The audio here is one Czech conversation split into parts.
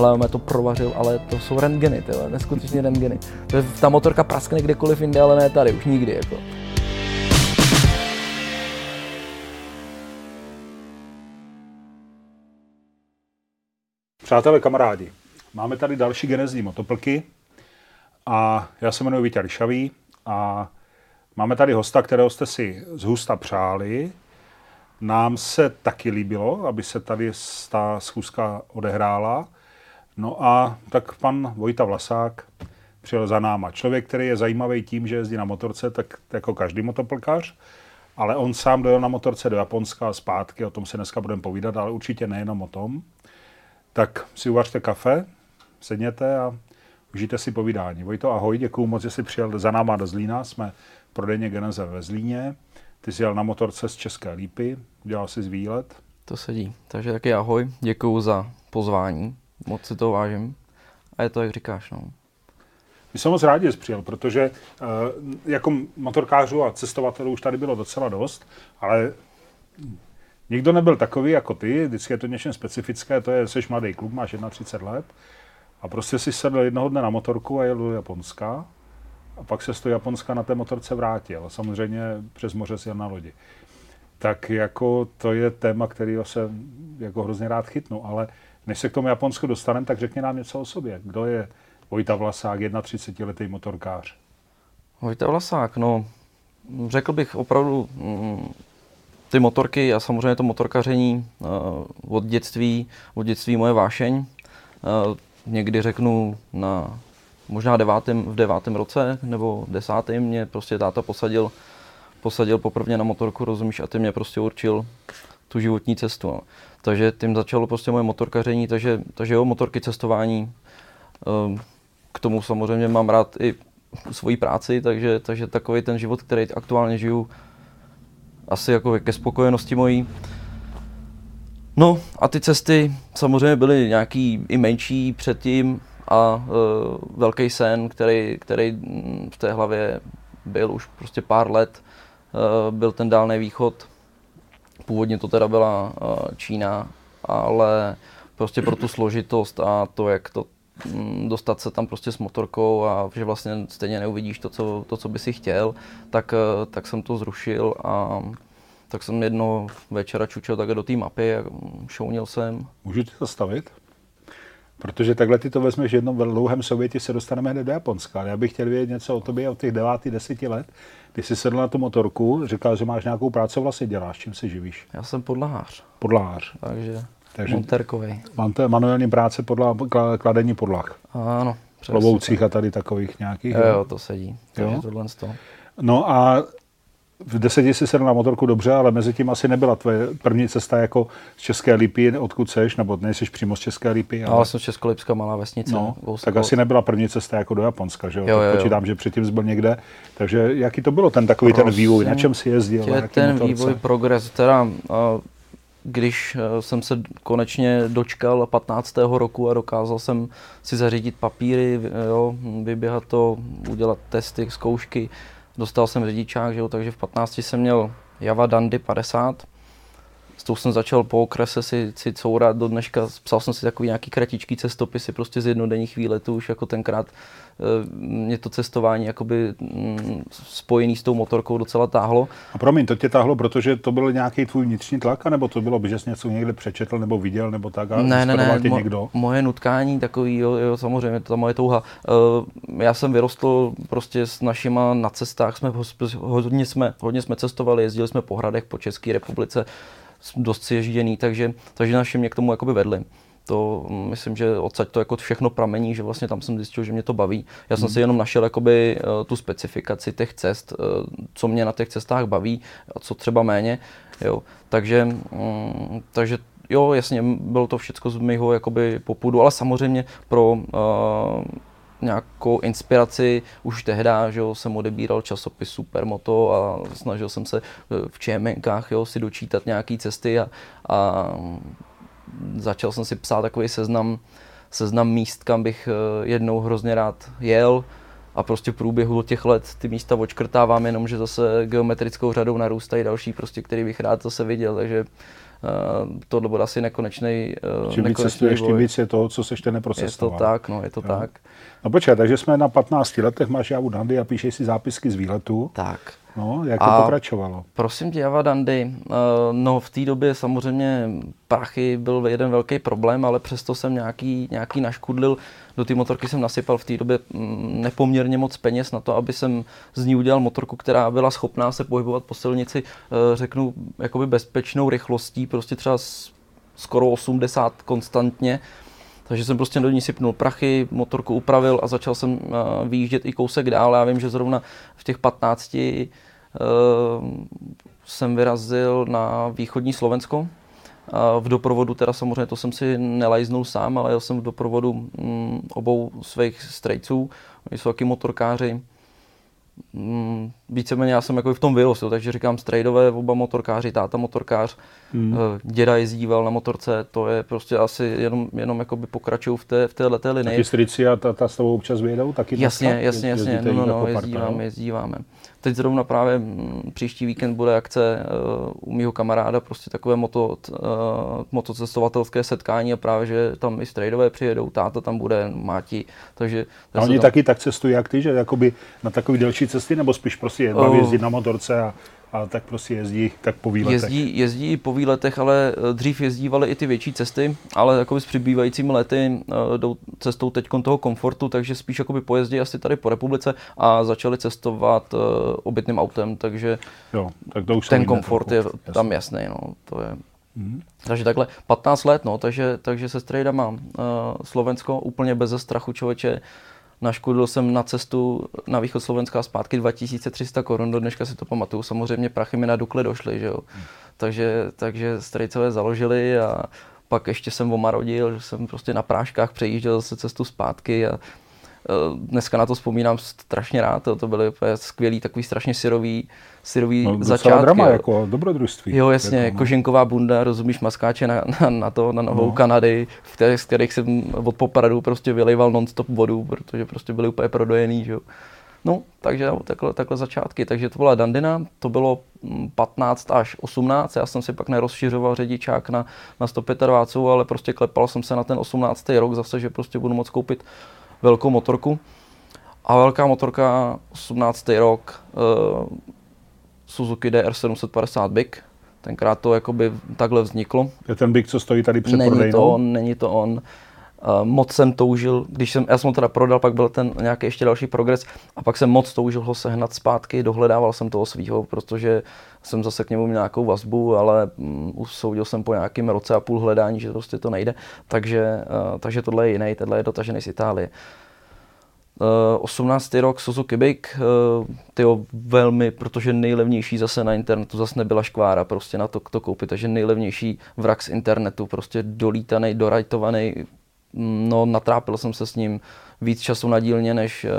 hele, mě to provařil, ale to jsou rentgeny, tyhle, neskutečně rentgeny. Ta motorka praskne kdekoliv jinde, ale ne tady, už nikdy, jako. Přátelé, kamarádi, máme tady další genezní motoplky a já se jmenuji Vítě Lišavý a máme tady hosta, kterého jste si z husta přáli. Nám se taky líbilo, aby se tady ta schůzka odehrála. No a tak pan Vojta Vlasák přijel za náma. Člověk, který je zajímavý tím, že jezdí na motorce, tak jako každý motoplkař, ale on sám dojel na motorce do Japonska a zpátky, o tom se dneska budeme povídat, ale určitě nejenom o tom. Tak si uvařte kafe, sedněte a užijte si povídání. Vojto, ahoj, děkuji moc, že jsi přijel za náma do Zlína. Jsme prodejně Geneze ve Zlíně. Ty jsi jel na motorce z České Lípy, udělal jsi výlet. To sedí. Takže taky ahoj, děkuji za pozvání, moc si to vážím. A je to, jak říkáš, no. My jsme moc rádi, přijel, protože uh, jako motorkářů a cestovatelů už tady bylo docela dost, ale Nikdo nebyl takový jako ty, vždycky je to něčem specifické, to je, jsi mladý kluk, máš 31 let a prostě si sedl jednoho dne na motorku a jel do Japonska a pak se z toho Japonska na té motorce vrátil. Samozřejmě přes moře si jel na lodi. Tak jako to je téma, kterého se jako hrozně rád chytnu, ale než se k tomu Japonsku dostaneme, tak řekni nám něco o sobě. Kdo je Vojta Vlasák, 31-letý motorkář? Vojta Vlasák, no, řekl bych opravdu mm, ty motorky a samozřejmě to motorkaření uh, od dětství, od dětství moje vášeň. Uh, někdy řeknu na možná devátém, v devátém roce nebo desátém mě prostě táta posadil, posadil poprvé na motorku, rozumíš, a ty mě prostě určil tu životní cestu. Takže tím začalo prostě moje motorkaření, takže, takže jo, motorky, cestování. Uh, k tomu samozřejmě mám rád i svoji práci, takže, takže takový ten život, který aktuálně žiju, asi jako ke spokojenosti mojí. No a ty cesty samozřejmě byly nějaký i menší předtím a uh, velký sen, který, který v té hlavě byl už prostě pár let, uh, byl ten dálný východ. Původně to teda byla uh, Čína, ale prostě pro tu složitost a to, jak to mm, dostat se tam prostě s motorkou a že vlastně stejně neuvidíš to, co, to, co by si chtěl, tak, tak jsem to zrušil a tak jsem jedno večera čučel také do té mapy a šounil jsem. Můžu ti zastavit? Protože takhle ty to vezmeš jednom v dlouhém Sovětě se dostaneme hned do Japonska. Ale já bych chtěl vědět něco o tobě od těch devátých, deseti let. Ty jsi sedl na tu motorku, říkal, že máš nějakou práci, vlastně děláš, čím se živíš? Já jsem podlahář. Podlahář. Takže, Takže monterkový. Máte manuální práce podla, kladení podlah. Ano. Přesně. a tady takových nějakých. Jo, jo to sedí. Takže jo? tohle to. No a v deseti si sedl na motorku dobře, ale mezi tím asi nebyla tvoje první cesta jako z České Lípy, odkud seš, nebo nejsi přímo z České Lípy. Ale... No, jsem Českolipská malá vesnice. No, tak asi nebyla první cesta jako do Japonska, že jo? jo, jo, počítám, že předtím jsi byl někde. Takže jaký to bylo ten takový Prosím, ten vývoj, na čem si jezdil? Tě, ten motorce? vývoj, progres, teda když e, jsem se konečně dočkal 15. roku a dokázal jsem si zařídit papíry, jo, vyběhat to, udělat testy, zkoušky, dostal jsem řidičák, že jo, takže v 15 jsem měl Java Dandy 50. S tou jsem začal po okrese si, si courat do dneška. Psal jsem si takový nějaký kratičký cestopisy prostě z jednodenních výletů, už jako tenkrát mě to cestování jakoby mm, spojený s tou motorkou docela táhlo. A promiň, to tě táhlo, protože to byl nějaký tvůj vnitřní tlak, nebo to bylo, že jsi něco někde přečetl nebo viděl, nebo tak a ne, ne, ne, tě mo- někdo? moje nutkání takový, jo, jo, samozřejmě, to moje touha. Uh, já jsem vyrostl prostě s našima na cestách, jsme hodně jsme, hodně jsme cestovali, jezdili jsme po hradech po České republice, dost si ježděný, takže, takže naši mě k tomu jakoby vedli to myslím, že odsaď to jako všechno pramení, že vlastně tam jsem zjistil, že mě to baví. Já jsem hmm. si jenom našel jakoby uh, tu specifikaci těch cest, uh, co mě na těch cestách baví a co třeba méně. Jo. Takže, um, takže jo, jasně, bylo to všechno z mého jakoby popudu, ale samozřejmě pro uh, nějakou inspiraci už tehdy, že jo, jsem odebíral časopis Supermoto a snažil jsem se v ČMKách jo, si dočítat nějaké cesty a, a začal jsem si psát takový seznam, seznam míst, kam bych eh, jednou hrozně rád jel a prostě v průběhu těch let ty místa očkrtávám, jenom že zase geometrickou řadou narůstají další, prostě, který bych rád zase viděl, takže tohle bude asi nekonečný Čím víc cestuješ, tím víc je toho, co se ještě neprocestoval. Je to tak, no, je to jo. tak. No počkej, takže jsme na 15 letech, máš Javu Dandy a píšeš si zápisky z výletu. Tak. No, jak to a pokračovalo? Prosím tě, Java Dandy, eh, no v té době samozřejmě prachy byl jeden velký problém, ale přesto jsem nějaký, nějaký naškudlil. Do té motorky jsem nasypal v té době mm, nepoměrně moc peněz na to, aby jsem z ní udělal motorku, která byla schopná se pohybovat po silnici, eh, řeknu, jakoby bezpečnou rychlostí, prostě třeba skoro 80 konstantně takže jsem prostě do ní sypnul prachy, motorku upravil a začal jsem uh, vyjíždět i kousek dál. Já vím, že zrovna v těch 15 uh, eh, jsem vyrazil na východní Slovensko. Uh, v doprovodu, teda samozřejmě to jsem si nelajznul sám, ale jel jsem v doprovodu um, obou svých strejců. Oni jsou taky motorkáři mm, víceméně já jsem jako v tom vyrostl, takže říkám strejdové, oba motorkáři, táta motorkář, hmm. Eh, děda jezdíval na motorce, to je prostě asi jenom, jenom jakoby pokračují v, té, v téhle té linii. Taky strici a ta, ta s tebou občas vyjedou? Taky jasně, dneska? jasně, jasně, no, no, no, jezdíváme, jezdíváme. Teď zrovna právě mm, příští víkend bude akce uh, u mého kamaráda, prostě takové moto, uh, motocestovatelské setkání a právě, že tam i strejdové přijedou, táta tam bude, Máti, takže... A oni tam... taky tak cestují jak ty, že jakoby na takové delší cesty, nebo spíš prostě je baví jezdit na motorce a, a tak prostě jezdí tak po výletech. Jezdí, jezdí po výletech, ale eh, dřív jezdívali i ty větší cesty, ale jako s přibývajícími lety uh, jdou cestou teď toho komfortu, takže spíš jakoby pojezdí asi tady po republice a začali cestovat uh, obytným autem, takže jo, tak to už ten komfort je jasný. tam jasný, no, to je Mm-hmm. Takže takhle 15 let, no, takže, takže se strejda mám. Uh, Slovensko úplně bez strachu člověče Naškudil jsem na cestu na východ Slovenska zpátky 2300 korun, do dneška si to pamatuju. Samozřejmě prachy mi na Dukle došly, že jo. Hmm. Takže, takže strejcové založili a pak ještě jsem omarodil, že jsem prostě na práškách přejížděl zase cestu zpátky a dneska na to vzpomínám strašně rád, to, to byly skvělý, takový strašně syrový, syrový no, začátky. drama, jako dobrodružství. Jo, jasně, jako, koženková bunda, rozumíš, maskáče na, na, na to, na novou no. Kanady, v kterých, z kterých jsem od popradu prostě vylejval non-stop vodu, protože prostě byly úplně prodojený, že jo. No, takže jo, takhle, takhle začátky. Takže to byla Dandina, to bylo 15 mm, až 18, já jsem si pak nerozšiřoval řidičák na, na 125, ale prostě klepal jsem se na ten 18. rok zase, že prostě budu moct koupit velkou motorku. A velká motorka, 18. rok, uh, Suzuki DR750 Big. Tenkrát to jakoby takhle vzniklo. Je ten Big, co stojí tady před Není prodejnou? to on, není to on. Uh, moc jsem toužil, když jsem, já jsem ho teda prodal, pak byl ten nějaký ještě další progres a pak jsem moc toužil ho sehnat zpátky, dohledával jsem toho svého, protože jsem zase k němu měl nějakou vazbu, ale um, usoudil jsem po nějakém roce a půl hledání, že prostě to nejde, takže, uh, takže tohle je jiný, tohle je dotažený z Itálie. Uh, 18. rok Suzuki Big, uh, tyjo, velmi, protože nejlevnější zase na internetu, zase nebyla škvára prostě na to, to koupit, takže nejlevnější vrak z internetu, prostě dolítaný, dorajtovaný, no natrápil jsem se s ním víc času na dílně než, eh,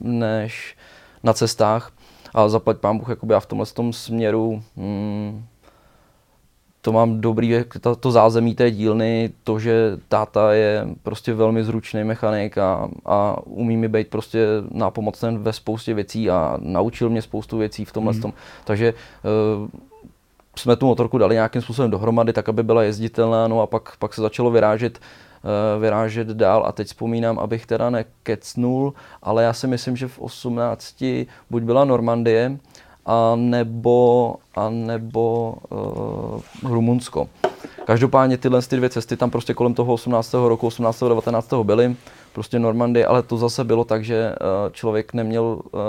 než na cestách. A zaplať pán Bůh, jakoby já v tomhle tom směru hmm, to mám dobrý, to, to zázemí té dílny, to, že táta je prostě velmi zručný mechanik a, a umí mi být prostě nápomocen ve spoustě věcí a naučil mě spoustu věcí v tomhle mm. tom. Takže uh, jsme tu motorku dali nějakým způsobem dohromady, tak aby byla jezditelná, no a pak, pak se začalo vyrážet vyrážet dál a teď vzpomínám, abych teda nekecnul, ale já si myslím, že v 18 buď byla Normandie, a nebo, a nebo uh, Rumunsko. Každopádně tyhle ty dvě cesty tam prostě kolem toho 18. roku, 18. 19. byly, prostě Normandie, ale to zase bylo tak, že uh, člověk neměl uh,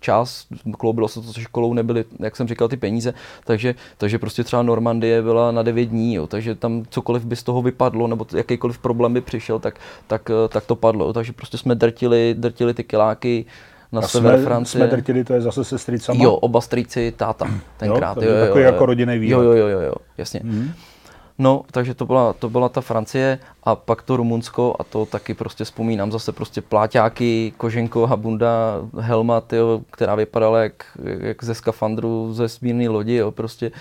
čas, kloubilo se to se školou, nebyly, jak jsem říkal, ty peníze, takže, takže prostě třeba Normandie byla na 9 dní, jo, takže tam cokoliv by z toho vypadlo, nebo jakýkoliv problém by přišel, tak, tak, tak to padlo, jo, takže prostě jsme drtili, drtili ty kiláky, na a sever jsme, Francie. Jsme drtili, to je zase se strýcama? Jo, oba strýci, táta, tenkrát. Jo, je jo, takový jo, jako rodinný výlet. Jo, jo, jo, jo, jasně. Mm. No, takže to byla, to byla ta Francie a pak to Rumunsko a to taky prostě vzpomínám zase prostě pláťáky, koženková bunda, helma, tyjo, která vypadala jak, jak ze skafandru ze smírné lodi, jo, prostě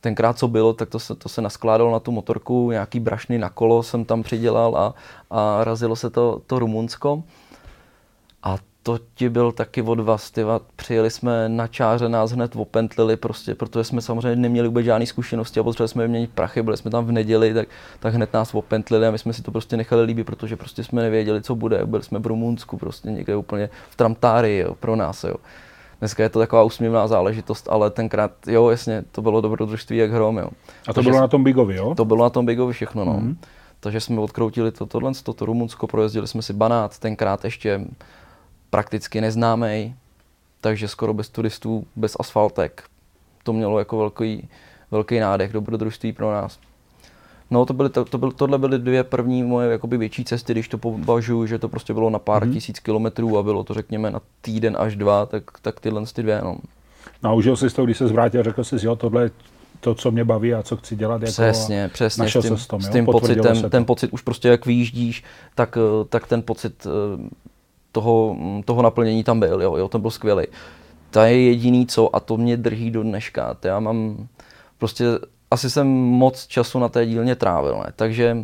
tenkrát co bylo, tak to se, to se naskládalo na tu motorku, nějaký brašny na kolo jsem tam přidělal a, a razilo se to, to Rumunsko. A to ti byl taky od vás, tyva. Přijeli jsme na čáře, nás hned opentlili prostě, protože jsme samozřejmě neměli vůbec žádné zkušenosti a potřebovali jsme vyměnit prachy, byli jsme tam v neděli, tak, tak hned nás opentlili a my jsme si to prostě nechali líbit, protože prostě jsme nevěděli, co bude. Byli jsme v Rumunsku, prostě někde úplně v Tramtári, jo, pro nás, jo. Dneska je to taková úsměvná záležitost, ale tenkrát, jo, jasně, to bylo dobrodružství jak hrom, jo. A to Takže bylo na tom Bigovi, jo? To bylo na tom Bigovi všechno, no. Mm-hmm. Takže jsme odkroutili to, tohle, toto Rumunsko, projezdili jsme si Banát, tenkrát ještě prakticky neznámý, takže skoro bez turistů, bez asfaltek. To mělo jako velký, velký nádech, dobrodružství pro nás. No to byly, to, to byl, tohle byly dvě první moje jakoby větší cesty, když to považuji, že to prostě bylo na pár mm-hmm. tisíc kilometrů a bylo to řekněme na týden až dva, tak, tak tyhle ty dvě, no. No a užil jsi to, když se zvrátil, řekl jsi, jo, tohle je to, co mě baví a co chci dělat. Jako přesně, přesně. S tím, s, tom, s tím pocitem, ten pocit už prostě jak vyjíždíš, tak, tak ten pocit eh, toho, toho naplnění tam byl, jo, jo, ten byl skvělý. To je jediný co a to mě drží do dneška. Já mám prostě, asi jsem moc času na té dílně trávil, ne? takže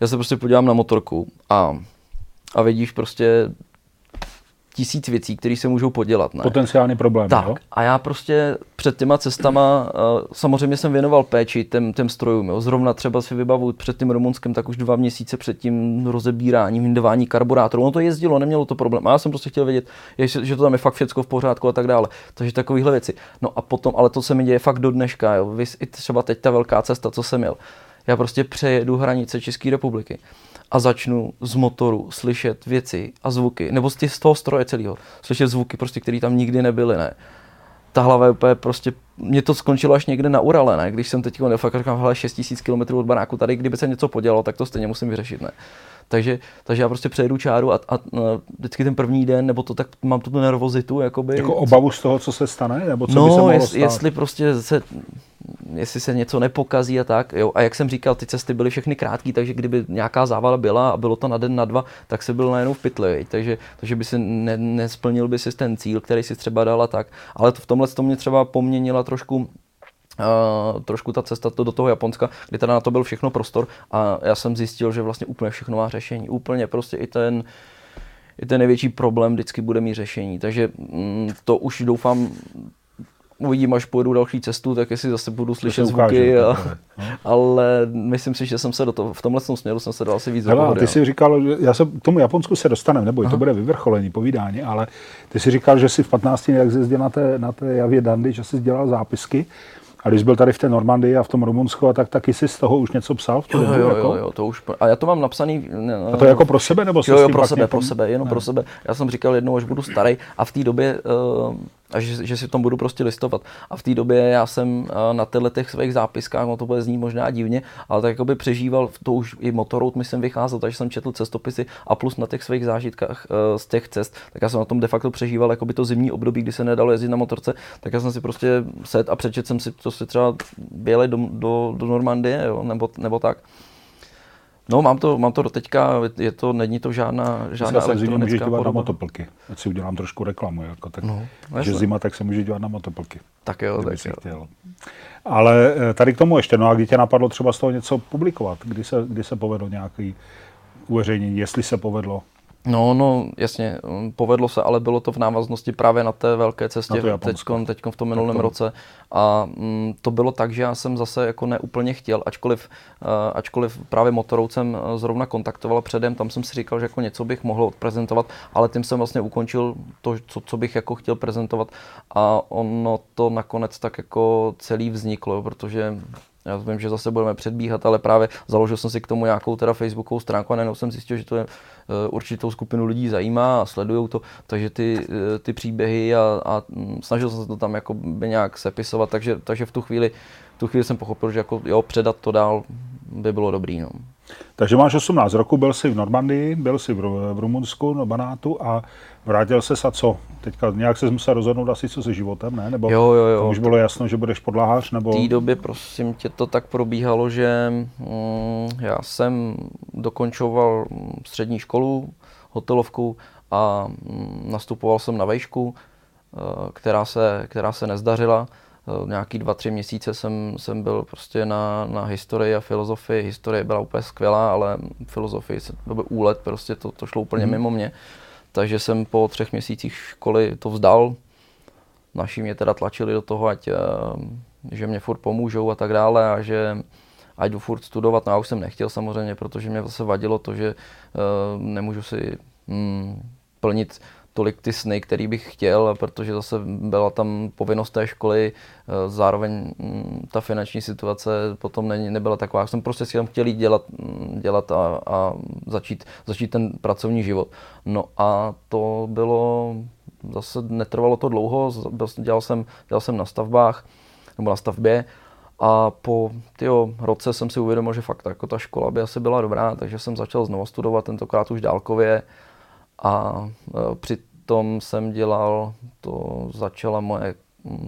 já se prostě podívám na motorku a, a vidíš prostě tisíc věcí, které se můžou podělat. Ne? Potenciální problém. Tak. Jo? A já prostě před těma cestama, uh, samozřejmě jsem věnoval péči těm, těm strojům. Jo? Zrovna třeba si vybavu před tím Rumunskem, tak už dva měsíce před tím rozebíráním, vyndování karburátoru. Ono to jezdilo, nemělo to problém. A já jsem prostě chtěl vědět, že to tam je fakt všechno v pořádku a tak dále. Takže takovéhle věci. No a potom, ale to se mi děje fakt do dneška. Jo? Vy, i třeba teď ta velká cesta, co jsem měl. Já prostě přejedu hranice České republiky a začnu z motoru slyšet věci a zvuky, nebo z, z toho stroje celého, slyšet zvuky, prostě, které tam nikdy nebyly, ne. Ta hlava je úplně prostě, mě to skončilo až někde na Urale, ne, když jsem teď fakt říkám, hele, 6000 km od baráku, tady kdyby se něco podělalo, tak to stejně musím vyřešit, ne. Takže, takže já prostě přejdu čáru a, a, a vždycky ten první den, nebo to tak mám tu nervozitu. Jakoby, jako obavu z toho, co se stane? Nebo co no, by se mohlo jest, stát? jestli prostě se jestli se něco nepokazí a tak. Jo. A jak jsem říkal, ty cesty byly všechny krátké, takže kdyby nějaká závala byla a bylo to na den, na dva, tak se byl najednou v pytli. Takže, takže by si ne, nesplnil by si ten cíl, který si třeba dal a tak. Ale to v tomhle to mě třeba poměnila trošku Uh, trošku ta cesta to do toho Japonska, kdy teda na to byl všechno prostor a já jsem zjistil, že vlastně úplně všechno má řešení. Úplně prostě i ten, i ten největší problém vždycky bude mít řešení. Takže mm, to už doufám uvidím, až pojedu další cestu, tak jestli zase budu slyšet zvuky. A, no. Ale myslím si, že jsem se do toho, v tomhle směru jsem se dal asi víc Hele, ty jsi říkal, já se k tomu Japonsku se dostaneme, nebo to bude vyvrcholení povídání, ale ty jsi říkal, že jsi v 15 jak jezdil na té, na té javě Dandy, že jsi dělal zápisky. A když byl tady v té Normandii a v tom Rumunsku, tak taky si z toho už něco psal? V jo, jo, jo, jako? jo, to už, a já to mám napsaný. Ne, a to jako pro sebe, nebo jo, jo, pro sebe, pro sebe, jenom ne. pro sebe. Já jsem říkal jednou, až budu starý a v té době uh, a že, že si v tom budu prostě listovat. A v té době já jsem eh, na těchto těch svých zápiskách, no to bude znít možná divně, ale tak jako by přežíval, to už i motorout mi jsem vycházel, takže jsem četl cestopisy a plus na těch svých zážitkách uh, z těch cest, tak já jsem na tom de facto přežíval jako by to zimní období, kdy se nedalo jezdit na motorce, tak já jsem si prostě set a přečet jsem si to si třeba běli do, do, do Normandie, jo, nebo, nebo tak. No, mám to, mám to do teďka, je to, není to žádná, žádná se elektronická může dívat na motoplky, ať si udělám trošku reklamu, jako tak, no, že zima, tak se může dívat na motoplky. Tak jo, tak jo. Chtěl. Ale eh, tady k tomu ještě, no a kdy tě napadlo třeba z toho něco publikovat, kdy se, kdy se povedlo nějaký uveřejnění, jestli se povedlo? No, no, jasně, mm, povedlo se, ale bylo to v návaznosti právě na té velké cestě teďkon, teďkon v tom minulém to... roce. A mm, to bylo tak, že já jsem zase jako neúplně chtěl, ačkoliv, uh, ačkoliv právě motorou jsem eh, zrovna kontaktoval předem, tam jsem si říkal, že jako něco bych mohl odprezentovat, ale tím jsem vlastně ukončil to, co, co bych jako chtěl prezentovat a ono to nakonec tak jako celý vzniklo, protože já vím, že zase budeme předbíhat, ale právě založil jsem si k tomu nějakou teda facebookovou stránku a najednou jsem zjistil, že to je eh, určitou skupinu lidí zajímá a sledují to, takže ty, eh, ty příběhy a, a mm, snažil jsem se to tam jako by nějak sepisovat, takže, takže v tu chvíli, v tu chvíli jsem pochopil, že jako jo, předat to dál by bylo dobrý. No. Takže máš 18 roku, byl jsi v Normandii, byl jsi v, v Rumunsku, na Banátu a vrátil se a co? Teďka nějak se musel rozhodnout asi co se životem, ne? Nebo jo, jo, jo. už bylo jasno, že budeš podlahář? Nebo... V té době, prosím tě, to tak probíhalo, že mm, já jsem dokončoval střední školu, hotelovku a mm, nastupoval jsem na vejšku, eh, která se, která se nezdařila Eh, nějaký dva, tři měsíce jsem, jsem byl prostě na, na historii a filozofii. Historie byla úplně skvělá, ale filozofii to byl úlet, prostě to, to šlo úplně mm. mimo mě. Takže jsem po třech měsících školy to vzdal. Naši mě teda tlačili do toho, ať, eh, že mě furt pomůžou a tak dále a že ať jdu furt studovat. No já už jsem nechtěl samozřejmě, protože mě zase vadilo to, že uh, nemůžu si mm, plnit tolik ty sny, který bych chtěl, protože zase byla tam povinnost té školy, eh, zároveň mm, ta finanční situace potom ne, nebyla taková. Já jsem prostě si tam chtěl jít dělat, mm, dělat a, a začít, začít ten pracovní život. No a to bylo, zase netrvalo to dlouho, dělal jsem, dělal jsem na stavbách, nebo na stavbě a po tyjo, roce jsem si uvědomil, že fakt jako ta škola by asi byla dobrá, takže jsem začal znovu studovat, tentokrát už dálkově a e, přitom jsem dělal, to začala moje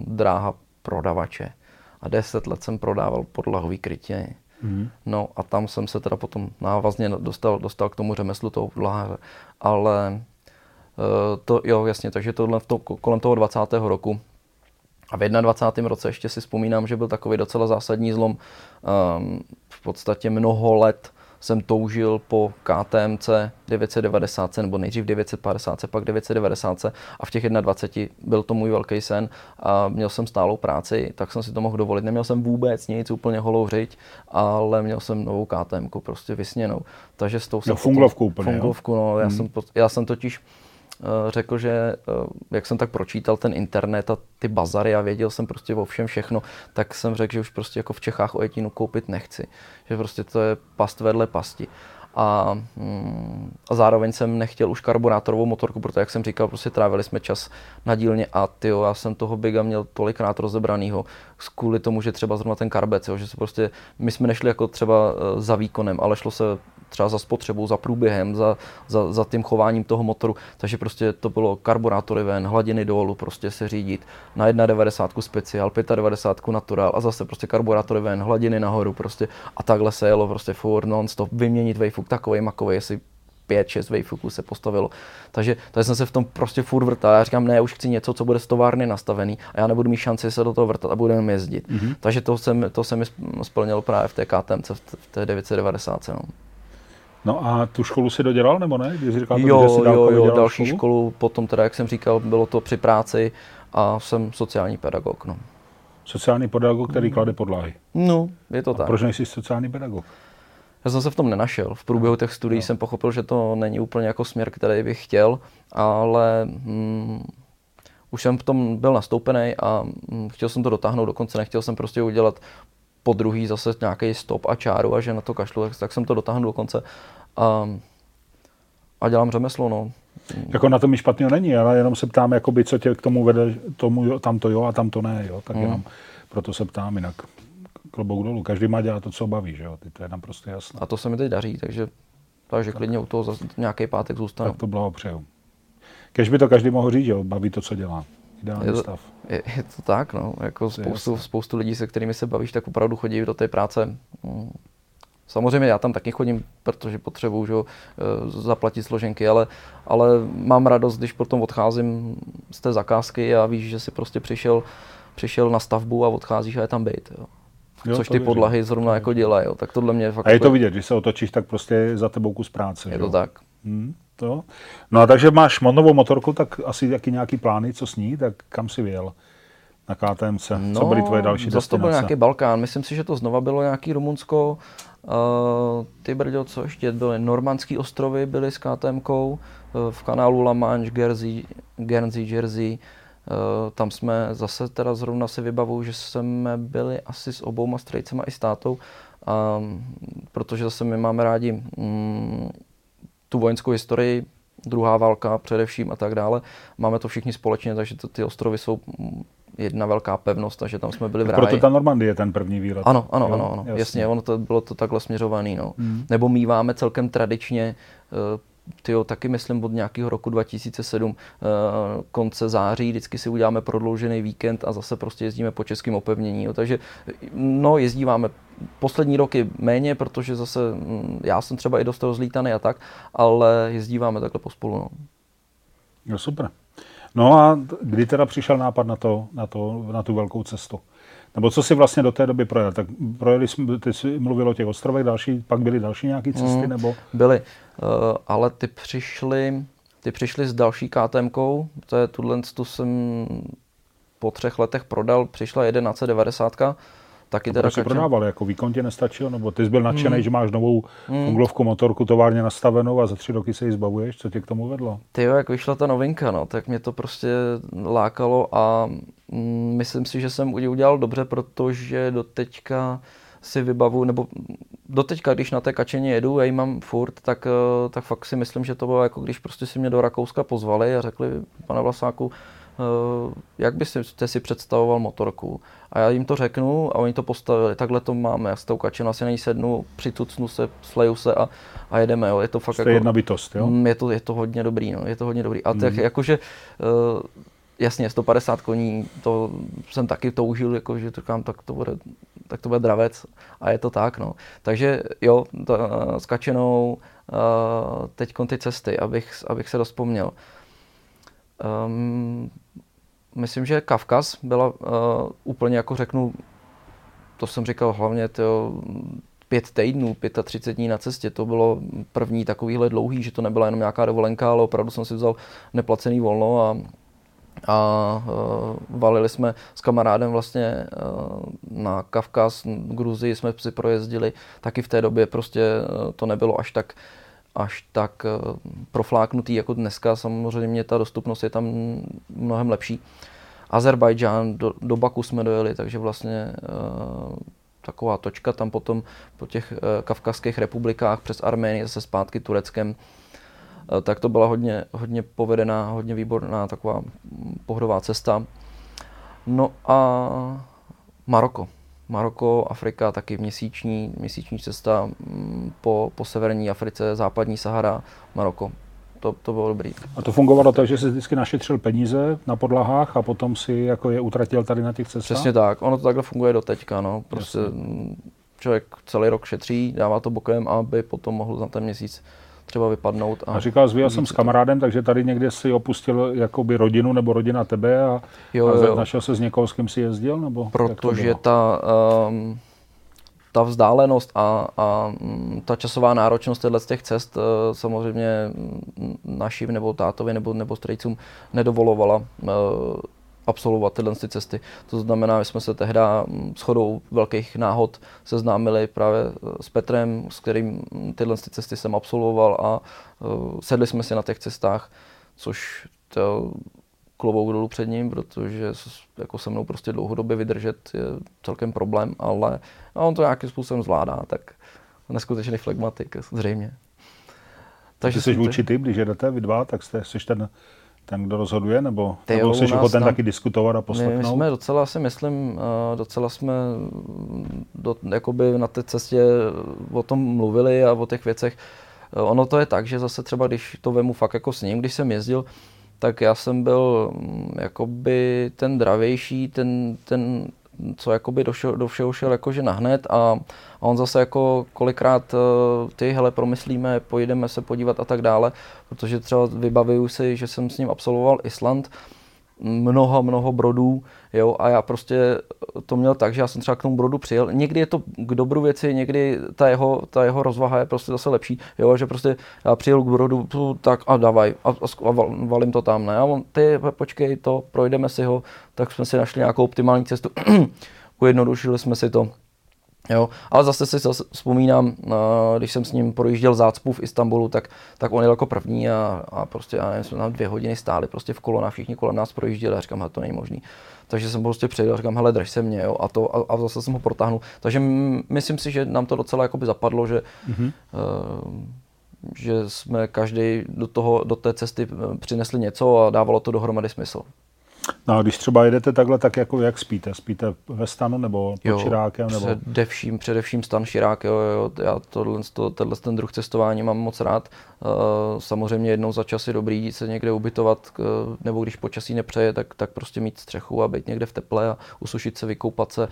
dráha prodavače. A deset let jsem prodával podlahový krytě. Mm. No a tam jsem se teda potom návazně dostal, dostal k tomu řemeslu toho podlaháře. Ale e, to, jo, jasně, takže tohle v to, kolem toho 20. roku a v 21. roce ještě si vzpomínám, že byl takový docela zásadní zlom. Um, v podstatě mnoho let jsem toužil po KTMC 990, nebo nejdřív 950, pak 990 a v těch 21 byl to můj velký sen a měl jsem stálou práci, tak jsem si to mohl dovolit. Neměl jsem vůbec nic, úplně holou řiď, ale měl jsem novou KTM, prostě vysněnou. Takže s tou jsem... No, funglovku úplně, Funglovku, no. Já, hmm. jsem, já jsem totiž řekl, že eh, jak jsem tak pročítal ten internet a ty bazary a věděl jsem prostě o všem všechno, tak jsem řekl, že už prostě jako v Čechách ojetinu koupit nechci. Že prostě to je past vedle pasti. A, mm, a zároveň jsem nechtěl už karburátorovou motorku, protože jak jsem říkal, prostě trávili jsme čas na dílně a ty já jsem toho Biga měl tolikrát rozebranýho kvůli tomu, že třeba zrovna ten karbec, jo, že se prostě, my jsme nešli jako třeba eh, za výkonem, ale šlo se třeba za spotřebou, za průběhem, za, za, za tím chováním toho motoru. Takže prostě to bylo karburátory ven, hladiny dolů, prostě se řídit na 1,90 speciál, 95 natural a zase prostě karburátory ven, hladiny nahoru prostě a takhle se jelo prostě furt non-stop, vyměnit vejfuk takový makový, jestli pět, šest vejfuků se postavilo. Takže, takže jsem se v tom prostě furt vrtal. Já říkám, ne, už chci něco, co bude z továrny nastavený a já nebudu mít šanci se do toho vrtat a budeme jezdit. Mm-hmm. Takže to se, to se mi splnilo právě v té KTM, v té 990. No. No a tu školu si dodělal, nebo ne? Když říkal, jo, že jsi jo, jo, další školu? školu, potom teda, jak jsem říkal, bylo to při práci a jsem sociální pedagog. No. Sociální pedagog, který klade podlahy. No, je to a tak. proč nejsi sociální pedagog? Já jsem se v tom nenašel. V průběhu těch studií no. jsem pochopil, že to není úplně jako směr, který bych chtěl, ale hm, už jsem v tom byl nastoupený a hm, chtěl jsem to dotáhnout dokonce, nechtěl jsem prostě udělat po druhý zase nějaký stop a čáru a že na to kašlu, tak, tak jsem to dotáhnul do konce a, a dělám řemeslo, no. Jako na tom mi špatného není, ale jenom se ptám, jakoby, co tě k tomu vede, tomu, tam to jo a tam to ne, jo, tak hmm. jenom proto se ptám jinak. Klobouk dolů, každý má dělat to, co baví, že jo, ty to je naprosto jasné. A to se mi teď daří, takže, takže tak. klidně u toho zase nějaký pátek zůstanu. Tak to blahopřeju. Kež by to každý mohl říct, jo, baví to, co dělá. Ideální je to, stav. Je, je to tak, no. Jako spoustu, spoustu lidí, se kterými se bavíš, tak opravdu chodí do té práce mm, Samozřejmě já tam taky chodím, protože potřebuju že, eh, zaplatit složenky, ale, ale mám radost, když potom odcházím z té zakázky a víš, že si prostě přišel, přišel na stavbu a odcházíš a je tam být. Jo. Jo, Což ty podlahy zrovna jako dělají. Tak tohle mě fakt... A je to vidět, když se otočíš, tak prostě za tebou kus práce. Je jo? to tak. Hmm, to. No a takže máš novou motorku, tak asi jaký nějaký plány, co s ní, tak kam si vyjel? Na KTMC? No, Co byly tvoje další destinace? to byl nějaký Balkán. Myslím si, že to znova bylo nějaký Rumunsko, Uh, ty brďo, co ještě byly? Normandské ostrovy byly s KTM, uh, eh, v kanálu La Manche, Guernsey, Guernsey Jersey. Uh, tam jsme zase teda zrovna si vybavuju, že jsme byli asi s obouma strejcema i s tátou, um, protože zase my máme rádi um, tu vojenskou historii, druhá válka především a tak dále. Máme to všichni společně, takže to, ty ostrovy jsou jedna velká pevnost, takže tam jsme byli v ráji. Proto ta Normandie je ten první výlet. Ano, ano, jo, ano, ano. Jasně. jasně, ono to bylo to takhle směřovaný. No. Mm. Nebo míváme celkem tradičně uh, tyjo, taky myslím od nějakého roku 2007 uh, eh, konce září, vždycky si uděláme prodloužený víkend a zase prostě jezdíme po českém opevnění. Jo. Takže no, jezdíváme poslední roky méně, protože zase mm, já jsem třeba i dost rozlítaný a tak, ale jezdíváme takhle pospolu. No. No super. No a kdy teda přišel nápad na, to, na, to, na tu velkou cestu? Nebo co si vlastně do té doby projel? Tak projeli jsme, ty jsi mluvil o těch ostrovech, další, pak byly další nějaké cesty? Mm, nebo? Byly, uh, ale ty přišly, ty přišli s další KTMkou, to je tuhle, tu jsem po třech letech prodal, přišla 1190, taky teda kačen... prodával, jako výkon ti nestačil, nebo ty jsi byl nadšený, hmm. že máš novou hmm. funglovku motorku továrně nastavenou a za tři roky se ji zbavuješ, co tě k tomu vedlo? Ty jo, jak vyšla ta novinka, no, tak mě to prostě lákalo a mm, myslím si, že jsem udělal dobře, protože do teďka si vybavu, nebo doteďka, když na té kačeně jedu, já ji mám furt, tak, eh, tak fakt si myslím, že to bylo jako když prostě si mě do Rakouska pozvali a řekli, pane Vlasáku, jak byste si představoval motorku? A já jim to řeknu a oni to postavili, takhle to máme, já s tou kačenou asi na ní sednu, přitucnu se, sleju se a, a jedeme, jo. je to fakt Jste jako... jedna bytost, jo? Mm, je to, je to hodně dobrý, no, je to hodně dobrý. A tak mm. jakože, uh, jasně, 150 koní, to jsem taky toužil, jako, že říkám, tak to bude, tak to bude dravec a je to tak, no. Takže jo, ta, s kačenou, uh, teď ty cesty, abych, abych se rozpomněl. Um, myslím, že Kavkaz byla uh, úplně jako řeknu, to jsem říkal hlavně to pět týdnů, 35 dní na cestě, to bylo první takovýhle dlouhý, že to nebyla jenom nějaká dovolenka, ale opravdu jsem si vzal neplacený volno a a uh, valili jsme s kamarádem vlastně uh, na Kavkaz, Gruzii jsme si projezdili, taky v té době prostě uh, to nebylo až tak až tak uh, profláknutý jako dneska, samozřejmě ta dostupnost je tam mnohem lepší. Azerbajdžán, do, do Baku jsme dojeli, takže vlastně uh, taková točka tam potom po těch uh, kavkazských republikách přes Arménii zase zpátky Tureckem Eh, tak to byla hodně, hodně povedená, hodně výborná taková pohodová cesta. No a Maroko. Maroko, Afrika, taky měsíční, měsíční cesta mm, po, po severní Africe, západní Sahara, Maroko. To, to bylo dobrý. A to fungovalo tak, že jsi vždycky našetřil peníze na podlahách a potom si jako je utratil tady na těch cestách? Přesně tak. Ono to takhle funguje do teďka. No. Prostě Jasně. člověk celý rok šetří, dává to bokem, aby potom mohl za ten měsíc třeba vypadnout. A, a říkal, že jsem s kamarádem, takže tady někde si opustil jakoby rodinu nebo rodina tebe a, jo, a jo. našel se s někoho, s kým si jezdil? Nebo Protože ta, um, ta vzdálenost a, a ta časová náročnost z těch cest uh, samozřejmě našim nebo tátovi nebo, nebo strejcům nedovolovala uh, absolvovat tyhle cesty. To znamená, že jsme se tehdy s chodou velkých náhod seznámili právě eh, s Petrem, s kterým tyhle cesty jsem absolvoval a uh, sedli jsme si na těch cestách, což to klobouk dolů před ním, protože jako se mnou prostě dlouhodobě vydržet je celkem problém, ale on to nějakým způsobem zvládá, tak neskutečný flegmatik, zřejmě. Takže jsi vůči typ, když jedete vy dva, tak jste, jsi ten ten, kdo rozhoduje, nebo, Ty nebo jsi ochoten taky diskutovat a poslechnout? My, my jsme docela si myslím, eh, docela jsme do, jakoby na té cestě o tom mluvili a o těch věcech. Eh, ono to je tak, že zase třeba, když to vemu fakt jako s ním, když jsem jezdil, tak já jsem byl mm, jakoby ten dravější, ten, ten co jakoby do, všeho, do všeho šel jakože nahned a, a on zase jako kolikrát uh, ty, hele, promyslíme, pojedeme se podívat a tak dále, protože třeba vybavuju si, že jsem s ním absolvoval Island, mnoho, mnoho brodů, jo, a já prostě to měl tak, že já jsem třeba k tomu brodu přijel. Někdy je to k dobru věci, někdy ta jeho, ta jeho rozvaha je prostě zase lepší, jo, že prostě já přijel k brodu, tak a davaj, a, a valím to tam, ne, a on, ty, počkej, to, projdeme si ho, tak jsme si našli nějakou optimální cestu, ujednodušili jsme si to, Jo, ale zase si zase vzpomínám, když jsem s ním projížděl zácpu v Istanbulu, tak, tak on jel jako první a, a prostě, já nevím, jsme tam dvě hodiny stáli prostě v kolonách, všichni kolem nás projížděli a říkám, to není možný. Takže jsem prostě přijel a říkám, hele, drž se mě, jo, a, to, a, a zase jsem ho protáhnul. Takže myslím si, že nám to docela jakoby zapadlo, že, mm-hmm. uh, že jsme každý do, toho, do té cesty eh, přinesli něco a dávalo to dohromady smysl. No a když třeba jedete takhle, tak jako jak spíte? Spíte ve stanu nebo pod jo, širákem? Nebo... Především, především stan širák, jo, jo. Já tohle, to, tenhle ten druh cestování mám moc rád. Uh, samozřejmě jednou za čas je dobrý se někde ubytovat, nebo když počasí nepřeje, tak, tak prostě mít střechu a být někde v teple a usušit se, vykoupat se.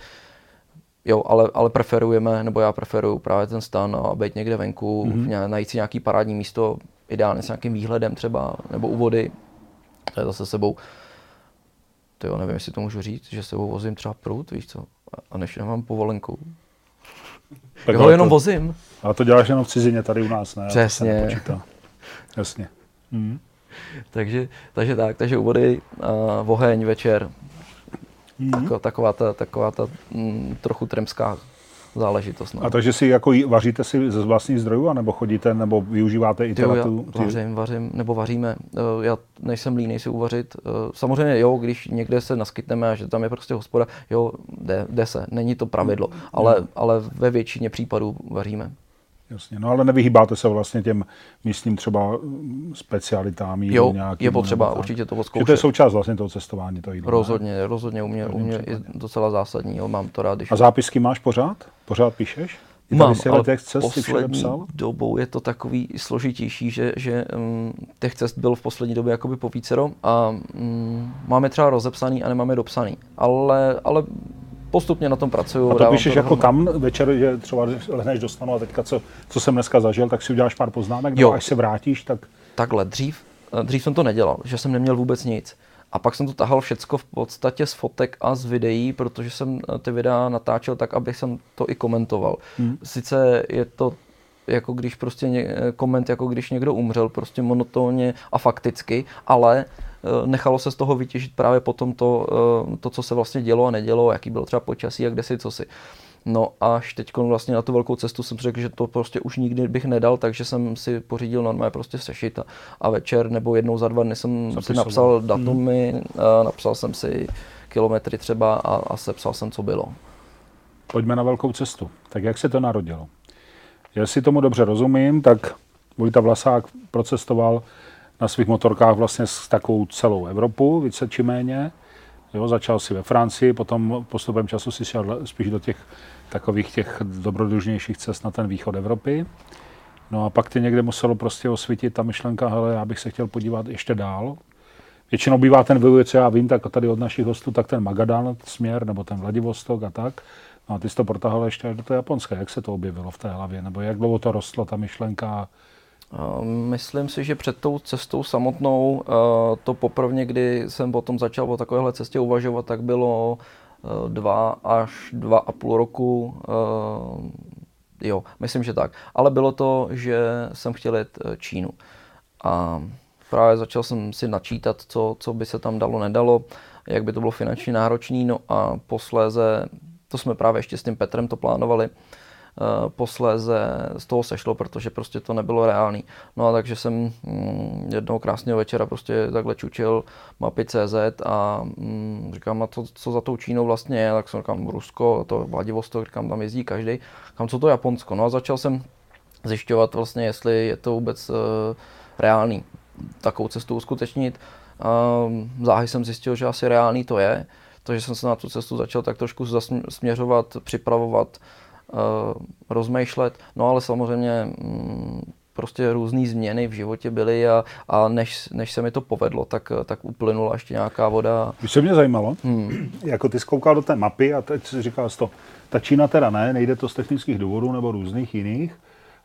Jo, ale, ale preferujeme, nebo já preferuju právě ten stan a být někde venku, mm-hmm. najít si nějaký parádní místo, ideálně s nějakým výhledem třeba, nebo u vody, to je zase sebou to jo, nevím, jestli to můžu říct, že se vozím třeba prut, víš co, a než nemám povolenku. Tak jo, jenom to, vozím. Ale to děláš jenom v cizině tady u nás, ne? Přesně. Jasně. Hmm. takže, takže tak, takže úvody, uh, oheň, večer, mm-hmm. taková ta, taková ta mm, trochu tremská záležitost. No. A takže si jako vaříte si ze vlastních zdrojů, nebo chodíte, nebo využíváte i jo, já tu... vařím, vařím, nebo vaříme. Eh, já nejsem líný si uvařit. Eh, samozřejmě jo, když někde se naskytneme a že tam je prostě hospoda, jo, jde, jde se, není to pravidlo, ale, ale ve většině případů vaříme. Jasně, no ale nevyhýbáte se vlastně těm místním třeba mm, specialitám Jo, nějakým, je potřeba určitě to odzkoušet. to je součást vlastně toho cestování, to jídlo. Rozhodně, ne? rozhodně, u mě, u mě je docela zásadní, jo, mám to rád. Když... A zápisky máš pořád? Pořád píšeš? Je Mám, ale text cest poslední dobou je to takový složitější, že, že um, těch cest bylo v poslední době jakoby po vícero a um, máme třeba rozepsaný a nemáme dopsaný. Ale, ale postupně na tom pracuju. A to píšeš to jako kam večer, že třeba lehneš do stanu a teďka, co, co jsem dneska zažil, tak si uděláš pár poznámek, jo. až se vrátíš, tak... Takhle, dřív, eh, dřív jsem to nedělal, že jsem neměl vůbec nic. A pak jsem to tahal všecko v podstatě z fotek a z videí, protože jsem eh, ty videa natáčel tak, abych jsem to i komentoval. Hmm. Sice je to jako když prostě ně, eh, koment, jako když někdo umřel, prostě monotónně a fakticky, ale Eh, nechalo se z toho vytěžit právě potom to, to, co se vlastně dělo a nedělo, jaký bylo třeba počasí a kde si, co si. No až teď vlastně na tu velkou cestu jsem řekl, že to prostě už nikdy bych nedal, takže jsem si pořídil normálně prostě sešit a, a večer nebo jednou za dva dny jsem Zapisoval. si napsal datumy, hmm. napsal jsem si kilometry třeba a, a sepsal jsem, co bylo. Pojďme na velkou cestu. Tak jak se to narodilo? Jestli tomu dobře rozumím, tak Vojta Vlasák procestoval na svých motorkách vlastně s takovou celou Evropu, více či méně. Jo, začal si ve Francii, potom postupem času si šel spíš do těch takových těch dobrodružnějších cest na ten východ Evropy. No a pak ty někde muselo prostě osvítit ta myšlenka, hele, já bych se chtěl podívat ještě dál. Většinou bývá ten vývoj, co já vím, tak tady od našich hostů, tak ten Magadan směr, nebo ten Vladivostok a tak. No a ty jsi to protahal ještě do toho Japonska. Jak se to objevilo v té hlavě? Nebo jak dlouho to rostlo, ta myšlenka? Myslím si, že před tou cestou samotnou, to poprvně, kdy jsem potom začal o takovéhle cestě uvažovat, tak bylo dva až dva a půl roku. Jo, myslím, že tak. Ale bylo to, že jsem chtěl jet e, Čínu. A právě začal jsem si načítat, co, co by se tam dalo, nedalo, jak by to bylo finančně náročné. No a posléze, to jsme právě ještě s tím Petrem to plánovali, Eh, posléze z toho sešlo, protože prostě to nebylo reálný. No a takže jsem mm, jednoho krásného večera prostě takhle čučil mapy CZ a mm, říkám, a to, co za tou Čínou vlastně je, tak jsem říkám Rusko, to Vladivostok, říkám, tam jezdí každý, kam co to Japonsko. No a začal jsem zjišťovat vlastně, jestli je to vůbec uh, reálný takovou cestu uskutečnit. Uh, záhy jsem zjistil, že asi reálný to je, takže jsem se na tu cestu začal tak trošku směřovat, připravovat, Eh, rozmýšlet. No ale samozřejmě mm, prostě různé změny v životě byly a, a než, než se mi to povedlo, tak, tak uplynula ještě nějaká voda. Víš, co mě zajímalo? Hmm. Jako ty zkoukal do té mapy a teď si říkal to, ta Čína teda ne, nejde to z technických důvodů nebo různých jiných,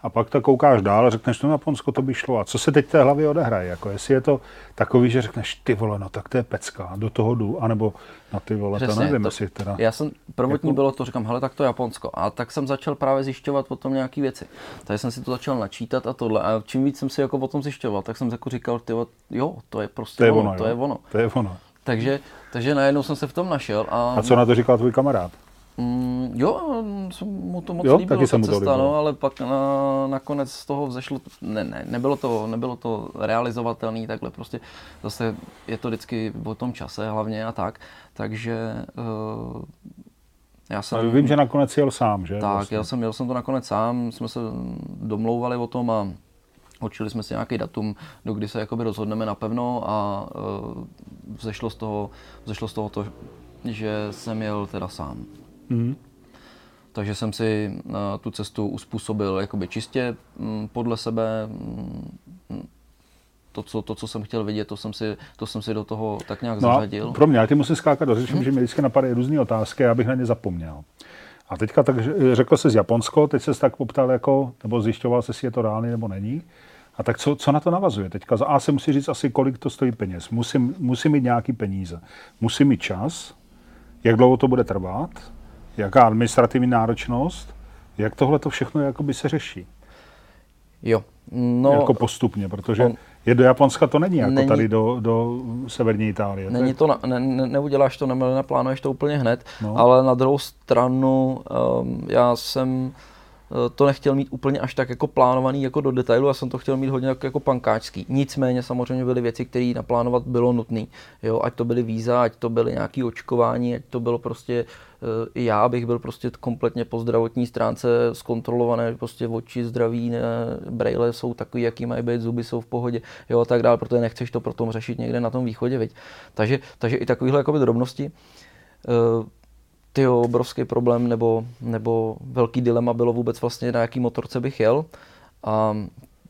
a pak to koukáš dál a řekneš, to no, Japonsko to by šlo. A co se teď té hlavě odehraje? Jako jestli je to takový, že řekneš, ty vole, no tak to je pecka, do toho jdu, anebo na ty vole, Přesně, to nevím, to, jestli teda... Já jsem, prvotní jako... bylo to, říkám, hele, tak to Japonsko. A tak jsem začal právě zjišťovat o tom nějaké věci. Takže jsem si to začal načítat a tohle. A čím víc jsem si jako o tom zjišťoval, tak jsem jako říkal, ty jo, to je prostě to je ono, ono to je ono. To je ono. Takže, takže najednou jsem se v tom našel. A, a co na to říkal tvůj kamarád? Mm, jo, jsem mu to moc jo, líbilo, taky ta cesta, no, ale pak na, nakonec z toho vzešlo, ne, ne, nebylo to, nebylo to realizovatelné, takhle prostě zase je to vždycky o tom čase hlavně a tak, takže uh, já jsem... Ale vím, že nakonec jel sám, že? Tak, vlastně. jel, jsem, jel jsem to nakonec sám, jsme se domlouvali o tom a Určili jsme si nějaký datum, do kdy se jakoby rozhodneme napevno a uh, vzešlo z toho, vzešlo z toho to, že jsem jel teda sám. Mm. Takže jsem si uh, tu cestu uspůsobil jakoby čistě um, podle sebe. Um, to co, to, co jsem chtěl vidět, to jsem si, to jsem si do toho tak nějak no zařadil. Pro mě, já ty musím skákat do řeči, hmm. že mi vždycky napadají různé otázky, abych na ně zapomněl. A teďka tak řekl jsi z Japonsko, teď se tak poptal jako, nebo zjišťoval se, jestli je to reálný nebo není. A tak co, co na to navazuje teďka? A se musí říct asi, kolik to stojí peněz. Musím, musím mít nějaký peníze. Musím mít čas, jak dlouho to bude trvat, jaká administrativní náročnost, jak tohle to všechno jakoby se řeší. Jo. No, jako postupně, protože on... je do Japonska to není, jako není, tady do, do severní Itálie. Není to, na, ne, ne, neuděláš to, ne, neplánuješ to úplně hned, no. ale na druhou stranu um, já jsem to nechtěl mít úplně až tak jako plánovaný jako do detailu, já jsem to chtěl mít hodně jako, jako pankáčský. Nicméně samozřejmě byly věci, které naplánovat bylo nutné. Jo, ať to byly víza, ať to byly nějaké očkování, ať to bylo prostě eh, já bych byl prostě kompletně po zdravotní stránce zkontrolované, prostě oči zdraví, ne, braille jsou takový, jaký mají být, zuby jsou v pohodě, jo a tak dále, protože nechceš to potom řešit někde na tom východě, viď. Takže, takže i takovéhle jakoby drobnosti. Uh, ty obrovský problém nebo, nebo velký dilema bylo vůbec vlastně, na jaký motorce bych jel. A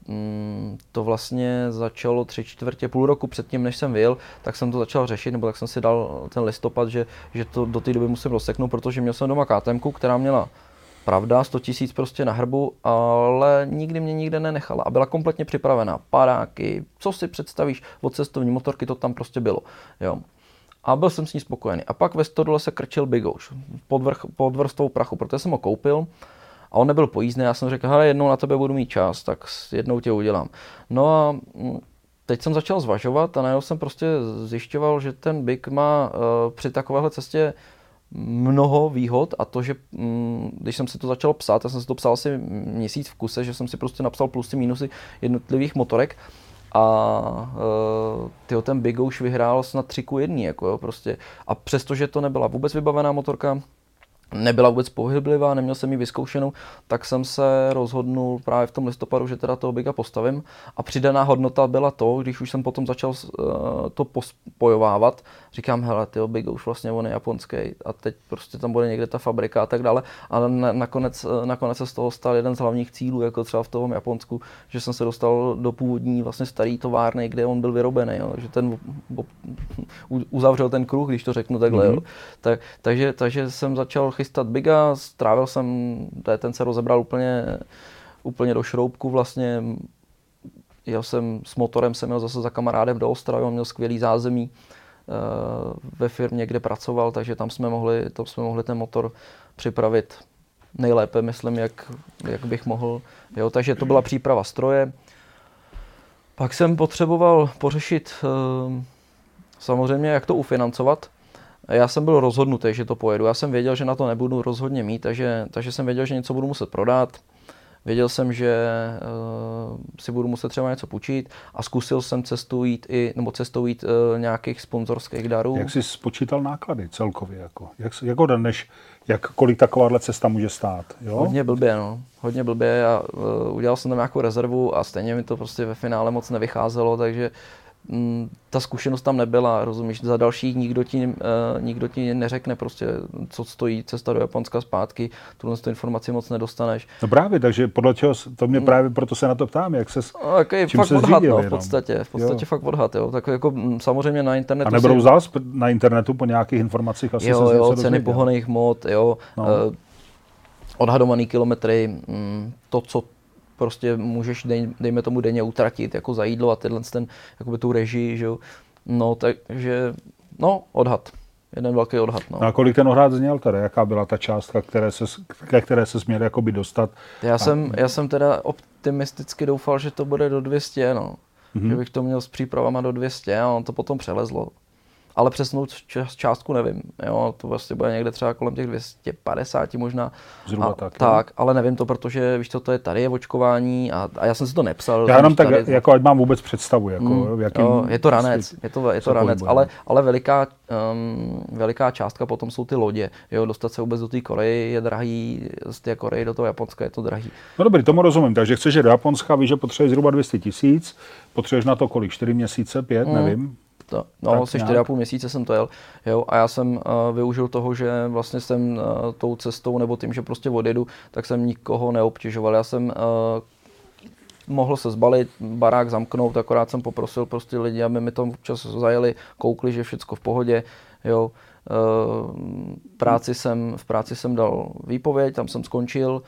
mm, to vlastně začalo tři čtvrtě, půl roku předtím, než jsem vyjel, tak jsem to začal řešit, nebo tak jsem si dal ten listopad, že, že to do té doby musím rozseknout, protože měl jsem doma KTM, která měla pravda, 100 tisíc prostě na hrbu, ale nikdy mě nikde nenechala a byla kompletně připravená. Paráky, co si představíš od cestovní motorky, to tam prostě bylo. Jo a byl jsem s ní spokojený. A pak ve stodole se krčil Bigouš pod, vrch, pod vrstvou prachu, protože jsem ho koupil a on nebyl pojízdný. Já jsem řekl, hele, jednou na tebe budu mít čas, tak jednou tě udělám. No a mm, teď jsem začal zvažovat a najednou jsem prostě zjišťoval, že ten Big má uh, při takovéhle cestě mnoho výhod a to, že mm, když jsem si to začal psát, já jsem si to psal asi měsíc v kuse, že jsem si prostě napsal plusy, minusy jednotlivých motorek, a uh, tyjo, ten Big už vyhrál snad 3 ku 1, jako jo, prostě. A přestože to nebyla vůbec vybavená motorka, nebyla vůbec pohyblivá, neměl jsem ji vyzkoušenou, tak jsem se rozhodnul právě v tom listopadu, že teda toho Biga postavím. A přidaná hodnota byla to, když už jsem potom začal uh, to pospojovávat, říkám, hele, ty Big už vlastně on je japonský a teď prostě tam bude někde ta fabrika a tak dále. Ale na, nakonec, eh, nakonec se z toho stal jeden z hlavních cílů, jako třeba v tom Japonsku, že jsem se dostal do původní vlastně starý továrny, kde on byl vyrobený. Jo. Takže ten uzavřel ten kruh, když to řeknu takhle. Mm-hmm. Jo. Tak, takže, takže jsem začal chystat Biga, strávil jsem, ten se rozebral úplně, úplně do šroubku vlastně, jel jsem s motorem, jsem měl zase za kamarádem do Ostravy, on měl skvělý zázemí eh, ve firmě, kde pracoval, takže tam jsme mohli, tam jsme mohli ten motor připravit nejlépe, myslím, jak, jak bych mohl. Jo, takže to byla příprava stroje. Pak jsem potřeboval pořešit eh, samozřejmě, jak to ufinancovat. Já jsem byl rozhodnutý, že to pojedu. Já jsem věděl, že na to nebudu rozhodně mít, takže, takže jsem věděl, že něco budu muset prodat. Věděl jsem, že uh, si budu muset třeba něco půjčit a zkusil jsem cestu jít i, nebo cestou jít uh, nějakých sponzorských darů. Jak jsi spočítal náklady celkově? Jako? Jak, jak odhadneš, jak, kolik takováhle cesta může stát? Jo? Hodně blbě, no. Hodně blbě a uh, udělal jsem tam nějakou rezervu a stejně mi to prostě ve finále moc nevycházelo, takže ta zkušenost tam nebyla, rozumíš, za dalších nikdo ti, uh, nikdo ti neřekne prostě, co stojí cesta do Japonska zpátky, tuhle tu informaci moc nedostaneš. No právě, takže podle čeho, to mě mm. právě proto se na to ptám, jak se no, jako čím fakt se odhad, no, v podstatě, v podstatě jo. fakt odhad, jo, tak jako mm, samozřejmě na internetu. A nebudou si... zás na internetu po nějakých informacích asi jo, se jo, ceny pohoných mod, jo, no. uh, odhadovaný kilometry, to, co prostě můžeš, dej, dejme tomu, denně utratit jako za jídlo a tenhle ten, jakoby tu režii, že jo. No, takže, no, odhad. Jeden velký odhad. No. a kolik ten odhad zněl teda? Jaká byla ta částka, které se, ke které se směl jakoby dostat? Já, a... jsem, já jsem teda optimisticky doufal, že to bude do 200, no. Mm-hmm. Že bych to měl s přípravama do 200 a on to potom přelezlo ale přesnou částku nevím. Jo, to vlastně bude někde třeba kolem těch 250 možná. Zhruba a, tak. Tak, ale nevím to, protože víš, co to je, tady je očkování a, a já jsem si to nepsal. Já jenom tak, tady, jako ať mám vůbec představu, jako, mm, jakým jo, je to ranec, je to, je to ranec, ale, ale veliká, um, veliká částka potom jsou ty lodě. Jo, dostat se vůbec do té Koreje je drahý, z té Koreje do toho Japonska je to drahý. No dobrý, tomu rozumím, takže chceš jít do Japonska, víš, že potřebuješ zhruba 200 tisíc, potřebuješ na to kolik, 4 měsíce, 5, mm. nevím to, no, asi 4,5 měsíce jsem to jel. Jo, a já jsem uh, využil toho, že vlastně jsem uh, tou cestou nebo tím, že prostě odjedu, tak jsem nikoho neobtěžoval. Já jsem uh, mohl se zbalit, barák zamknout, akorát jsem poprosil prostě lidi, aby mi to občas zajeli, koukli, že všechno v pohodě. Jo. Uh, práci jsem, v práci jsem dal výpověď, tam jsem skončil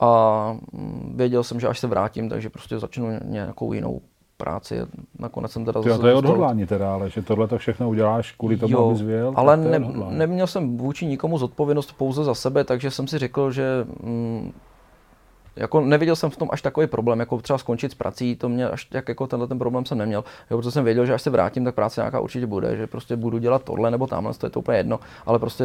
a mm, věděl jsem, že až se vrátím, takže prostě začnu nějakou jinou práci. Nakonec jsem teda zase... To je odhodlání teda, ale že tohle to všechno uděláš kvůli tomu, jo, abys vyjel? ale ne, neměl jsem vůči nikomu zodpovědnost pouze za sebe, takže jsem si řekl, že mm, jako neviděl jsem v tom až takový problém, jako třeba skončit s prací, to mě až tak jako tenhle ten problém jsem neměl, jo, protože jsem věděl, že až se vrátím, tak práce nějaká určitě bude, že prostě budu dělat tohle nebo tamhle, to je to úplně jedno, ale prostě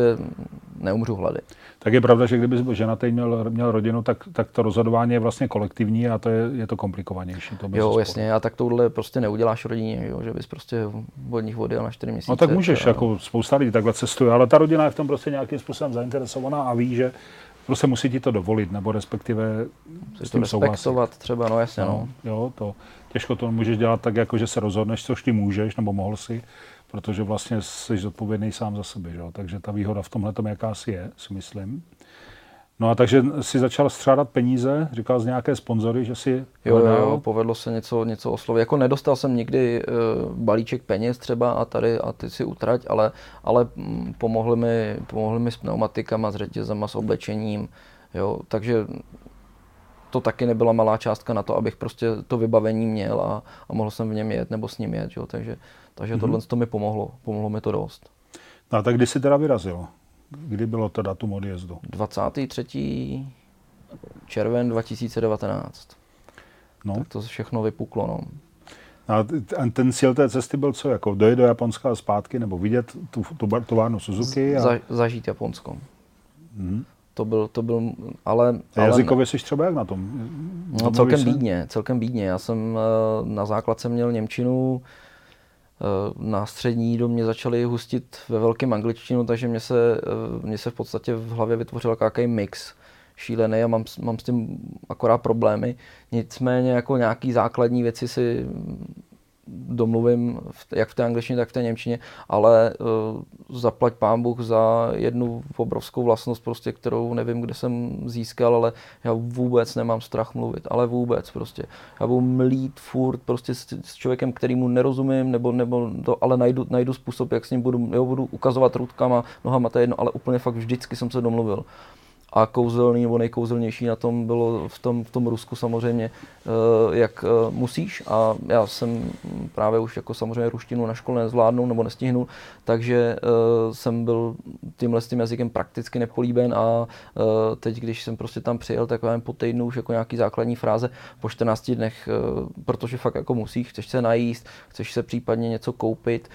neumřu hlady. Tak je pravda, že kdyby žena teď měl, měl rodinu, tak, tak to rozhodování je vlastně kolektivní a to je, je to komplikovanější. To jo, jasně, a tak tohle prostě neuděláš rodině, jo, že bys prostě od nich odjel na 4 měsíce. No tak můžeš, a... jako spousta lidí takhle cestuje, ale ta rodina je v tom prostě nějakým způsobem zainteresovaná a ví, že prostě musí ti to dovolit, nebo respektive s tím souhlasit. třeba, no jasně, no. no. Jo, to těžko to můžeš dělat tak, jako že se rozhodneš, což ty můžeš, nebo mohl si, protože vlastně jsi zodpovědný sám za sebe, že? takže ta výhoda v tomhle tom jakási je, si myslím. No a takže si začal střádat peníze, říkal z nějaké sponzory, že si jo, jo, jo, povedlo se něco, něco oslovit. Jako nedostal jsem nikdy uh, balíček peněz třeba a tady a ty si utrať, ale, ale mm, pomohli mi, pomohli mi s pneumatikama, s řetězama, s oblečením, jo, takže to taky nebyla malá částka na to, abych prostě to vybavení měl a, a mohl jsem v něm jet nebo s ním jet, jo, takže, takže mm-hmm. tohle to mi pomohlo, pomohlo mi to dost. No a tak kdy jsi teda vyrazil? Kdy bylo to datum odjezdu? 23. červen 2019. No. Tak to všechno vypuklo. No. A ten cíl té cesty byl co? Jako dojet do Japonska a zpátky, nebo vidět tu, tu továrnu Suzuki? A... Za, zažít Japonsko. Hmm. To byl, to byl, ale... A jazykově jsi třeba jak na tom? No, celkem se? bídně, celkem bídně. Já jsem eh, na základce měl Němčinu, na střední do mě začaly hustit ve velkém angličtinu, takže mě se, eh, mě se v podstatě v hlavě vytvořil nějaký mix šílený a mám, mám s tím akorát problémy. Nicméně jako nějaký základní věci si domluvím jak v té angličtině, tak v té němčině, ale uh, zaplať pán Bůh za jednu obrovskou vlastnost, prostě, kterou nevím, kde jsem získal, ale já vůbec nemám strach mluvit, ale vůbec prostě. Já budu mlít furt prostě s, s člověkem, kterýmu nerozumím, nebo, nebo to, ale najdu, najdu způsob, jak s ním budu, jo, budu ukazovat rudkama, nohama, to je jedno, ale úplně fakt vždycky jsem se domluvil a kouzelný nebo nejkouzelnější na tom bylo v tom, v tom Rusku samozřejmě, eh, jak eh, musíš. A já jsem právě už jako samozřejmě ruštinu na škole nezvládnu nebo nestihnu, takže eh, jsem byl tímhle s tím jazykem prakticky nepolíben. A teď, když jsem prostě tam přijel, tak po týdnu už jako nějaký základní fráze po 14 dnech, protože fakt jako musíš, chceš se najíst, chceš se případně něco koupit,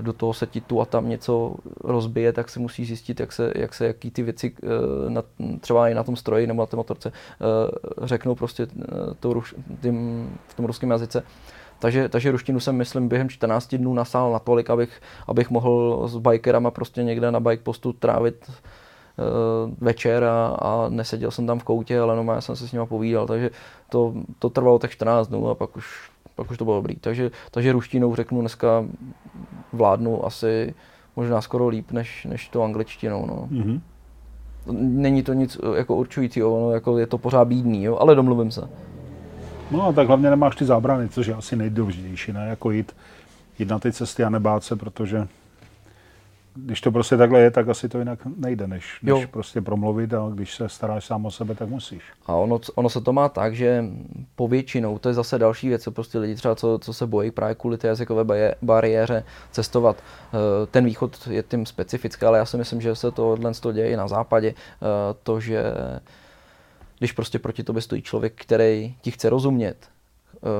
do toho se ti tu a tam něco rozbije, tak si musí zjistit, jak se, jak se jaký ty věci eh, na, třeba i na tom stroji nebo na té motorce eh, řeknou prostě to, tím, v tom ruském jazyce. Takže, takže ruštinu jsem, myslím, během 14 dnů nasál natolik, abych, abych mohl s bikerama prostě někde na bike postu trávit večer a, a neseděl jsem tam v koutě, ale no, já jsem se s nima povídal, takže to, to trvalo tak 14 dnů a pak už, pak už to bylo dobrý. Takže, takže ruštinou řeknu dneska vládnu asi možná skoro líp než, než to angličtinou. No. Mm-hmm. Není to nic jako určujícího, no, jako je to pořád bídný, jo, ale domluvím se. No a tak hlavně nemáš ty zábrany, což je asi nejdůležitější, ne? Jako jít, jít na ty cesty a nebát se, protože když to prostě takhle je, tak asi to jinak nejde, než, než prostě promluvit a když se staráš sám o sebe, tak musíš. A ono, ono se to má tak, že povětšinou, to je zase další věc, co prostě lidi třeba, co, co se bojí právě kvůli té jazykové bariéře cestovat. Eh, ten východ je tím specifický, ale já si myslím, že se to dnes to děje i na západě. Eh, to, že když prostě proti tobě stojí člověk, který ti chce rozumět,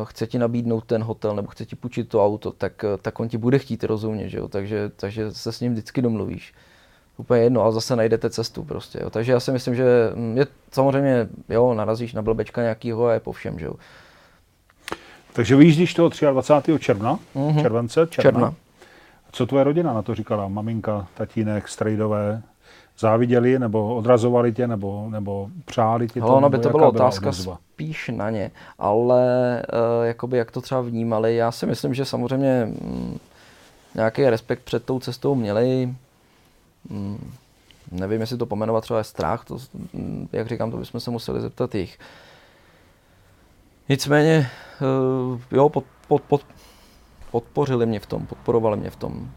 chce ti nabídnout ten hotel nebo chce ti půjčit to auto, tak, eh, tak on ti bude chtít rozumět, že jo? Takže, takže se s ním vždycky domluvíš. Úplně jedno, ale zase najdete cestu prostě. Jo? Takže já si myslím, že mm, je, samozřejmě, jo, narazíš na blbečka nějakýho a je po všem, že jo. Takže vyjíždíš toho 23. června, mm-hmm. července, června. června. Co tvoje rodina na to říkala? Maminka, tatínek, strejdové? Záviděli, nebo odrazovali tě, nebo, nebo přáli ti to? ono by to byla otázka odezva? spíš na ně, ale uh, jakoby jak to třeba vnímali, já si myslím, že samozřejmě mm, nějaký respekt před tou cestou měli. Mm, nevím, jestli to pomenovat třeba je strach, to, mm, jak říkám, to bychom se museli zeptat jich. Nicméně, uh, jo, pod, pod, pod, podpořili mě v tom, podporovali mě v tom.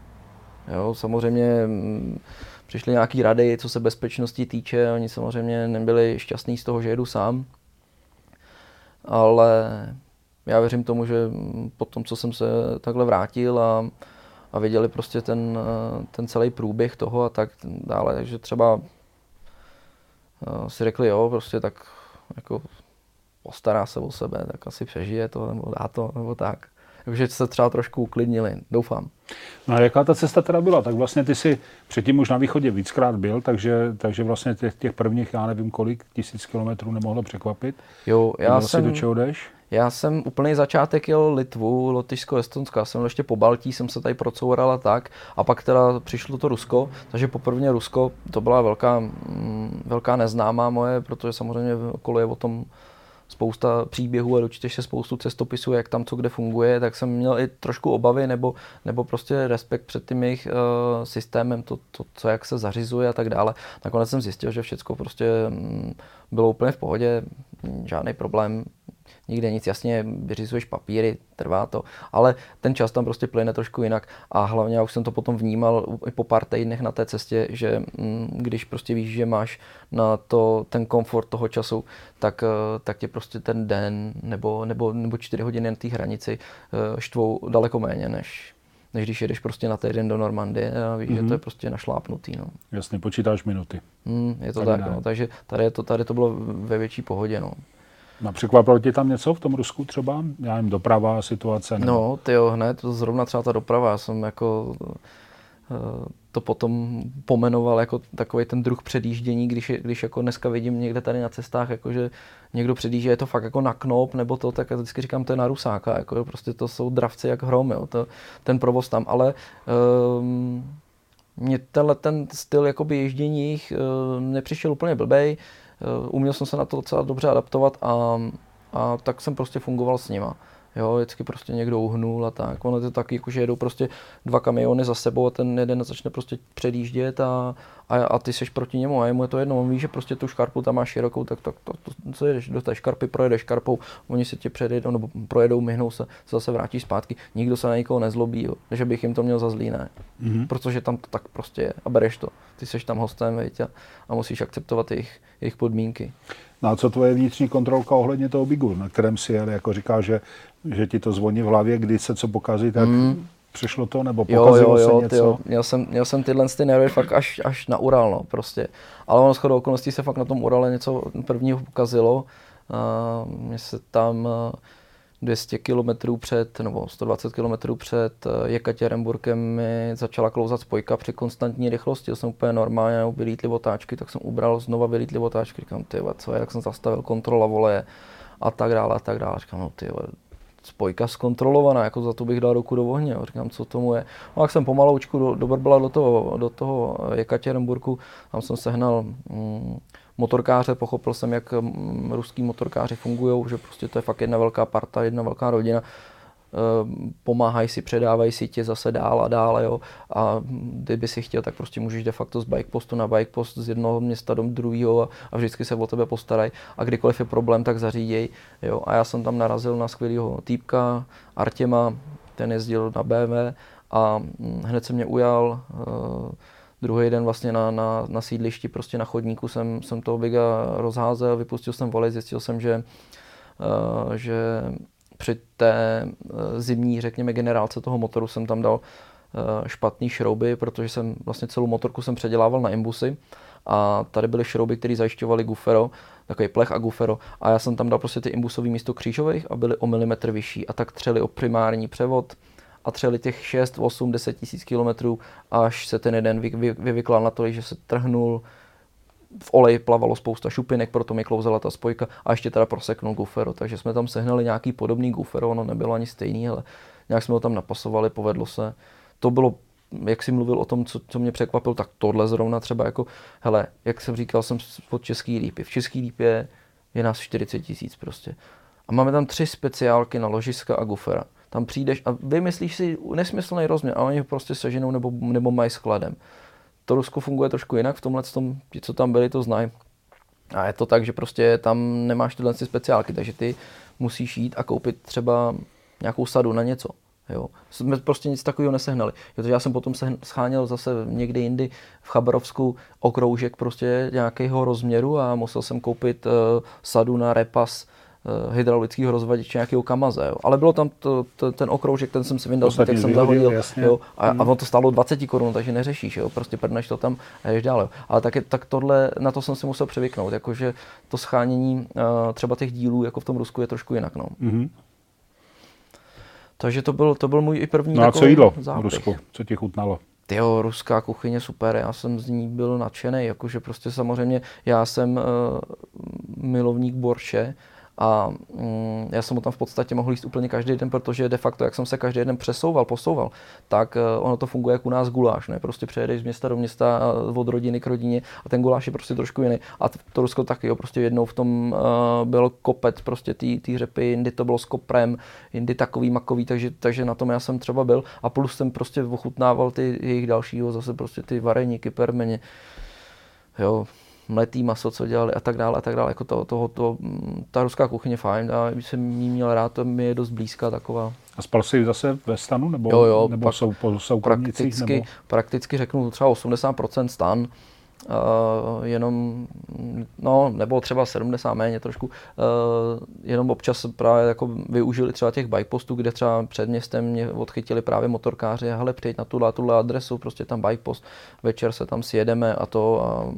Jo, samozřejmě mm, přišly nějaké rady, co se bezpečnosti týče. Oni samozřejmě nebyli šťastní z toho, že jedu sám. Ale já věřím tomu, že po tom, co jsem se takhle vrátil a, a viděli prostě ten, ten celý průběh toho a tak dále, že třeba eh, si řekli, jo, prostě tak jako postará se o sebe, tak asi přežije to, nebo dá to, nebo tak. Takže se třeba trošku uklidnili, doufám. No a jaká ta cesta teda byla? Tak vlastně ty si předtím už na východě víckrát byl, takže, takže vlastně těch, těch prvních, já nevím kolik, tisíc kilometrů nemohlo překvapit. Jo, já jsem... do čeho jdeš? Já jsem úplný začátek jel Litvu, Lotyšsko, Estonsko. Já jsem ještě po Baltí, jsem se tady procoural tak. A pak teda přišlo to Rusko, takže poprvé Rusko, to byla velká, mm, velká neznámá moje, protože samozřejmě okolo je o tom spousta příběhů a dočteš se spoustu cestopisů, jak tam co kde funguje, tak jsem měl i trošku obavy nebo, nebo prostě respekt před tím jejich uh, systémem, to, to, co jak se zařizuje a tak dále. Nakonec jsem zjistil, že všechno prostě um, bylo úplně v pohodě, žádný problém, nikde nic, jasně vyřizuješ papíry, trvá to, ale ten čas tam prostě plyne trošku jinak a hlavně já už jsem to potom vnímal i po pár týdnech na té cestě, že mm, když prostě víš, že máš na to ten komfort toho času, tak, eh, tak tě prostě ten den nebo, nebo, nebo čtyři hodiny na té hranici eh, štvou daleko méně, než, než když jedeš prostě na týden do Normandie a víš, mm-hmm. že to je mhm. prostě našlápnutý. No. Jasně, počítáš minuty. Mm, je to tady tak, no, takže tady, to, tady to bylo ve větší pohodě. No. No, překvapilo tě tam něco v tom Rusku třeba? Já jim doprava, situace? Nebo... No, ty jo, hned, to zrovna třeba ta doprava, já jsem jako eh, to potom pomenoval jako takový ten druh předjíždění, když, když jako dneska vidím někde tady na cestách, jako že někdo předjíždí, je to fakt jako na knop, nebo to, tak já vždycky říkám, to je na rusáka, jako prostě to jsou dravci jak hrom, jo, to, ten provoz tam, ale um, mě tenhle ten styl jakoby ježdění uh, nepřišel úplně blbej, Eh, uměl jsem se na to docela dobře adaptovat a, a tak jsem prostě fungoval s nima. Jo, vždycky prostě někdo uhnul a tak. Ono je to taky, jako, že jedou prostě dva kamiony za sebou a ten jeden začne prostě předjíždět a, a, a ty seš proti němu a jemu je to jedno. On ví, že prostě tu škarpu tam máš širokou, tak, tak to, to, to, co jedeš do té škarpy, projedeš škarpou, oni se tě předjedou nebo projedou, myhnou se, se zase vrátí zpátky. Nikdo se na nikoho nezlobí, jo, že bych jim to měl za zlý, ne. Mm-hmm. Protože tam to tak prostě je a bereš to. Ty seš tam hostem, veď, a, a musíš akceptovat jejich, jejich podmínky. No a co tvoje vnitřní kontrolka ohledně toho Bigu, na kterém si jel, jako říká, že, že ti to zvoní v hlavě, kdy se co pokazí, tak mm. Přišlo to, nebo pokazilo jo, jo, jo, se něco? Jo. Měl, jsem, měl jsem tyhle ty nervy fakt až, až na Ural, no, prostě. Ale ono shodou okolností se fakt na tom Urale něco prvního pokazilo. Uh, mě se tam uh, 200 km před, nebo 120 km před Jekatěrenburkem mi začala klouzat spojka při konstantní rychlosti. Já jsem úplně normálně vylítli otáčky, tak jsem ubral znova vylítli otáčky. Říkám, ty co je, jak jsem zastavil kontrola voleje a tak dále a tak dále. Říkám, no ty spojka zkontrolovaná, jako za to bych dal ruku do ohně. Říkám, co tomu je. No, jak jsem pomaloučku do, dobrbala do toho, do toho Jekatěrenburku, tam jsem sehnal mm, motorkáře, pochopil jsem, jak mm, ruský motorkáři fungují, že prostě to je fakt jedna velká parta, jedna velká rodina pomáhají si, předávají si tě zase dál a dál, jo. A kdyby si chtěl, tak prostě můžeš de facto z bike postu na bike post z jednoho města do druhého a, a vždycky se o tebe postarají. A kdykoliv je problém, tak zaříděj, jo. A já jsem tam narazil na skvělého týpka, Artěma, ten jezdil na BMW a hm, hned se mě ujal, uh, druhý den vlastně na, na, na sídlišti, prostě na chodníku jsem, jsem toho biga rozházel, vypustil jsem volej, zjistil jsem, že, uh, že při té uh, zimní, řekněme, generálce toho motoru jsem tam dal uh, špatný šrouby, protože jsem vlastně celou motorku jsem předělával na imbusy a tady byly šrouby, které zajišťovaly gufero, takový plech a gufero. A já jsem tam dal prostě ty imbusový místo křížových a byly o milimetr vyšší a tak třeli o primární převod, a třeli těch 6, 8, 10 tisíc kilometrů, až se ten jeden vy, vy, vyvyklal na to, že se trhnul, v oleji plavalo spousta šupinek, proto mi klouzala ta spojka a ještě teda proseknul gufero, takže jsme tam sehnali nějaký podobný gufero, ono nebylo ani stejný, ale nějak jsme ho tam napasovali, povedlo se. To bylo jak jsi mluvil o tom, co, co mě překvapilo, tak tohle zrovna třeba jako, hele, jak jsem říkal, jsem pod Český lípy. V Český lípě je nás 40 tisíc prostě. A máme tam tři speciálky na ložiska a gufera tam přijdeš a vymyslíš si nesmyslný rozměr a oni ho prostě seženou nebo, nebo mají skladem. To Rusko funguje trošku jinak, v tomhle tom, ti, co tam byli, to znají. A je to tak, že prostě tam nemáš tyhle speciálky, takže ty musíš jít a koupit třeba nějakou sadu na něco. Jo. Jsme prostě nic takového nesehnali. Protože já jsem potom se scháněl zase někdy jindy v Chabarovsku okroužek prostě nějakého rozměru a musel jsem koupit uh, sadu na repas hydraulického rozvaděče nějakého kamaze. Jo. Ale bylo tam to, to, ten okroužek, ten jsem si vyndal, tak jsem zahodil. Jo, a, a ono to stálo 20 korun, takže neřešíš, jo. prostě prdneš to tam a jdeš dál. Jo. Ale tak, je, tak tohle, na to jsem si musel přivyknout, jakože to schánění uh, třeba těch dílů, jako v tom Rusku, je trošku jinak. No. Mhm. Takže to byl, to byl můj i první No a co jídlo v. Rusku? Co ti chutnalo? Tyjo, ruská kuchyně super, já jsem z ní byl nadšený, jakože prostě samozřejmě já jsem uh, milovník borše a mm, já jsem ho tam v podstatě mohl jíst úplně každý den, protože de facto, jak jsem se každý den přesouval, posouval, tak uh, ono to funguje jako u nás guláš, ne? Prostě přejedeš z města do města, uh, od rodiny k rodině a ten guláš je prostě trošku jiný. A t- to Rusko taky, jo, prostě jednou v tom uh, byl kopec prostě ty řepy, jindy to bylo s koprem, jindy takový makový, takže, takže na tom já jsem třeba byl a plus jsem prostě ochutnával ty jejich dalšího, zase prostě ty vareníky, permeně, jo, mletý maso, co dělali a tak dále a tak dále. Jako to, toho, to, mm, ta ruská kuchyně fajn a když jsem jí měl rád, to mi je dost blízká taková. A spal jsi zase ve stanu? Nebo, Jo, jo, nebo pak jsou po soukromnicích? Prakticky, Nebo? prakticky řeknu třeba 80% stan, Uh, jenom, no, nebo třeba 70 méně trošku, uh, jenom občas právě jako využili třeba těch bike postů, kde třeba před městem mě odchytili právě motorkáři, hele, přijď na tuhle, tuhle adresu, prostě tam bike post, večer se tam sjedeme a to a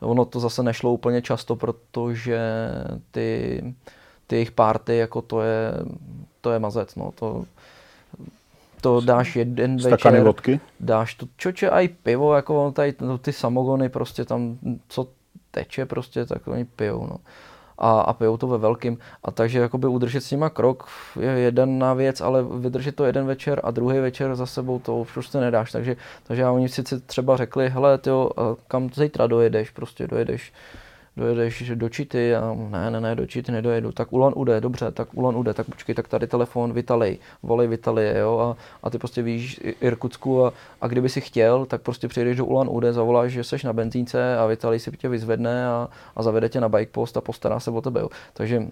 ono to zase nešlo úplně často, protože ty, ty jejich party, jako to je, to je mazec, no, to, to dáš jeden Stakany večer, vodky? dáš to čoče a i pivo, jako tady no, ty samogony prostě tam, co teče prostě, tak oni pijou, no. A, a pijou to ve velkým. A takže jakoby udržet s nima krok je jedna věc, ale vydržet to jeden večer a druhý večer za sebou to prostě nedáš. Takže, takže oni sice třeba řekli, hele, tyjo, kam zítra dojedeš, prostě dojedeš dojedeš do Čity a ne, ne, ne, do Čity nedojedu, tak Ulan Ude, dobře, tak Ulan Ude, tak počkej, tak tady telefon Vitalij, volej Vitalije, jo, a, a ty prostě víš Irkutsku a, a kdyby si chtěl, tak prostě přijdeš do Ulan Ude, zavoláš, že seš na benzínce a Vitalij si tě vyzvedne a, a zavede tě na bike post a postará se o tebe, jo. Takže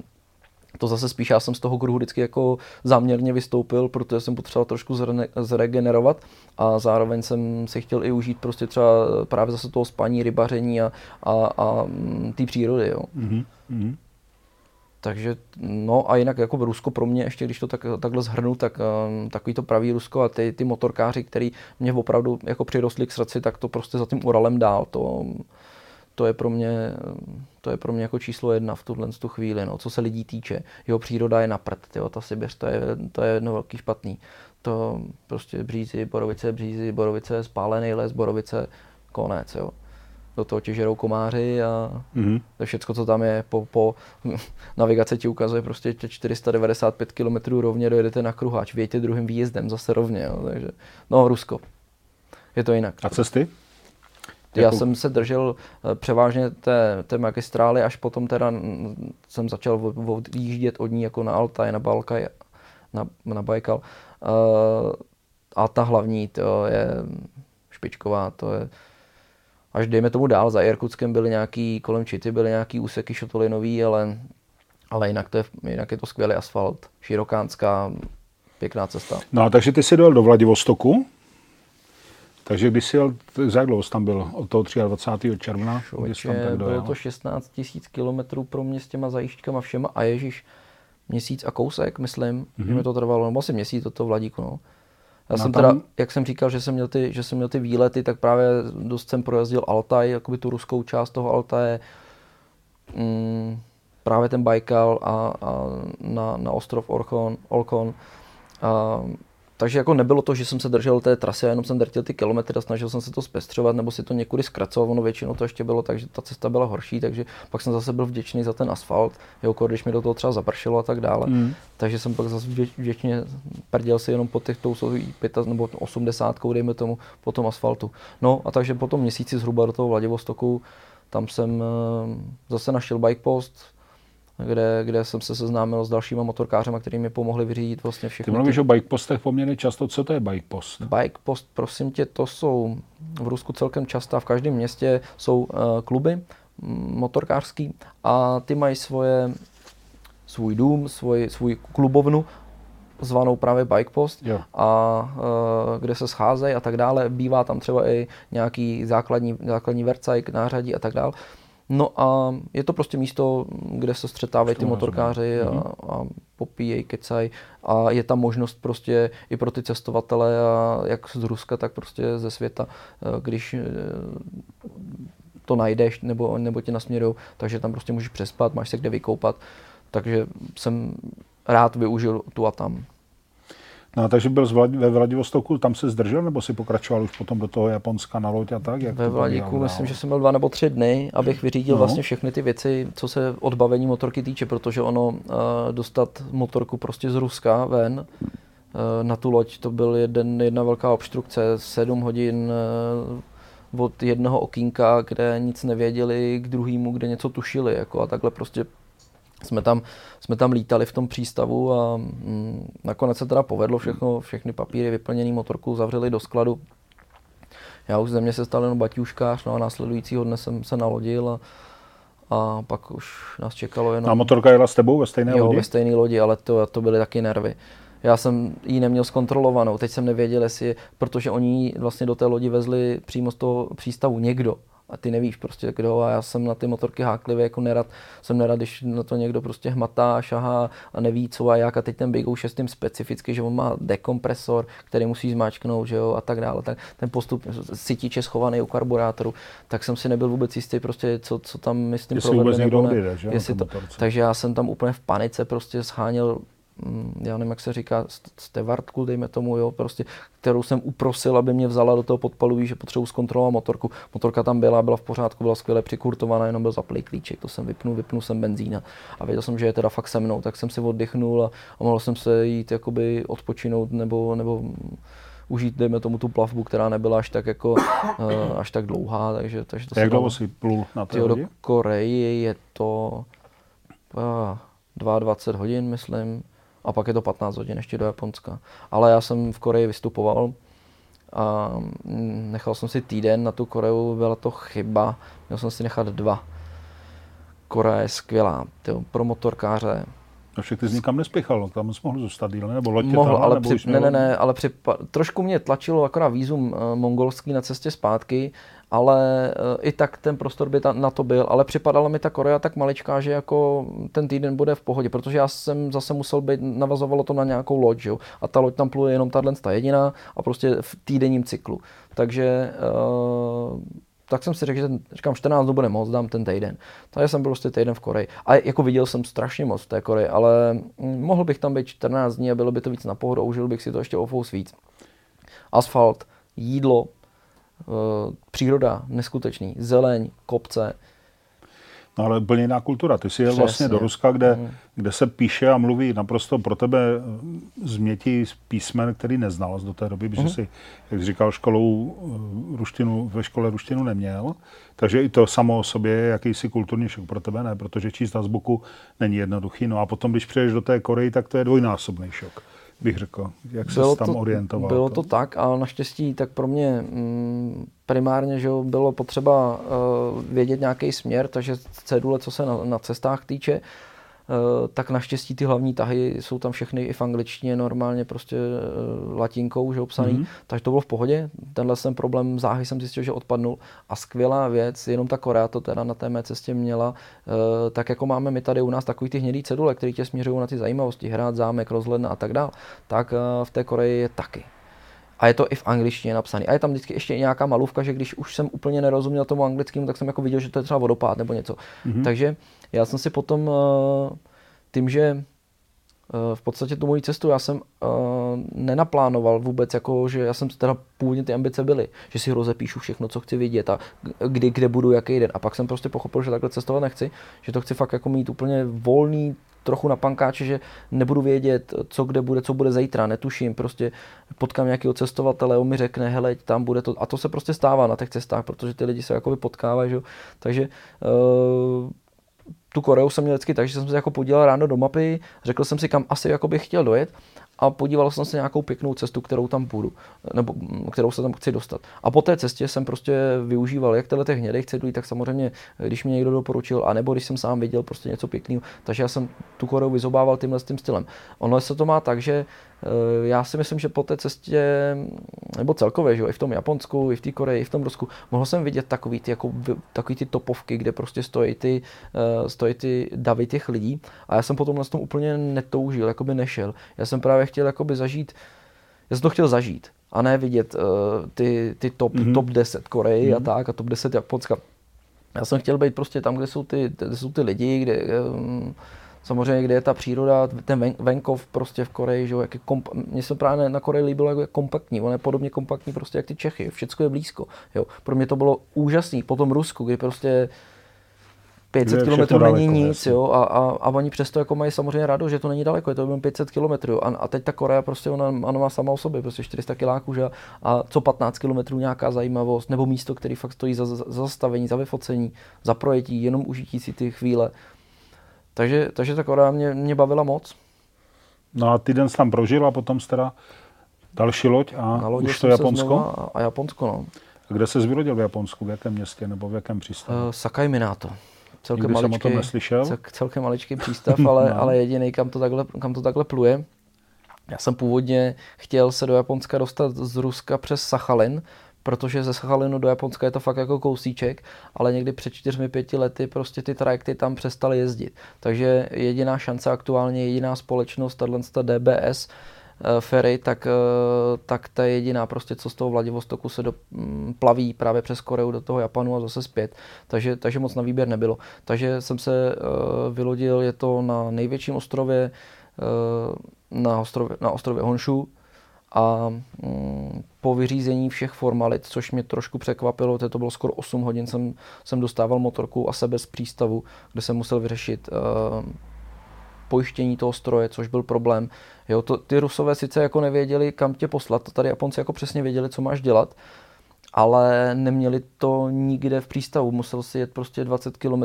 to zase spíš já jsem z toho kruhu vždycky jako záměrně vystoupil, protože jsem potřeboval trošku zrene, zregenerovat a zároveň jsem si chtěl i užít prostě třeba právě zase toho spaní, rybaření a, a, a té přírody. Jo. Mhm. Mhm. Takže no a jinak jako Rusko pro mě, ještě když to tak, takhle zhrnu, tak um, takový to pravý Rusko a ty, ty motorkáři, který mě opravdu jako přirostli k srdci, tak to prostě za tím Uralem dál. To, to je pro mě, to je pro mě jako číslo jedna v tuhle tu chvíli, no, co se lidí týče. Jeho příroda je na prd, tyjo, ta Sibiř, to je, to je jedno velký špatný. To prostě břízy, borovice, břízy, borovice, spálený les, borovice, konec, jo. Do toho tě žerou komáři a Mhm. to všechno, co tam je, po, po navigaci ti ukazuje prostě tě 495 km rovně dojedete na kruháč, vějte druhým výjezdem zase rovně, jo, takže no Rusko. Je to jinak. A cesty? Já Jakou- jsem se držel eh, převážně té, té magistrály, až potom teda jsem začal od- odjíždět od ní jako na Altaj, na Balkaj, na, na Baikal. Uh, a ta hlavní, to je špičková, to je až dejme tomu dál, za Irkutskem byly nějaký, kolem Čity byly nějaký úseky šotolinový, ale, ale jinak, to je, jinak je to skvělý asfalt, širokánská, pěkná cesta. No a takže ty jsi dojel do Vladivostoku. Takže když jsi jel, za jak dlouho tam byl? Od toho 23. června? Jsi tam tak bylo dojel? to 16 tisíc kilometrů pro mě s těma zajížďkama všema a ježíš, měsíc a kousek, myslím, mm-hmm. že mi to trvalo, nebo asi měsíc do toho Vladíku, no. Já No jsem tam- teda, jak jsem říkal, že jsem měl ty, že jsem měl ty výlety, tak právě dost jsem projezdil Altaj, jakoby tu ruskou část toho Altaje, mm, právě ten Baikal a, a na, na ostrov Orchon, Olkon. A, takže jako nebylo to, že jsem se držel té trasy, a jenom jsem drtil ty kilometry a snažil jsem se to zpestřovat nebo si to někudy zkracovat. Ono většinou to ještě bylo tak, že ta cesta byla horší, takže pak jsem zase byl vděčný za ten asfalt, jo, když mi do toho třeba zapršelo a tak dále. Mm. Takže jsem pak zase vdě- vděčně prděl si jenom po těch tou svojí 5 nebo 80, dejme tomu, po tom asfaltu. No a takže po tom měsíci zhruba do toho Vladivostoku, tam jsem eh, zase našel bike post, kde, kde jsem se seznámil s dalšíma motorkářema, kteří mi pomohli vyřídit vlastně Ty všechny mluvíš ty o bike postech poměrně často. Co to je bike post? Bike post, prosím tě, to jsou v Rusku celkem častá, v každém městě jsou uh, kluby mm, motorkářský a ty mají svoje, svůj dům, svůj, svůj klubovnu, zvanou právě Bike Post Jo. a uh, kde se scházejí a tak dále. Bývá tam třeba i nějaký základní, základní vercajk, nářadí a tak dále. No a je to prostě místo, kde se střetávají ty motorkáři a, mhm. a popíjejí, kecaj a je tam možnost prostě i pro ty cestovatele, a jak z Ruska, tak prostě ze světa, eh, když eh, to najdeš nebo, nebo tě nasměrují, takže tam prostě můžeš přespat, máš se kde vykoupat. Takže jsem rád využil tu a tam. No, takže byl ve Vladivostoku, tam se zdržel, nebo si pokračoval už potom do toho Japonska na loď a tak? Jak ve Vladiku myslím, že jsem byl dva nebo tři dny, abych vyřídil no. vlastně všechny ty věci, co se odbavení motorky týče, protože ono uh, dostat motorku prostě z Ruska ven uh, na tu loď, to byl jeden, jedna velká obstrukce, sedm hodin uh, od jednoho okýnka, kde nic nevěděli, k druhému, kde něco tušili, jako a takhle prostě jsme tam, jsme tam lítali v tom přístavu a mm, nakonec se teda povedlo všechno, všechny papíry vyplněný motorku zavřeli do skladu. Já už ze mě se stal jenom baťuškář, no a následujícího dne jsem se nalodil a, a pak už nás čekalo jenom... A motorka jela s tebou ve stejné jo, lodi? ve stejné lodi, ale to, to byly taky nervy. Já jsem ji neměl zkontrolovanou, teď jsem nevěděl, jestli, protože oni vlastně do té lodi vezli přímo z toho přístavu někdo a ty nevíš prostě kdo. A já jsem na ty motorky háklivý jako nerad, jsem nerad, když na to někdo prostě hmatá, šahá a neví co a jak. A teď ten Big O 6 tím specificky, že on má dekompresor, který musí zmáčknout, že jo, a tak dále, tak ten postup sytiče schovaný u karburátoru, tak jsem si nebyl vůbec jistý prostě, co, co tam my s tím provedli, nebo ne, odjede, že? Jestli to, takže já jsem tam úplně v panice prostě scháněl Mm, já nevím, jak se říká, stevartku, dejme tomu, jo, prostě, kterou jsem uprosil, aby mě vzala do toho podpalu, že potřebuji zkontrolovat motorku. Motorka tam byla, byla v pořádku, byla skvěle přikurtovaná, jenom byl zaplý klíček, to jsem vypnul, vypnul jsem benzína a věděl jsem, že je teda fakt se mnou, tak jsem si oddychnul a, a mohl jsem se jít jakoby odpočinout nebo, nebo užít, dejme tomu, tu plavbu, která nebyla až tak jako, uh, až tak dlouhá, takže, takže to Jak dlouho si plul na té Do Koreji je to uh, 22 hodin, myslím, a pak je to 15 hodin ještě do Japonska. Ale já jsem v Koreji vystupoval a nechal jsem si týden na tu Koreu, byla to chyba, měl jsem si nechat dva. Korea je skvělá, tyjo, pro motorkáře. A však ty jsi nikam nespěchal, tam jsi mohl zůstat díl, nebo loď Mohl, ale nebo při, ne, ne, ne, ale při, trošku mě tlačilo akorát výzum uh, mongolský na cestě zpátky ale eh, i tak ten prostor by na to byl, ale připadala mi ta Korea tak maličká, že jako ten týden bude v pohodě, protože já jsem zase musel být, navazovalo to na nějakou loď, jo? a ta loď tam pluje jenom tahle ta jediná a prostě v týdenním cyklu. Takže uh, tak jsem si řekl, že ten, říkám, 14 dnů bude moc, dám ten týden. Takže jsem byl prostě týden v Koreji. A jako viděl jsem strašně moc v té Koreji, ale hm, mohl bych tam být 14 dní a bylo by to víc na pohodu, užil bych si to ještě o fous víc. Asfalt, jídlo, Eh, příroda neskutečný, zeleň, kopce. No ale úplně jiná kultura. Ty jsi jel vlastně do Ruska, kde, mm. kde se píše a mluví naprosto pro tebe eh, změti z písmen, který neznal do té doby, protože mm. si, jak jsi říkal, školou eh, ruštinu, ve škole ruštinu neměl. Takže i to samo o sobě je jakýsi kulturní šok pro tebe, ne? Protože číst azbuku není jednoduchý. No a potom, když přijdeš do té Koreji, tak to je dvojnásobný šok bych řekl. Jak se tam to, orientoval? Bylo to tak a naštěstí tak pro mě mm, primárně, že bylo potřeba uh, vědět nějaký směr, takže cedule, co se na, na cestách týče, tak naštěstí ty hlavní tahy jsou tam všechny i v angličtině normálně prostě eh, latinkou, že obsaný, mm-hmm. takže to bylo v pohodě. Tenhle jsem problém záhy jsem zjistil, že odpadnul a skvělá věc, jenom ta Korea to teda na té mé cestě měla, eh, tak jako máme my tady u nás takový ty hnědý cedule, které tě směřují na ty zajímavosti, hrát, zámek, rozhledna a tak dále, tak v té Koreji je taky. A je to i v angličtině napsaný. A je tam vždycky ještě nějaká malůvka, že když už jsem úplně nerozuměl tomu anglickému, tak jsem jako viděl, že to je třeba vodopád nebo něco. Mm-hmm. Takže já jsem si potom eh, tím, že v podstatě tu moji cestu já jsem uh, nenaplánoval vůbec, jako, že já jsem teda původně ty ambice byly, že si rozepíšu všechno, co chci vidět a kdy, kde budu, jaký den. A pak jsem prostě pochopil, že takhle cestovat nechci, že to chci fakt jako mít úplně volný, trochu na pankáče, že nebudu vědět, co kde bude, co bude zítra, netuším, prostě potkám nějakého cestovatele, on mi řekne, hele, tam bude to, a to se prostě stává na těch cestách, protože ty lidi se jakoby potkávají, že? takže uh, tu Koreu jsem měl vždycky tak, že jsem se jako podíval ráno do mapy, řekl jsem si, kam asi jako bych chtěl dojet a podíval jsem se nějakou pěknou cestu, kterou tam půjdu, nebo mm, kterou se tam chci dostat. A po té cestě jsem prostě využíval jak tyhle hnědých cedulí, tak samozřejmě, když mi někdo doporučil, anebo když jsem sám viděl prostě něco pěkného, takže já jsem tu Koreu vyzobával tímhle tím stylem. Ono se to má tak, že já si myslím, že po té cestě, nebo celkově, že jo, i v tom Japonsku, i v té Koreji, i v tom Rusku, mohl jsem vidět takový ty, jako, takový ty topovky, kde prostě stojí ty, uh, stojí ty davy těch lidí a já jsem potom na tom úplně netoužil, jako by nešel. Já jsem právě chtěl jakoby zažít, já jsem to chtěl zažít a ne vidět uh, ty, ty top, mm-hmm. top 10 Koreji mm-hmm. a tak a top 10 Japonska. Já jsem chtěl být prostě tam, kde jsou ty, kde jsou ty lidi, kde, um, samozřejmě, kde je ta příroda, ten ven, venkov prostě v Koreji, že jo, jak je komp- mně se právě na Koreji líbilo, jak je kompaktní, on je podobně kompaktní prostě jak ty Čechy, všechno je blízko, jo. Pro mě to bylo úžasný, potom Rusku, kdy prostě 500 km není nic, jo, a, a, a oni přesto jako mají samozřejmě rado, že to není daleko, je to jenom 500 km, a, a teď ta Korea prostě ona, ona má sama o sobě, prostě 400 kiláků, že, a co 15 km nějaká zajímavost, nebo místo, který fakt stojí za, za, za zastavení, za vyfocení, za projetí, jenom užití si ty chvíle, takže, takže ta Korea mě, mě bavila moc. No a týden jsi tam prožil a potom jsi teda další loď a Na už to Japonsko? A, Japonsko, no. A kde se vyrodil v Japonsku? V jakém městě nebo v jakém přístavu? Uh, Sakai Minato. Celkem Nikdy maličký, jsem o tom neslyšel. Cel, celkem maličký přístav, ale, no. ale jediný, kam to, takhle, kam to takhle pluje. Já jsem původně chtěl se do Japonska dostat z Ruska přes Sachalin, protože ze Sachalinu do Japonska je to fakt jako kousíček, ale někdy před čtyřmi, pěti lety prostě ty trajekty tam přestaly jezdit. Takže jediná šance aktuálně, jediná společnost, tato DBS, eh, ferry, tak, eh, tak ta je jediná prostě, co z toho Vladivostoku se do, mm, plaví právě přes Koreu do toho Japanu a zase zpět. Takže, takže moc na výběr nebylo. Takže jsem se uh, vylodil, je to na největším ostrově, na ostrově, na ostrově Honshu, a mm, po vyřízení všech formalit, což mě trošku překvapilo, to bylo skoro 8 hodin, jsem, jsem dostával motorku a sebe z přístavu, kde jsem musel vyřešit uh, pojištění toho stroje, což byl problém. Jo, to, ty rusové sice jako nevěděli, kam tě poslat, to tady Japonci jako přesně věděli, co máš dělat, ale neměli to nikde v přístavu. Musel si jet prostě 20 km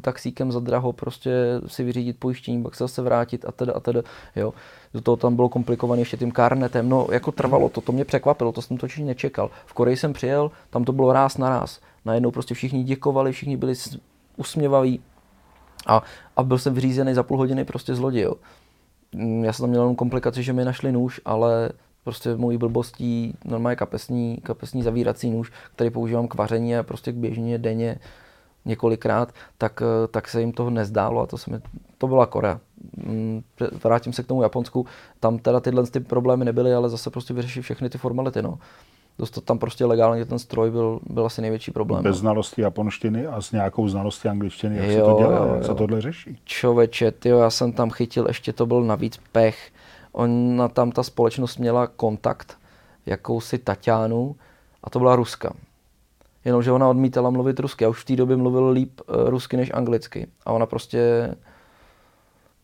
taxíkem za draho, prostě si vyřídit pojištění, pak se zase vrátit a teda a teda, jo. Do toho tam bylo komplikované ještě tím karnetem. No, jako trvalo to, to mě překvapilo, to jsem točí nečekal. V Koreji jsem přijel, tam to bylo ráz na ráz. Najednou prostě všichni děkovali, všichni byli usměvaví a, a byl jsem vyřízený za půl hodiny prostě z lodi, jo. Mm, já jsem tam měl jenom komplikaci, že mi našli nůž, ale prostě mojí blbostí normálně kapesní, kapesní zavírací nůž, který používám k vaření a prostě k běžně denně několikrát, tak, tak se jim toho nezdálo a to, se mi, to byla Korea. Mm, vrátím se k tomu Japonsku, tam teda tyhle ty problémy nebyly, ale zase prostě vyřešit všechny ty formality. No. Dostat tam prostě legálně ten stroj byl, byl asi největší problém. Bez no. znalosti japonštiny a s nějakou znalostí angličtiny, jak jo, se to dělá, jo, jo. jak se tohle řeší? Čověče, tyjo, já jsem tam chytil, ještě to byl navíc pech, Ona tam ta společnost měla kontakt, jakousi Tatianu, a to byla Ruska. Jenomže ona odmítala mluvit rusky. Já už v té době mluvil líp eh, rusky než anglicky. A ona prostě...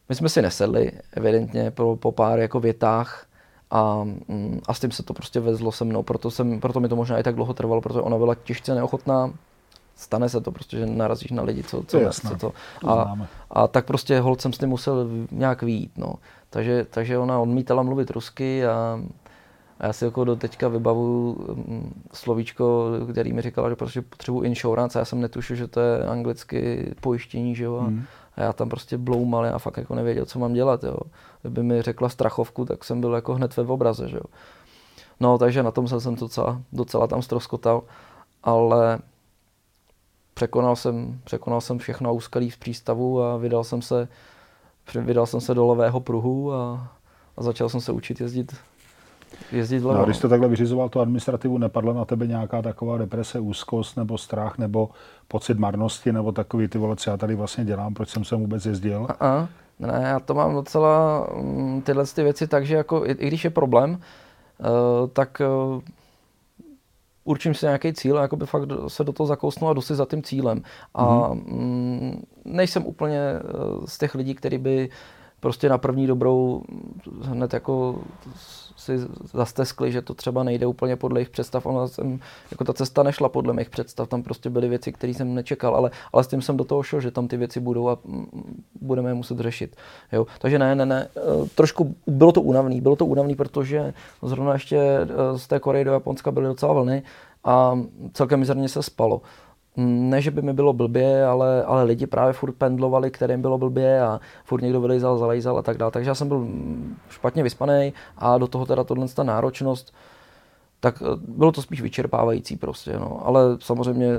My jsme si nesedli, evidentně, po, po pár jako větách a, mm, a s tím se to prostě vezlo se mnou. Proto, jsem, proto mi to možná i tak dlouho trvalo, protože ona byla těžce neochotná. Stane se to prostě, že narazíš na lidi, co, co, co to. A, a tak prostě holcem jsem s tím musel nějak výjít. No. Takže, takže ona odmítala mluvit rusky a, a já si jako do teďka vybavuju mm, slovíčko, který mi říkala, že prostě potřebuji insurance a já jsem netušil, že to je anglicky pojištění, že jo. Mm. A já tam prostě bloumal, já fakt jako nevěděl, co mám dělat, jo. Kdyby mi řekla strachovku, tak jsem byl jako hned ve obraze, že jo. No, takže na tom jsem docela, docela tam stroskotal, ale překonal jsem, překonal jsem všechno úskalí z přístavu a vydal jsem se vydal jsem se do levého pruhu a, a začal jsem se učit jezdit jezdit vlevo. No, když jste takhle vyřizoval tu administrativu, nepadla na tebe nějaká taková deprese, úzkost nebo strach nebo pocit marnosti nebo takový ty vole, co já tady vlastně dělám, proč jsem sem vůbec jezdil? A-a. Ne, já to mám docela mm, tyhle ty věci tak, že jako, i, i když je problém, uh, tak uh, určím si nějaký cíl a jakoby fakt se do toho zakousnu a jdu si za tím cílem. A mm. nejsem úplně eh, z těch lidí, který by prostě na první dobrou hned jako si zasteskli, že to třeba nejde úplně podle jejich představ. Ona jsem, jako ta cesta nešla podle mých představ, tam prostě byly věci, které jsem nečekal, ale, ale s tím jsem do toho šel, že tam ty věci budou a budeme je muset řešit. Jo? Takže ne, ne, ne, eh, trošku bylo to únavný, bylo to únavný, protože zrovna ještě eh, z té Koreje do Japonska byly docela vlny a celkem mizerně se spalo. Ne, že by mi bylo blbě, ale, ale lidi právě furt pendlovali, kterým bylo blbě a furt někdo vylejzal, zalejzal a tak dále. Takže já jsem byl špatně vyspaný a do toho teda tohle ta náročnost, tak eh, bylo to spíš vyčerpávající prostě, no. Ale samozřejmě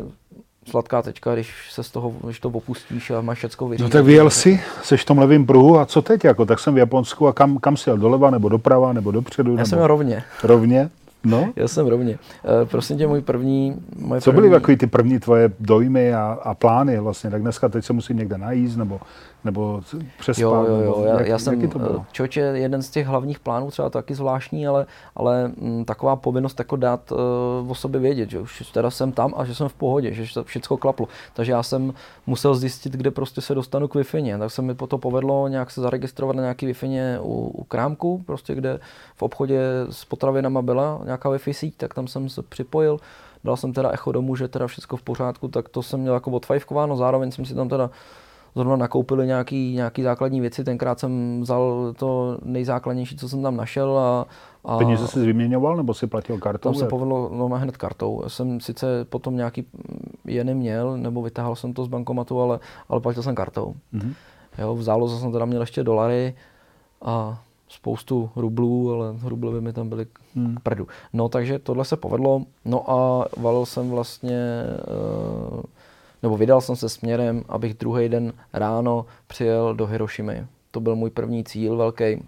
sladká tečka, když se z toho, když to opustíš a máš všechno vyřízené. No tak vyjel si, seš v tom levém pruhu a co teď? Jako, tak jsem v Japonsku a kam, kam jsi jel? Doleva nebo doprava nebo dopředu? Já nebo... jsem rovně. Rovně? No. Já jsem rovně. E, prosím tě, můj první... Moje Co první... byly takový ty první tvoje dojmy a, a plány vlastně? Tak dneska teď se musím někde najíst nebo, nebo přespat? Jo, jo, jo. Nebo, Já, jak, já jsem, to bylo? člověče, jeden z těch hlavních plánů, třeba taky zvláštní, ale, ale m, mm, taková povinnost jako dát uh, o sobě vědět, že už teda jsem tam a že jsem v pohodě, že všechno klaplo. Takže já jsem musel zjistit, kde prostě se dostanu k wi tak se mi to povedlo nějak se zaregistrovat na nějaký wi u, u krámku, prostě kde v obchodě s potravinama byla nějaká Wi-Fi síť, tak tam jsem se připojil. Dal jsem teda echo domů, že teda všechno v pořádku, tak to jsem měl jako odfajfkováno, zároveň jsem si tam teda zrovna nakoupili nějaký, nějaký základní věci. Tenkrát jsem vzal to nejzákladnější, co jsem tam našel. A, a Peníze jsi vyměňoval nebo si platil kartou? Tam se povedlo no, hned kartou. Já jsem sice potom nějaký jeny měl, nebo vytáhl jsem to z bankomatu, ale, ale platil jsem kartou. Mm-hmm. Jo, v záloze jsem teda měl ještě dolary a spoustu rublů, ale rubly by mi tam byly hmm. k prdu. No takže tohle se povedlo. No a valil jsem vlastně, uh, nebo vydal jsem se směrem, abych druhý den ráno přijel do Hirošimy. To byl můj první cíl velký.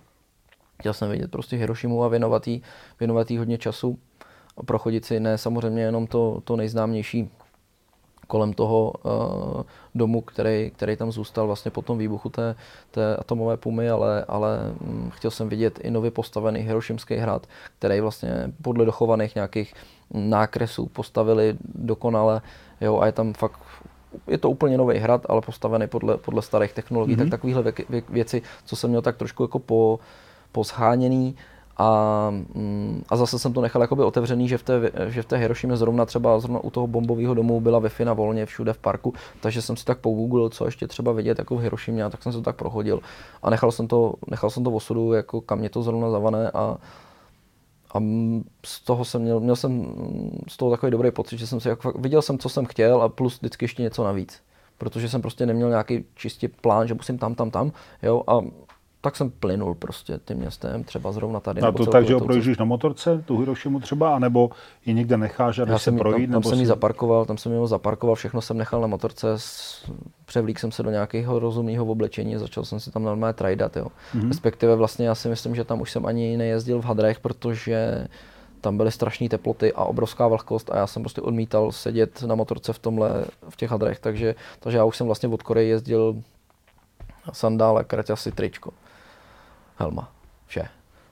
Chtěl jsem vidět prostě Hirošimu a věnovat jí, věnovat jí hodně času. A prochodit si ne samozřejmě jenom to, to nejznámější kolem toho uh, domu, který, který tam zůstal vlastně po tom výbuchu té, té atomové pumy, ale, ale hm, chtěl jsem vidět i nově postavený Hirošimský hrad, který vlastně podle dochovaných nějakých nákresů postavili dokonale, jo, a je tam fakt je to úplně nový hrad, ale postavený podle, podle starých technologií, mm-hmm. tak takovéhle vě, věci, co jsem měl tak trošku jako po, poscháněný, a, mm, a zase jsem to nechal jakoby otevřený, že v té, že v té Hirošimě zrovna třeba zrovna u toho bombového domu byla wi na volně všude v parku, takže jsem si tak pogooglil, co ještě třeba vidět jako v Hirošimě, a tak jsem se to tak prochodil. A nechal jsem to, nechal jsem to v osudu, jako kam mě to zrovna zavané a, a z toho jsem měl, měl jsem z toho takový dobrý pocit, že jsem si jako, viděl jsem, co jsem chtěl a plus vždycky ještě něco navíc. Protože jsem prostě neměl nějaký čistě plán, že musím tam, tam, tam, jo, a tak jsem plynul prostě tím městem, třeba zrovna tady. A to tak, že ho projíždíš na motorce, tu Hirošimu třeba, anebo ji někde necháš a jsem se projít? Tam, tam jsem ji zaparkoval, tam jsem ji zaparkoval, všechno jsem nechal na motorce, převlík jsem se do nějakého rozumného oblečení, začal jsem si tam normálně trajdat, jo. Mm-hmm. Respektive vlastně já si myslím, že tam už jsem ani nejezdil v hadrech, protože tam byly strašné teploty a obrovská vlhkost a já jsem prostě odmítal sedět na motorce v tomhle, v těch hadrech, takže, takže já už jsem vlastně od Koreje jezdil sandále, kraťasy, tričko helma, vše.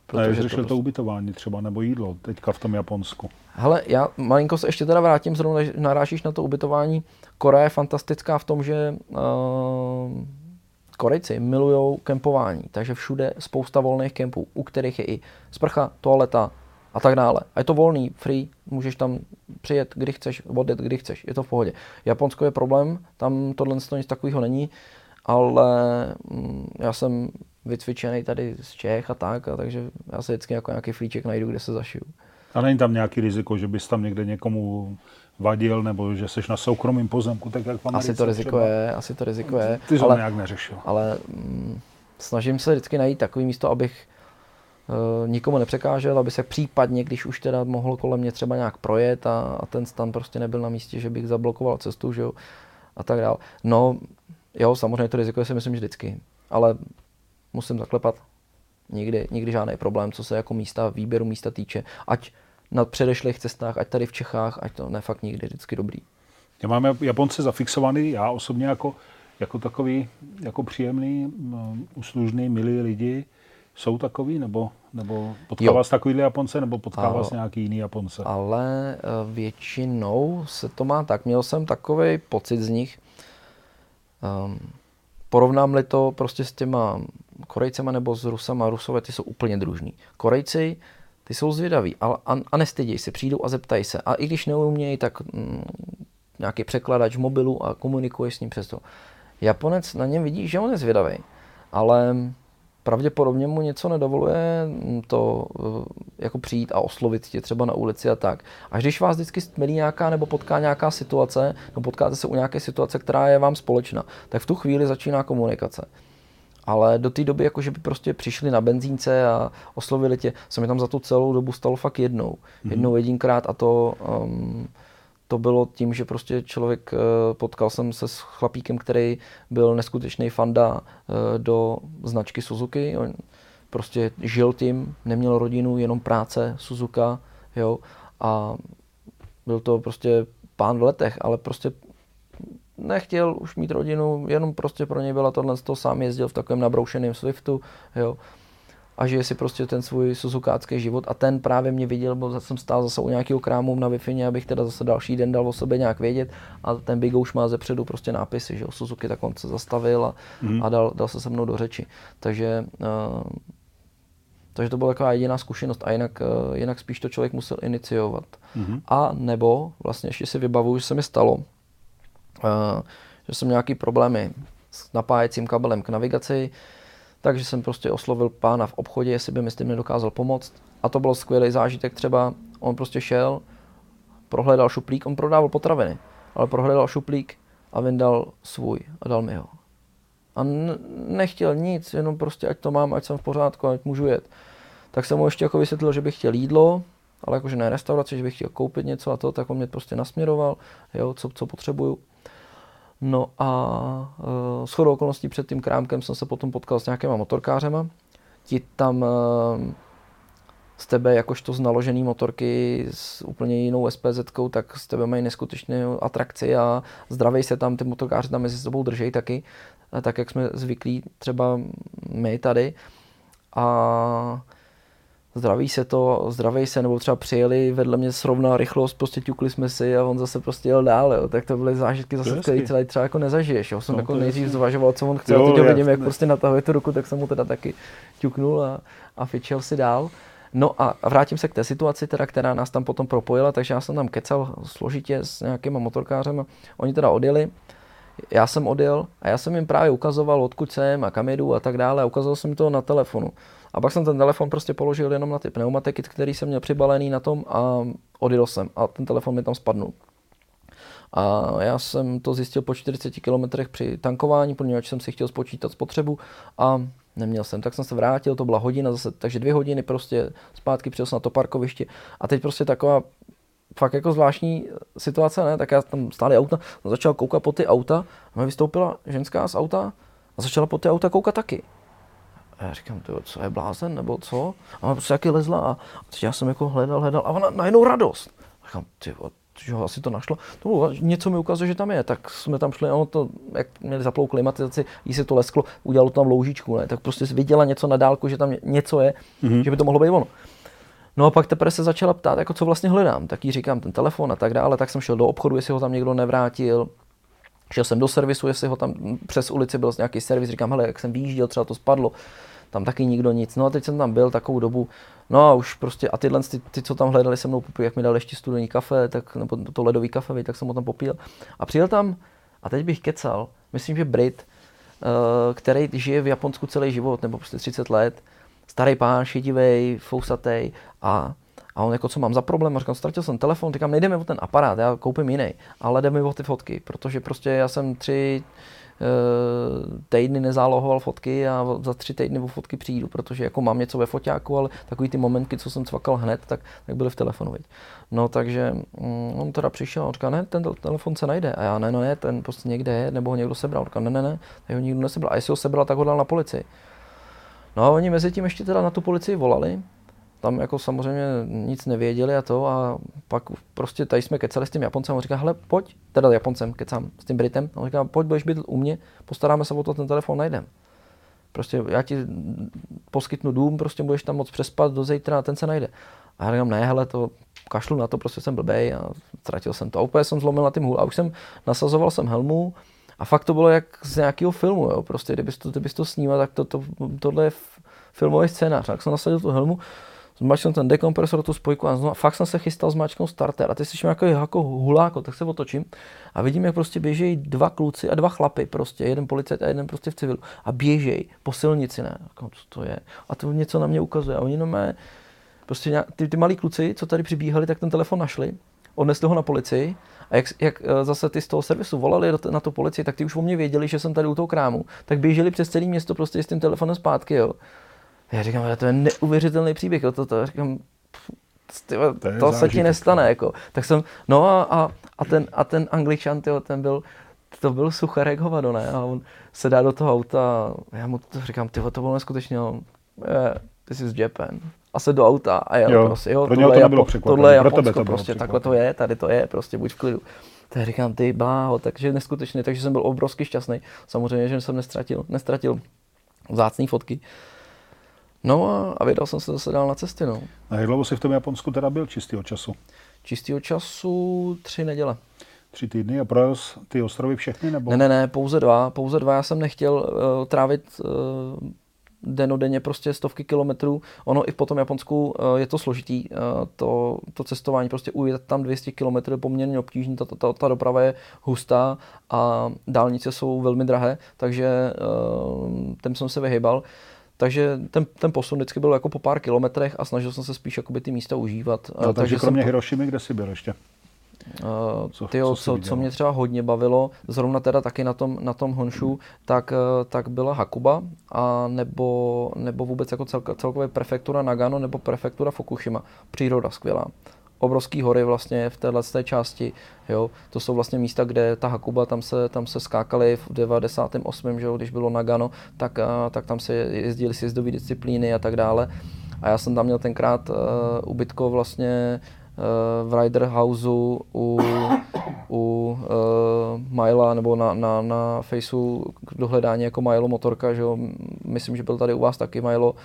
Protože a jak řešil to, to ubytování třeba, nebo jídlo teďka v tom Japonsku? Hele, já malinko se ještě teda vrátím, zrovna narážíš na to ubytování. Korea je fantastická v tom, že uh, Korejci milují kempování, takže všude spousta volných kempů, u kterých je i sprcha, toaleta a tak dále. A je to volný, free, můžeš tam přijet, kdy chceš, odjet, kdy chceš, je to v pohodě. Japonsko je problém, tam tohle nic takového není, ale mm, já jsem vycvičený tady z Čech a tak, a takže já se vždycky jako nějaký flíček najdu, kde se zašiju. A není tam nějaký riziko, že bys tam někde někomu vadil, nebo že jsi na soukromém pozemku, tak jak v Americe Asi to riziko třeba. je, asi to riziko je. Ty jsi ale, nějak neřešil. Ale mm, snažím se vždycky najít takový místo, abych uh, nikomu nepřekážel, aby se případně, když už teda mohl kolem mě třeba nějak projet a, a ten stan prostě nebyl na místě, že bych zablokoval cestu, že jo, a tak dál. No, jo, samozřejmě to riziko je si myslím vždycky, ale musím zaklepat. Nikdy, nikdy žádný problém, co se jako místa, výběru místa týče. Ať na předešlých cestách, ať tady v Čechách, ať to ne fakt nikdy, vždycky dobrý. Já mám Japonce zafixovaný, já osobně jako, jako takový jako příjemný, uslužný, milý lidi. Jsou takový, nebo, nebo potkává s takovýhle Japonce, nebo potkává s nějaký jiný Japonce? Ale eh, většinou se to má tak. Měl jsem takový pocit z nich, um, porovnám-li to prostě s těma Korejcema nebo s Rusama, Rusové ty jsou úplně družní. Korejci, ty jsou zvědaví a, a, a nestydějí se, přijdou a zeptají se. A i když neumějí, tak mm, nějaký překladač v mobilu a komunikuješ s ním přes to. Japonec na něm vidí, že on je zvědavý, ale pravděpodobně mu něco nedovoluje to eh, jako přijít a oslovit tě třeba na ulici a tak. Až když vás vždycky stmelí nějaká nebo potká nějaká situace, nebo potkáte se u nějaké situace, která je vám společná, tak v tu chvíli začíná komunikace. Ale do té doby, jako že by prostě přišli na benzínce a oslovili tě, se mi tam za tu celou dobu stalo fakt jednou. Mm-hmm. Jednou jedinkrát a to um, to bylo tím, že prostě člověk, eh, potkal jsem se s chlapíkem, který byl neskutečný fanda eh, do značky Suzuki. On prostě žil tím, neměl rodinu, jenom práce, Suzuka, jo. A byl to prostě pán v letech, ale prostě nechtěl už mít rodinu, jenom prostě pro něj byla tohle, to sám jezdil v takovém nabroušeném Swiftu, jo a žije si prostě ten svůj suzukácký život a ten právě mě viděl, bo jsem stál zase u nějakého krámu na wi abych teda zase další den dal o sobě nějak vědět a ten Big už má ze předu prostě nápisy, že o Suzuki, tak on se zastavil a, mm. a dal, dal se se mnou do řeči. Takže uh, takže to byla taková jediná zkušenost a jinak, uh, jinak spíš to člověk musel iniciovat. Mm-hmm. A nebo vlastně ještě si vybavuju, že se mi stalo, že jsem nějaký problémy s napájecím kabelem k navigaci, takže jsem prostě oslovil pána v obchodě, jestli by mi s tím nedokázal pomoct. A to byl skvělý zážitek třeba. On prostě šel, prohledal šuplík, on prodával potraviny, ale prohledal šuplík a vyndal svůj a dal mi ho. A nechtěl nic, jenom prostě ať to mám, ať jsem v pořádku, ať můžu jet. Tak jsem mu ještě jako vysvětlil, že bych chtěl jídlo, ale jakože ne restauraci, že bych chtěl koupit něco a to, tak on mě prostě nasměroval, jo, co, co potřebuju. No a uh, shodou okolností před tím krámkem jsem se potom potkal s nějakýma motorkářema. Ti tam uh, z tebe jakožto z naložený motorky s úplně jinou SPZ, tak z tebe mají neskutečnou atrakci a zdraví se tam, ty motorkáři tam mezi sebou držejí taky, tak jak jsme zvyklí třeba my tady. A zdraví se to, zdraví se, nebo třeba přijeli vedle mě srovná rychlost, prostě ťukli jsme si a on zase prostě jel dál, jo. tak to byly zážitky zase, které celý třeba jako nezažiješ, jo. jsem no, jako nejdřív zvažoval, co on chce, jo, a teď ho vidím, jak prostě natahuje tu ruku, tak jsem mu teda taky ťuknul a, a fičel si dál. No a vrátím se k té situaci, teda, která nás tam potom propojila, takže já jsem tam kecal složitě s nějakýma motorkářem, oni teda odjeli, já jsem odjel a já jsem jim právě ukazoval, odkud jsem a kam jedu a tak dále a ukazoval jsem to na telefonu. A pak jsem ten telefon prostě položil jenom na ty pneumatiky, který jsem měl přibalený na tom a odjel jsem a ten telefon mi tam spadnul. A já jsem to zjistil po 40 km při tankování, poněvadž jsem si chtěl spočítat spotřebu a neměl jsem. Tak jsem se vrátil, to byla hodina zase, takže dvě hodiny prostě zpátky přijel jsem na to parkoviště a teď prostě taková fakt jako zvláštní situace, ne? Tak já tam stále auta, začal koukat po ty auta, a mi vystoupila ženská z auta a začala po ty auta koukat taky. A já říkám, tyjo, co je blázen, nebo co? A ona prostě taky lezla a teď já jsem jako hledal, hledal a ona najednou radost. A říkám, ty že ho asi to našlo. To bylo, něco mi ukazuje, že tam je, tak jsme tam šli, ono to, jak měli zaplou klimatizaci, jí se to lesklo, udělalo tam loužičku, ne? tak prostě viděla něco na dálku, že tam něco je, mm-hmm. že by to mohlo být ono. No a pak teprve se začala ptát, jako co vlastně hledám. Tak jí říkám ten telefon a tak dále, tak jsem šel do obchodu, jestli ho tam někdo nevrátil. Šel jsem do servisu, jestli ho tam přes ulici byl nějaký servis, říkám, hele, jak jsem vyjížděl, třeba to spadlo tam taky nikdo nic. No a teď jsem tam byl takovou dobu, no a už prostě, a tyhle, ty, ty co tam hledali se mnou popil, jak mi dali ještě studený kafe, tak, nebo to ledový kafe, tak jsem ho tam popil. A přijel tam, a teď bych kecal, myslím, že Brit, uh, který žije v Japonsku celý život, nebo prostě 30 let, starý pán, šedivý, fousatý a a on jako, co mám za problém? A říkám, ztratil jsem telefon, říkám, nejdeme o ten aparát, já koupím jiný, ale jdeme o ty fotky, protože prostě já jsem tři, Eh, týdny nezálohoval fotky a za tři týdny o fotky přijdu, protože jako mám něco ve foťáku, ale takový ty momentky, co jsem cvakal hned, tak, tak byly v telefonu. Viď. No takže mm, on teda přišel a říká, ne, ten telefon se najde. A já ne, no ne, ten prostě někde je, nebo ho někdo sebral. Říká, ne, ne, ne, tak ho nikdo nesebral. A jestli ho sebral, tak ho dal na policii. No a oni mezi tím ještě teda na tu policii volali, tam jako samozřejmě nic nevěděli a to a pak prostě tady jsme kecali s tím Japoncem on říká, hele pojď, teda Japoncem kecám s tím Britem, on říká, pojď, budeš být u mě, postaráme se o to, ten telefon najdem. Prostě já ti poskytnu dům, prostě budeš tam moc přespat do zítra a ten se najde. A já říkám, ne, hele, to kašlu na to, prostě jsem blbej a ztratil jsem to. A úplně jsem zlomil na tím hůl. A už jsem nasazoval jsem helmu a fakt to bylo jak z nějakého filmu, jo. Prostě kdybys to, kdybys to snímal, tak to, to, tohle je filmový scénář. Tak jsem nasadil tu helmu, zmačknu ten dekompresor, tu spojku a znovu, fakt jsem se chystal zmačknout starter. A teď slyším jako, jako huláko, tak se otočím a vidím, jak prostě běžejí dva kluci a dva chlapy, prostě jeden policajt a jeden prostě v civilu a běžejí po silnici, ne, jako, co to je? A to něco na mě ukazuje. A oni mé, prostě nějak, ty, ty malí kluci, co tady přibíhali, tak ten telefon našli, odnesli ho na policii a jak, jak eh, zase ty z toho servisu volali na tu policii, tak ty už o mě věděli, že jsem tady u toho krámu, tak běželi přes celé město prostě s tím telefonem zpátky, jo. Já říkám, to je neuvěřitelný příběh, jo, to, to říkám, to, to se ti nestane, no. jako. Tak jsem, no a, a, a ten, a ten angličan, tyjo, ten byl, to byl sucharek hovado, ne? A on se dá do toho auta, já mu to říkám, tyhle, to bylo neskutečně, yeah, this is Japan. A se do auta a jel jo, prostě, jo, pro tohle, to Japo, tohle je Japonsko, to prostě, takhle to je, tady to je, prostě buď v klidu. Tak říkám, ty bláho, takže neskutečně, takže jsem byl obrovsky šťastný. Samozřejmě, že jsem nestratil, nestratil vzácné fotky. No a, a vydal jsem se zase dál na cesty. No. A jak dlouho jsi v tom Japonsku teda byl čistého času? Čistého času tři neděle. Tři týdny a projel ty ostrovy všechny? Nebo? Ne, ne, ne, pouze dva. Pouze dva. Já jsem nechtěl uh, trávit uh, denodenně prostě stovky kilometrů. Ono i po tom Japonsku uh, je to složitý. Uh, to, to cestování, prostě ujet tam 200 kilometrů je poměrně obtížný, ta, ta, ta doprava je hustá a dálnice jsou velmi drahé, takže uh, jsem se vyhýbal. Takže ten, ten posun vždycky byl jako po pár kilometrech a snažil jsem se spíš jakoby ty místa užívat. No, takže, takže kromě jsem... Hirošimy, kde jsi byl ještě? Uh, co, tyjo, co, co, co mě třeba hodně bavilo, zrovna teda taky na tom, na tom Honshu, tak, eh, tak byla Hakuba, a nebo, nebo vůbec jako cel, celkově prefektura Nagano nebo prefektura Fukushima. Příroda skvělá obrovský hory vlastně v téhle té části. Jo. To jsou vlastně místa, kde ta Hakuba, tam se, tam se skákali v 98. Že jo, když bylo Nagano, tak, a, tak tam se jezdili sjezdové disciplíny a tak dále. A já jsem tam měl tenkrát uh, ubytko vlastně v Rider Houseu u, u uh, Mila nebo na, na, na Faceu k dohledání jako Milo motorka, že jo. Myslím, že byl tady u vás taky Milo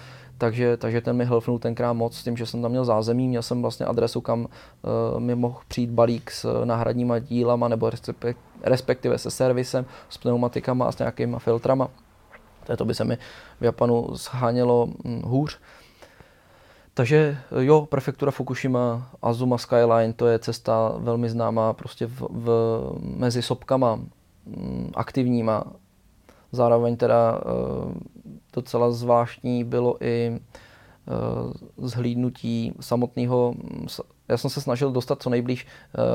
takže, takže ten mi helfnul tenkrát moc s tím, že jsem tam měl zázemí, měl jsem vlastně adresu, kam uh, mi mohl přijít balík s náhradníma dílama nebo respektive se servisem, s pneumatikama a s nějakýma filtrama. To by se mi v Japanu schánělo hm, hůř. Takže jo, prefektura Fukushima, Azuma Skyline, to je cesta velmi známá prostě v, v, mezi sopkama hm, aktivníma. Zároveň teda uh, docela zvláštní bylo i uh, zhlídnutí samotného. Já jsem se snažil dostat co nejblíž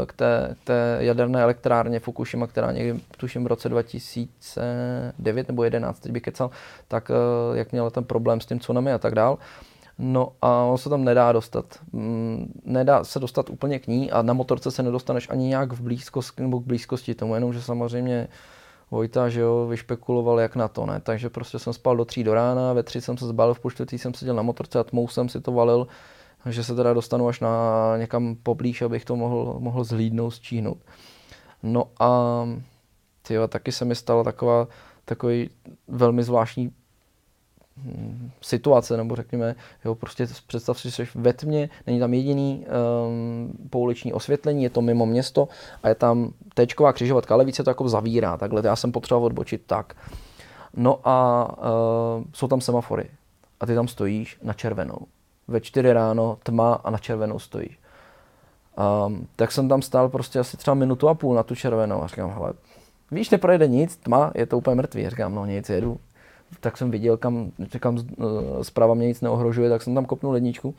k té, té jaderné elektrárně Fukushima, která někdy, tuším, v roce 2009 nebo 2011, teď bych kecal, tak jak měla ten problém s tím tsunami a tak dál. No a on se tam nedá dostat. Mm, nedá se dostat úplně k ní a na motorce se nedostaneš ani nějak v blízkosti nebo k blízkosti tomu, jenomže samozřejmě uh, Vojta, že jo, vyšpekuloval jak na to, ne? Takže prostě jsem spal do tří do rána, ve tři jsem se zbalil, v půl jsem seděl na motorce a tmou jsem si to valil, že se teda dostanu až na někam poblíž, abych to mohl, mohl zhlídnout, stříhnout. No a tyjo, taky se mi stala taková, takový velmi zvláštní situace, nebo řekněme, jo, prostě představ si, že jsi ve tmě, není tam jediný um, pouliční osvětlení, je to mimo město a je tam téčková křižovatka, ale více to jako zavírá, takhle, já jsem potřeboval odbočit tak. No a uh, jsou tam semafory a ty tam stojíš na červenou. Ve čtyři ráno tma a na červenou stojíš. Um, tak jsem tam stál prostě asi třeba minutu a půl na tu červenou a říkám, hele, víš, neprojede nic, tma, je to úplně mrtvý. Říkám, no nic, jedu, tak jsem viděl, kam, kam eh, zprava mě nic neohrožuje, tak jsem tam kopnul ledničku.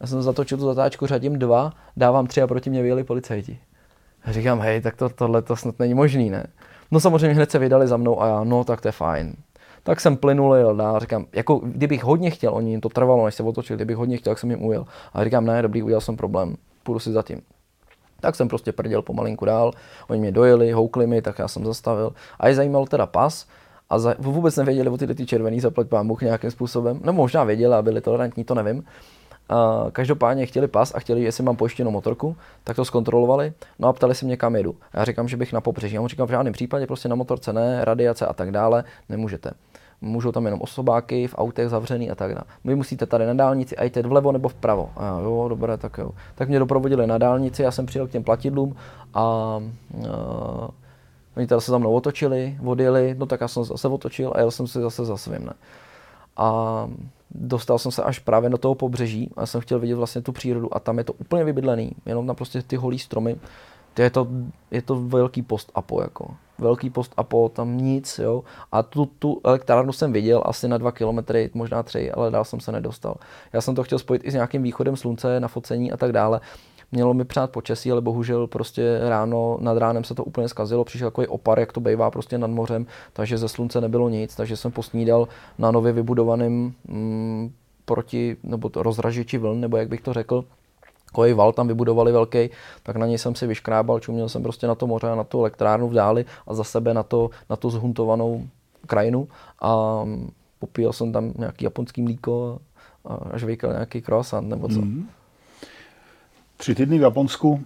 Já jsem zatočil tu zatáčku, řadím dva, dávám tři a proti mě vyjeli policajti. A říkám, hej, tak to, tohle to snad není možný, ne? No samozřejmě hned se vydali za mnou a já, no tak to je fajn. Tak jsem plynul, jel dál, říkám, jako kdybych hodně chtěl, oni jim to trvalo, než se otočili, kdybych hodně chtěl, tak jsem jim ujel. A říkám, ne, dobrý, udělal jsem problém, půjdu si za tím. Tak jsem prostě prděl pomalinku dál, oni mě dojeli, houkli mi, tak já jsem zastavil. A je zajímalo teda pas, a za, vůbec nevěděli o tyhle ty červený zaplať Bůh nějakým způsobem. No možná věděli a byli tolerantní, to nevím. A každopádně chtěli pas a chtěli, jestli mám pojištěnou motorku, tak to zkontrolovali. No a ptali se mě, kam jedu. Já říkám, že bych na pobřeží. Já mu říkám, v žádném případě prostě na motorce ne, radiace a tak dále, nemůžete. Můžou tam jenom osobáky, v autech zavřený a tak dále. Vy musíte tady na dálnici a jít vlevo nebo vpravo. A já, jo, dobré, tak jo. Tak mě doprovodili na dálnici, já jsem přijel k těm platidlům a Oni teda se za mnou otočili, odjeli, no tak já jsem zase otočil a jel jsem si zase za svým. Ne? A dostal jsem se až právě do toho pobřeží a jsem chtěl vidět vlastně tu přírodu a tam je to úplně vybydlený, jenom tam prostě ty holí stromy. To je to, je to velký post apo jako. Velký post apo, tam nic, jo. A tu, tu elektrárnu jsem viděl asi na dva kilometry, možná tři, ale dál jsem se nedostal. Já jsem to chtěl spojit i s nějakým východem slunce na focení a tak dále. Mělo mi přát počasí, ale bohužel prostě ráno, nad ránem se to úplně zkazilo, přišel takový opar, jak to bývá prostě nad mořem, takže ze slunce nebylo nic, takže jsem posnídal na nově vybudovaném mm, proti, nebo rozražiči vln, nebo jak bych to řekl, takový val tam vybudovali velký, tak na něj jsem si vyškrábal, čuměl jsem prostě na to moře a na tu elektrárnu v dáli a za sebe na, to, na tu zhuntovanou krajinu a popíjel jsem tam nějaký japonský mlíko a, žvejkal nějaký croissant nebo co. Mm tři týdny v Japonsku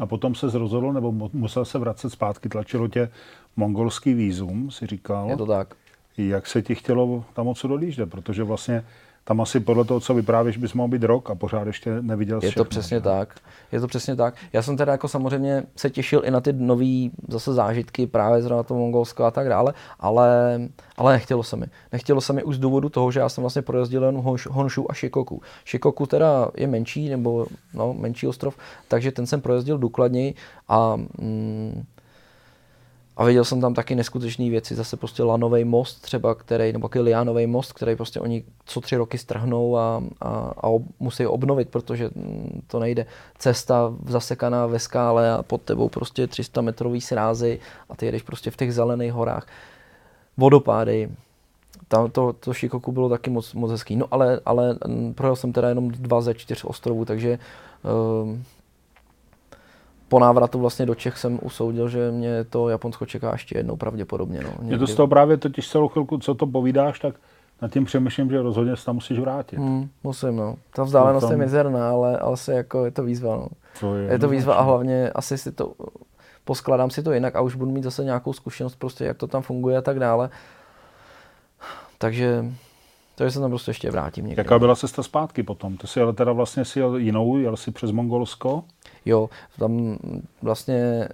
a potom se rozhodl, nebo musel se vracet zpátky, tlačilo tě mongolský výzum, si říkal. Je to tak. Jak se ti chtělo tam odsud odjíždět, protože vlastně tam asi podle toho, co vyprávíš, bys mohl být rok a pořád ještě neviděl Je to přesně že? tak. Je to přesně tak. Já jsem teda jako samozřejmě se těšil i na ty nové zase zážitky, právě zrovna to Mongolsko a tak dále, ale, ale nechtělo se mi. Nechtělo se mi už z důvodu toho, že já jsem vlastně projezdil jen Honshu a Shikoku. Shikoku teda je menší, nebo no, menší ostrov, takže ten jsem projezdil důkladněji a mm, a viděl jsem tam taky neskutečné věci, zase prostě lanový most třeba, který, nebo taky most, který prostě oni co tři roky strhnou a, a, a ob, musí obnovit, protože mm, to nejde. Cesta zasekaná ve skále a pod tebou prostě 300 metrový srázy a ty jedeš prostě v těch zelených horách. Vodopády, tam to, to Shikoku bylo taky moc, moc hezký. No ale, ale mm, projel jsem teda jenom dva ze čtyř ostrovů, takže uh, po návratu vlastně do Čech jsem usoudil, že mě to Japonsko čeká ještě jednou pravděpodobně. No. Mě to z toho právě totiž celou chvilku, co to povídáš, tak nad tím přemýšlím, že rozhodně se tam musíš vrátit. Hmm, musím, no. Ta vzdálenost tam... je mizerná, ale, ale se jako je to výzva, no. To je, je to výzva a hlavně asi si to, poskladám si to jinak a už budu mít zase nějakou zkušenost prostě, jak to tam funguje a tak dále. Takže takže se tam prostě ještě vrátím někdy. Jaká byla cesta zpátky potom? Ty jsi ale teda vlastně si jel jinou, jel si přes Mongolsko? Jo, tam vlastně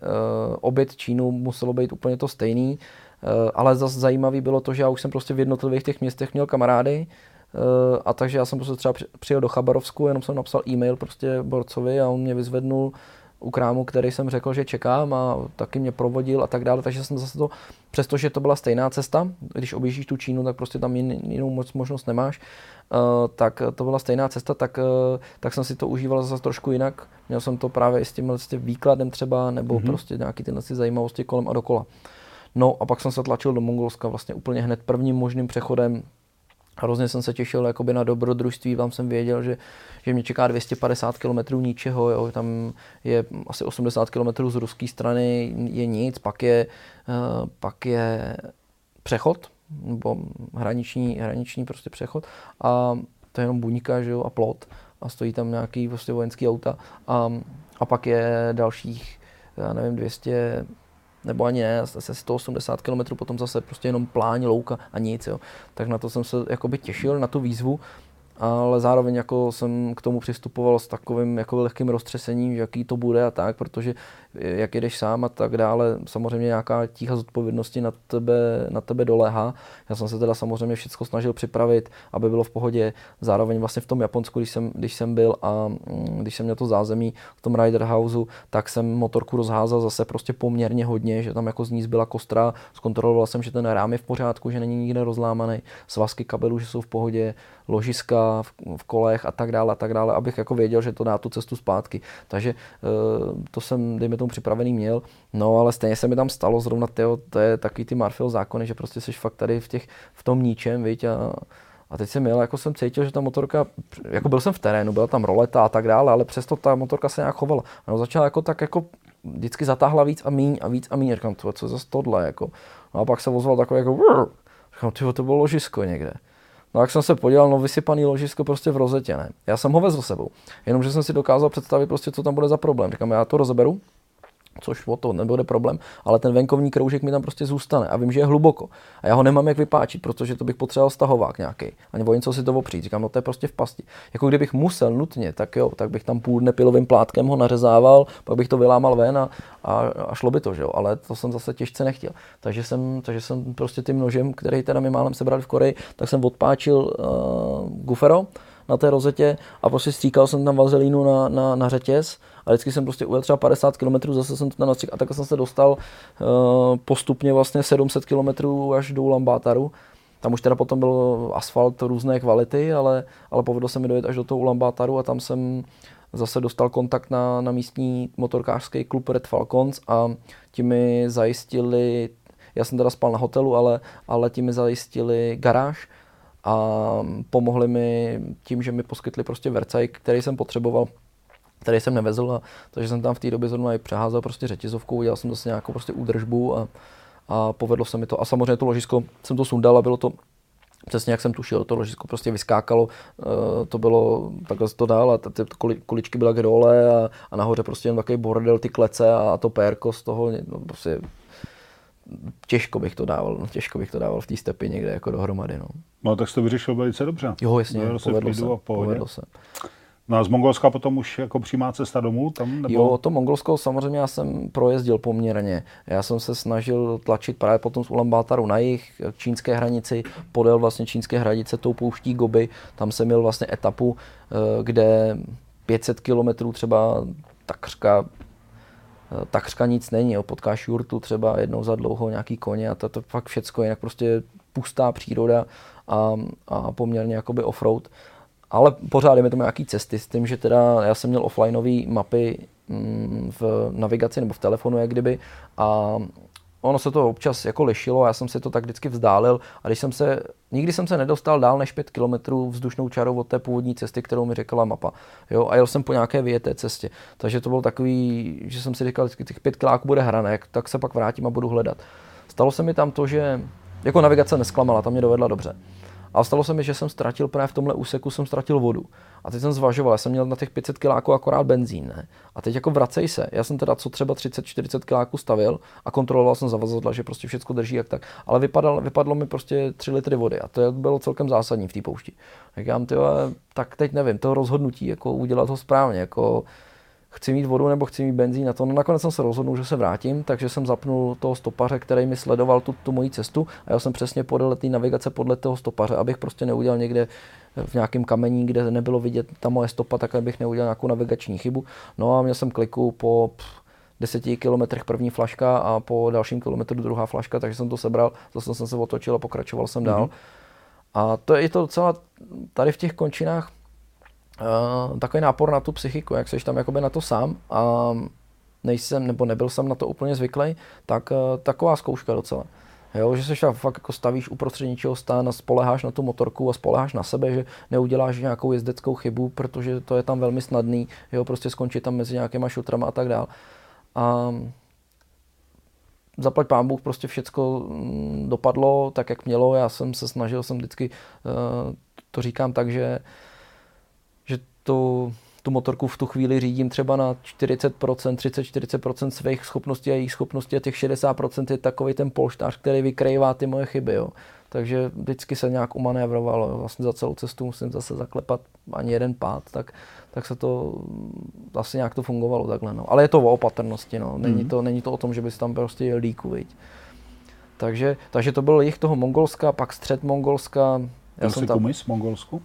uh, oběd Čínu muselo být úplně to stejný, uh, ale zase zajímavý bylo to, že já už jsem prostě v jednotlivých těch městech měl kamarády, uh, a takže já jsem prostě třeba přijel do Chabarovsku, jenom jsem napsal e-mail prostě Borcovi a on mě vyzvednul u krámu, který jsem řekl, že čekám a taky mě provodil a tak dále, takže jsem zase to, přestože to byla stejná cesta, když objíždíš tu Čínu, tak prostě tam jinou moc možnost nemáš, uh, tak to byla stejná cesta, tak, uh, tak jsem si to užíval zase trošku jinak. Měl jsem to právě i s tím výkladem třeba, nebo mm-hmm. prostě nějaký tyhle zajímavosti kolem a dokola. No a pak jsem se tlačil do Mongolska vlastně úplně hned prvním možným přechodem Hrozně jsem se těšil jakoby na dobrodružství, tam jsem věděl, že, že mě čeká 250 km ničeho, jo. tam je asi 80 km z ruské strany, je nic, pak je, uh, pak je přechod, nebo hraniční, hraniční prostě přechod. A to je jenom buňka, že jo, a plot. A stojí tam nějaký prostě vojenský auta. A, a pak je dalších, já nevím, 200, nebo ani ne, asi 180 km, potom zase prostě jenom pláň, louka a nic, jo. Tak na to jsem se jakoby těšil, na tu výzvu ale zároveň jako jsem k tomu přistupoval s takovým jako lehkým roztřesením, jaký to bude a tak, protože jak jedeš sám a tak dále, samozřejmě nějaká tíha zodpovědnosti na tebe, na tebe doléhá. Já jsem se teda samozřejmě všechno snažil připravit, aby bylo v pohodě. Zároveň vlastně v tom Japonsku, když jsem, když jsem byl a mm, když jsem měl to zázemí v tom Rider Houseu, tak jsem motorku rozházal zase prostě poměrně hodně, že tam jako z ní zbyla kostra, zkontroloval jsem, že ten rám je v pořádku, že není nikde rozlámaný, svazky kabelů, že jsou v pohodě, ložiska v, v kolech a tak dále a tak dále, abych jako věděl, že to dá tu cestu zpátky. Takže eh, to jsem, dejme tomu, připravený měl. No, ale stejně se mi tam stalo zrovna, tyjo, to je takový ty Marfil zákony, že prostě jsi fakt tady v, těch, v tom ničem, viď, a, a teď jsem měl, jako jsem cítil, že ta motorka, jako byl jsem v terénu, byla tam roleta a tak dále, ale přesto ta motorka se nějak chovala. No, začala jako tak jako vždycky zatáhla víc a míň a víc a míň. Říkám, co je za tohle, jako. No a pak se ozval takový jako, říkám, tyjo, to bylo ložisko někde. No jak jsem se podíval, no vysypaný ložisko prostě v rozetě, ne. Já jsem ho vezl sebou, jenomže jsem si dokázal představit prostě, co tam bude za problém. Říkám, já to rozeberu, což o to nebude problém, ale ten venkovní kroužek mi tam prostě zůstane a vím, že je hluboko. A já ho nemám jak vypáčit, protože to bych potřeboval stahovák nějaký. A nebo něco si to opřít. Říkám, no to je prostě v pasti. Jako kdybych musel nutně, tak jo, tak bych tam půl dne pilovým plátkem ho nařezával, pak bych to vylámal ven a, a, a šlo by to, že jo. Ale to jsem zase těžce nechtěl. Takže jsem, takže jsem prostě tím nožem, který teda mi málem sebrali v Koreji, tak jsem odpáčil uh, gufero na té rozetě a prostě stříkal jsem tam vazelínu na, na, na řetěz a vždycky jsem prostě ujel třeba 50 km, zase jsem to tam nastříkal a takhle jsem se dostal uh, postupně vlastně 700 km až do Ulambátaru. Tam už teda potom byl asfalt různé kvality, ale, ale povedlo se mi dojet až do toho Ulambátaru a tam jsem zase dostal kontakt na, na místní motorkářský klub Red Falcons a ti mi zajistili, já jsem teda spal na hotelu, ale, ale ti mi zajistili garáž, a pomohli mi tím, že mi poskytli prostě vercaj, který jsem potřeboval, který jsem nevezl, a, takže jsem tam v té době zrovna i přeházel prostě řetězovkou, udělal jsem zase nějakou prostě údržbu a, a povedlo se mi to. A samozřejmě to ložisko jsem to sundal a bylo to přesně jak jsem tušil, to ložisko prostě vyskákalo, eh, to bylo, takhle to dál a ty kuličky byla k dole a, a nahoře prostě jen takový bordel, ty klece a, a to pérko z toho, no, prostě těžko bych to dával, no, těžko bych to dával v té stepy někde jako dohromady. No. no tak jsi to vyřešil velice dobře. Jo, jasně, povedlo se, povedlo, se, povedlo se. No a z Mongolska potom už jako přímá cesta domů tam? Nebo? Jo, to Mongolsko samozřejmě já jsem projezdil poměrně. Já jsem se snažil tlačit právě potom z Ulaanbátaru na jich, k čínské hranici, podél vlastně čínské hranice tou pouští Goby. Tam jsem měl vlastně etapu, eh, kde 500 kilometrů třeba takřka takřka nic není. Jo. Potkáš jurtu třeba jednou za dlouho, nějaký koně a to, to fakt všecko, jinak prostě pustá příroda a, a poměrně jakoby offroad. Ale pořád je mi to nějaký cesty s tím, že teda já jsem měl offlineové mapy mm, v navigaci nebo v telefonu jak kdyby a ono se to občas jako lišilo, já jsem si to tak vždycky vzdálil a když jsem se, nikdy jsem se nedostal dál než 5 kilometrů vzdušnou čarou od té původní cesty, kterou mi řekla mapa. Jo, a jel jsem po nějaké vyjeté cestě. Takže to bylo takový, že jsem si říkal, že těch 5 kiláků bude hrané, tak se pak vrátím a budu hledat. Stalo se mi tam to, že jako navigace nesklamala, tam mě dovedla dobře. A stalo se mi, že jsem ztratil právě v tomhle úseku, jsem ztratil vodu. A teď jsem zvažoval, já jsem měl na těch 500 kiláků akorát benzín, ne? A teď jako vracej se. Já jsem teda co třeba 30-40 kiláků stavil a kontroloval jsem zavazadla, že prostě všechno drží jak tak. Ale vypadalo, vypadlo mi prostě 3 litry vody a to bylo celkem zásadní v té poušti. Tak já tak teď nevím, to rozhodnutí, jako udělat ho správně, jako chci mít vodu nebo chci mít benzín na to. No nakonec jsem se rozhodnul, že se vrátím, takže jsem zapnul toho stopaře, který mi sledoval tu, tu moji cestu a já jsem přesně podle té navigace podle toho stopaře, abych prostě neudělal někde v nějakém kamení, kde nebylo vidět ta moje stopa, tak abych neudělal nějakou navigační chybu. No a měl jsem kliku po deseti kilometrech první flaška a po dalším kilometru druhá flaška, takže jsem to sebral, zase jsem se otočil a pokračoval jsem dál. Mm-hmm. A to je to docela tady v těch končinách uh, takový nápor na tu psychiku, jak jsi tam jakoby na to sám a nejsem, nebo nebyl jsem na to úplně zvyklý, tak uh, taková zkouška docela. Jo, že se fakt jako stavíš uprostřed něčeho stán a spoleháš na tu motorku a spoleháš na sebe, že neuděláš nějakou jezdeckou chybu, protože to je tam velmi snadný, jo, prostě skončit tam mezi nějakýma šutrama a tak dál. A zaplať pán Bůh, prostě všecko mm, dopadlo tak, jak mělo. Já jsem se snažil, jsem vždycky, uh, to říkám tak, že tu, tu motorku v tu chvíli řídím třeba na 40%, 30-40% svých schopností a jejich schopností a těch 60% je takový ten polštář, který vykrývá ty moje chyby. Jo. Takže vždycky se nějak umanévrovalo. Vlastně za celou cestu musím zase zaklepat ani jeden pád, tak, tak se to asi nějak to fungovalo takhle. No. Ale je to o opatrnosti. No. Není, mm. to, není to o tom, že bys tam prostě jel líku, viď. Takže, takže to byl jich toho Mongolska, pak střed Mongolska. Já jsem tam... v Mongolsku?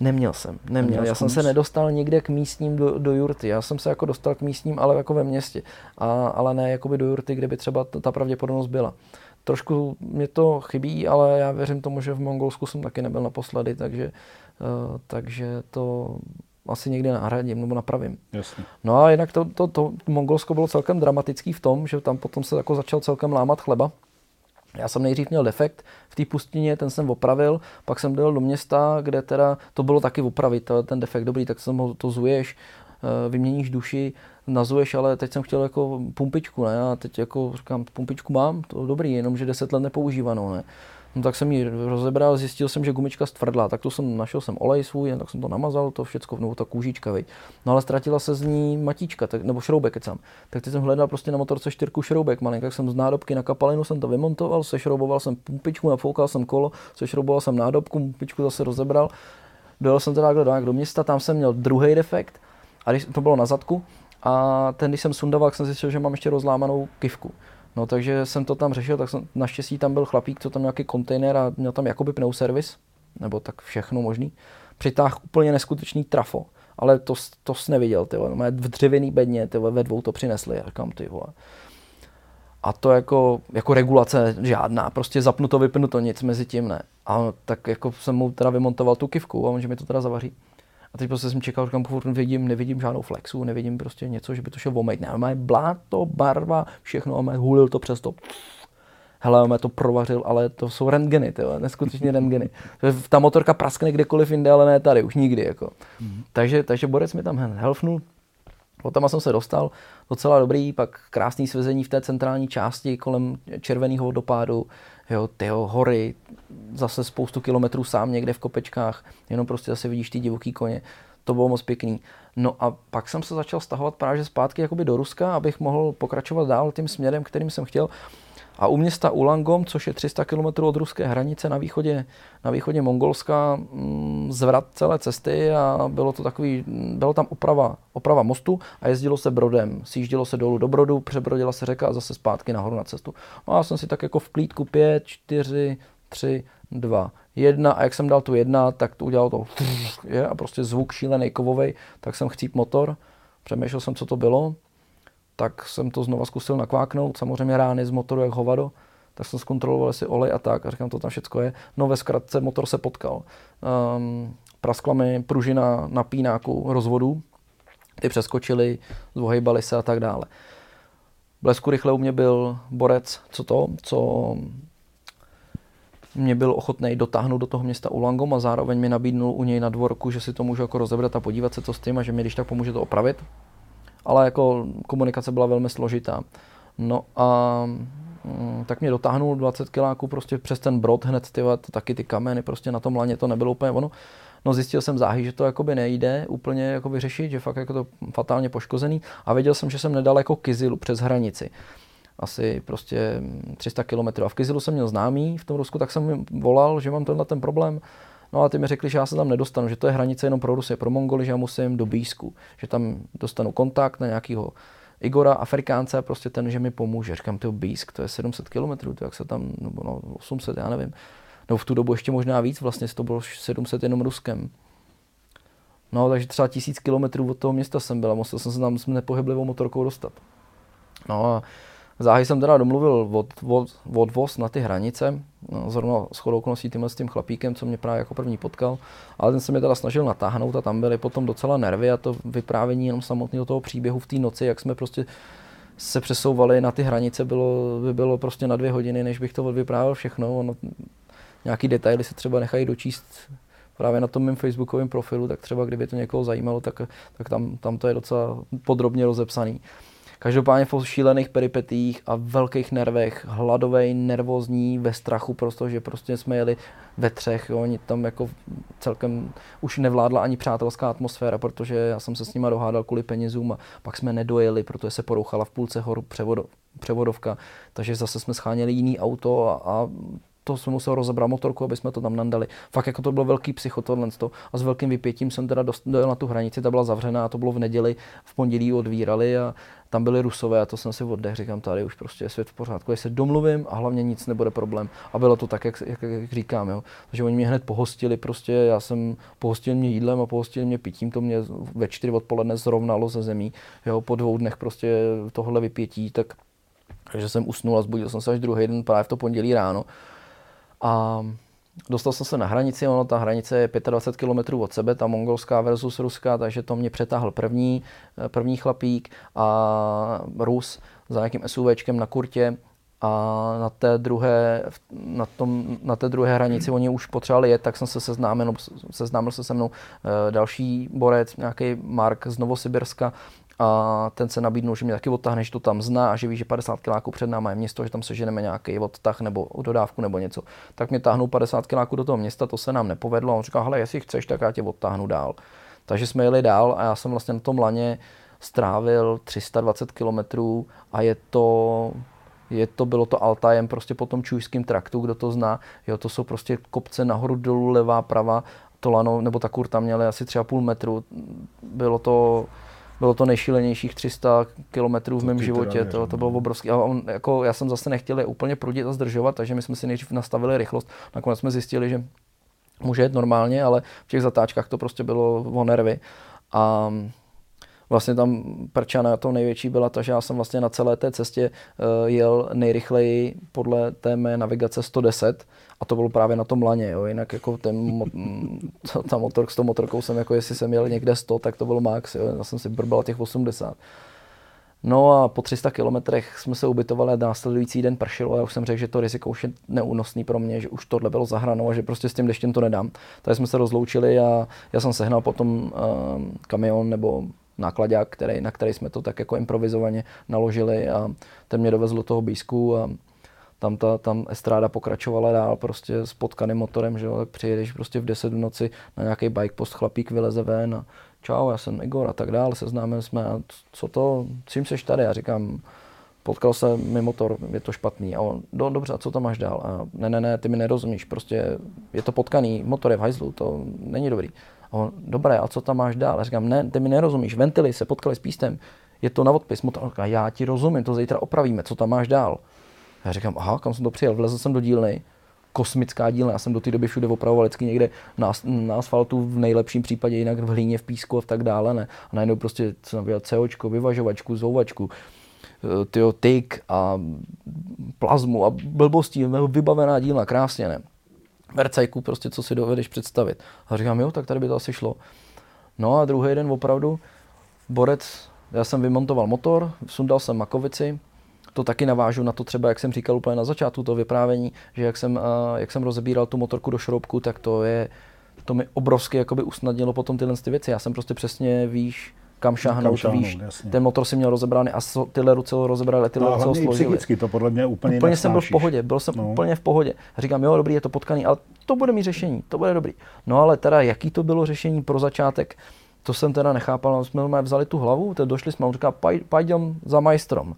Neměl jsem, neměl. neměl já jsem se nedostal nikde k místním do, do jurty. Já jsem se jako dostal k místním, ale jako ve městě. A, ale ne jakoby do jurty, kde by třeba ta pravděpodobnost byla. Trošku mě to chybí, ale já věřím tomu, že v Mongolsku jsem taky nebyl naposledy, takže, uh, takže to asi někdy nahradím nebo napravím. Jasně. No a jinak to, to, to Mongolsko bylo celkem dramatický v tom, že tam potom se jako začal celkem lámat chleba já jsem nejdřív měl defekt v té pustině, ten jsem opravil, pak jsem dojel do města, kde teda to bylo taky opravit, ten defekt dobrý, tak jsem ho to zuješ, vyměníš duši, nazuješ, ale teď jsem chtěl jako pumpičku, ne? A teď jako říkám, pumpičku mám, to dobrý, jenomže 10 let nepoužívanou, ne? No tak jsem ji rozebral, zjistil jsem, že gumička stvrdla, tak to jsem našel jsem olej svůj, tak jsem to namazal, to všechno, nebo ta kůžička, vej. No ale ztratila se z ní matička, tak, nebo šroubek, kecám. Tak teď jsem hledal prostě na motorce čtyřku šroubek malý, tak jsem z nádobky na kapalinu jsem to vymontoval, sešrouboval jsem pumpičku, nafoukal jsem kolo, sešrouboval jsem nádobku, pumpičku zase rozebral. Dojel jsem teda do, do města, tam jsem měl druhý defekt, a když to bylo na zadku, a ten, když jsem sundával, jsem zjistil, že mám ještě rozlámanou kivku. No takže jsem to tam řešil, tak jsem, naštěstí tam byl chlapík, co tam nějaký kontejner a měl tam jakoby pnou servis, nebo tak všechno možný. Přitáhl úplně neskutečný trafo, ale to, to jsi neviděl, ty vole. v dřevěný bedně, ty vole, ve dvou to přinesli, já říkám, ty vole. A to jako, jako regulace žádná, prostě zapnuto, vypnuto, nic mezi tím ne. A tak jako jsem mu teda vymontoval tu kivku a on, že mi to teda zavaří. A teď prostě jsem čekal, říkám, furt nevidím, nevidím žádnou flexu, nevidím prostě něco, že by to šlo omejt. Ne, má bláto, barva, všechno, a má hulil to přes to. Hele, mě to provařil, ale to jsou rentgeny, tyhle, neskutečně rentgeny. Ta motorka praskne kdekoliv jinde, ale ne tady, už nikdy. Jako. Mm-hmm. Takže, takže Borec mi tam helfnul, Potom jsem se dostal docela dobrý, pak krásný svezení v té centrální části kolem červeného vodopádu, jo, tyho hory, zase spoustu kilometrů sám někde v kopečkách, jenom prostě zase vidíš ty divoký koně. To bylo moc pěkný. No a pak jsem se začal stahovat právě zpátky jakoby do Ruska, abych mohl pokračovat dál tím směrem, kterým jsem chtěl. A u města Ulangom, což je 300 km od ruské hranice na východě, na východě Mongolska, mm, zvrat celé cesty a bylo to takový, bylo tam oprava, oprava mostu a jezdilo se brodem. Sjíždělo se dolů do brodu, přebrodila se řeka a zase zpátky nahoru na cestu. No a já jsem si tak jako v klídku 5, 4, 3, 2, 1 a jak jsem dal tu jedna, tak to udělalo to je, a prostě zvuk šílený kovovej, tak jsem chcíp motor, přemýšlel jsem, co to bylo, tak jsem to znova zkusil nakváknout, samozřejmě rány z motoru jak hovado, tak jsem zkontroloval, jestli olej a tak, a říkám, to tam všechno je. No ve zkratce motor se potkal. Um, praskla mi pružina na pínáku rozvodu, ty přeskočily, zvohejbaly se a tak dále. Blesku rychle u mě byl borec, co to, co mě byl ochotný dotáhnout do toho města Ulangom a zároveň mi nabídnul u něj na dvorku, že si to můžu jako rozebrat a podívat se, co s tím a že mi když tak pomůže to opravit ale jako komunikace byla velmi složitá. No a mm, tak mě dotáhnul 20 kiláků prostě přes ten brod hned, ty, taky ty kameny, prostě na tom laně to nebylo úplně ono. No zjistil jsem záhy, že to jakoby nejde úplně jako vyřešit, že fakt jako to fatálně poškozený a věděl jsem, že jsem nedaleko Kizilu přes hranici asi prostě 300 km. A v Kizilu jsem měl známý v tom Rusku, tak jsem mi volal, že mám tenhle ten problém. No a ty mi řekli, že já se tam nedostanu, že to je hranice jenom pro Rusy, pro Mongoly, že já musím do Bísku, že tam dostanu kontakt na nějakého Igora, Afrikánce, prostě ten, že mi pomůže. Říkám, ty Bísk, to je 700 km, to jak se tam, nebo no, 800, já nevím. No v tu dobu ještě možná víc, vlastně to bylo 700 jenom Ruskem. No, takže třeba tisíc kilometrů od toho města jsem byl a musel jsem se tam s nepohyblivou motorkou dostat. No a Záhy jsem teda domluvil od, od, odvoz na ty hranice, no, zrovna s chodou okolností tímhle s tím chlapíkem, co mě právě jako první potkal, ale ten se mě teda snažil natáhnout a tam byly potom docela nervy a to vyprávění jenom samotného toho příběhu v té noci, jak jsme prostě se přesouvali na ty hranice, bylo, by bylo prostě na dvě hodiny, než bych to vyprávěl všechno. Ono, nějaký detaily se třeba nechají dočíst právě na tom mém facebookovém profilu, tak třeba kdyby to někoho zajímalo, tak, tak tam, tam to je docela podrobně rozepsaný. Každopádně po šílených peripetích a velkých nervech, hladovej, nervózní, ve strachu, protože prostě jsme jeli ve třech, jo, oni tam jako celkem už nevládla ani přátelská atmosféra, protože já jsem se s nima dohádal kvůli penězům a pak jsme nedojeli, protože se porouchala v půlce horu převodo, převodovka, takže zase jsme scháněli jiný auto a, a to jsem musel rozebrat motorku, aby jsme to tam nandali. Fakt jako to bylo velký psycho tohle a s velkým vypětím jsem teda dojel na tu hranici, ta byla zavřená a to bylo v neděli, v pondělí odvírali a tam byli rusové a to jsem si oddech, říkám, tady už prostě je svět v pořádku, se domluvím a hlavně nic nebude problém. A bylo to tak, jak, jak, jak říkám, jo. Takže oni mě hned pohostili, prostě já jsem pohostil mě jídlem a pohostil mě pitím, to mě ve čtyři odpoledne zrovnalo ze zemí, jo, po dvou dnech prostě tohle vypětí, tak takže jsem usnul a zbudil jsem se až druhý den právě v to pondělí ráno. A Dostal jsem se na hranici, ono ta hranice je 25 km od sebe, ta mongolská versus ruská, takže to mě přetáhl první, první chlapík a Rus za nějakým SUVčkem na kurtě. A na té druhé, na, tom, na té druhé hranici oni už potřebovali jet, tak jsem se seznámil, seznámil se se mnou e, další borec, nějaký Mark z Novosibirska a ten se nabídnul, že mě taky odtáhne, že to tam zná a že ví, že 50 kiláků před náma je město, že tam seženeme nějaký odtah nebo dodávku nebo něco. Tak mě táhnul 50 kiláků do toho města, to se nám nepovedlo a on říkal, hele, jestli chceš, tak já tě odtáhnu dál. Takže jsme jeli dál a já jsem vlastně na tom laně strávil 320 kilometrů a je to je to, bylo to Altajem prostě po tom čujském traktu, kdo to zná, jo, to jsou prostě kopce nahoru, dolů, levá, prava, to lano, nebo ta kurta měly asi třeba půl metru, bylo to, bylo to nejšílenějších 300 kilometrů v mém životě, to, to bylo no. obrovský. A on, jako, já jsem zase nechtěl je úplně prudit a zdržovat, takže my jsme si nejdřív nastavili rychlost. Nakonec jsme zjistili, že může jet normálně, ale v těch zatáčkách to prostě bylo o nervy. A vlastně tam prča na to největší byla ta, že já jsem vlastně na celé té cestě uh, jel nejrychleji podle té mé navigace 110 a to bylo právě na tom laně, jo. jinak jako ten, ta motor, s tou motorkou jsem jako jestli jsem jel někde 100, tak to byl max, jo. já jsem si brbal těch 80. No a po 300 kilometrech jsme se ubytovali a následující den pršelo a já už jsem řekl, že to riziko už je neúnosný pro mě, že už tohle bylo zahranou a že prostě s tím deštěm to nedám. Takže jsme se rozloučili a já jsem sehnal potom um, kamion nebo nákladák, který, na který jsme to tak jako improvizovaně naložili a ten mě dovezl do toho bísku a tam ta tam estráda pokračovala dál prostě s potkaným motorem, že jo, tak přijedeš prostě v 10 v noci na nějaký bike post, chlapík vyleze ven a čau, já jsem Igor a tak dále, seznámili jsme a co to, čím seš tady? Já říkám, potkal se mi motor, je to špatný. A on, do, dobře, a co tam máš dál? A ne, ne, ne, ty mi nerozumíš, prostě je to potkaný, motor je v hajzlu, to není dobrý. A on, dobré, a co tam máš dál? A říkám, ne, ty mi nerozumíš, ventily se potkali s pístem, je to na odpis motor. Já ti rozumím, to zítra opravíme, co tam máš dál? Já říkám, aha, kam jsem to přijel, vlezl jsem do dílny, kosmická dílna. Já jsem do té doby všude opravoval vždycky někde na, na asfaltu, v nejlepším případě jinak v hlíně, v písku a tak dále. Ne. A najednou prostě jsem viděl COčko, vyvažovačku, zouvačku, eh, tyjo, tyk a plazmu a blbostí, vybavená dílna, krásně, ne. Vercajku, prostě co si dovedeš představit. A říkám, jo, tak tady by to asi šlo. No a druhý den opravdu, borec, já jsem vymontoval motor, sundal jsem makovici, to taky navážu na to třeba, jak jsem říkal úplně na začátku toho vyprávění, že jak jsem, jak jsem rozebíral tu motorku do šroubku, tak to je, to mi obrovsky jakoby usnadnilo potom tyhle ty věci. Já jsem prostě přesně, víš, kam šáhnout, kam šáhnout víš, jasně. ten motor si měl rozebrány a so, tyhle ruce rozebrali, tyhle no, ruce složili. psychicky to podle mě úplně Úplně jsem byl v pohodě, byl jsem no. úplně v pohodě. A říkám, jo, dobrý, je to potkaný, ale to bude mi řešení, to bude dobrý. No ale teda, jaký to bylo řešení pro začátek, to jsem teda nechápal, jsme vzali tu hlavu, teď došli jsme, on říká, za majstrom.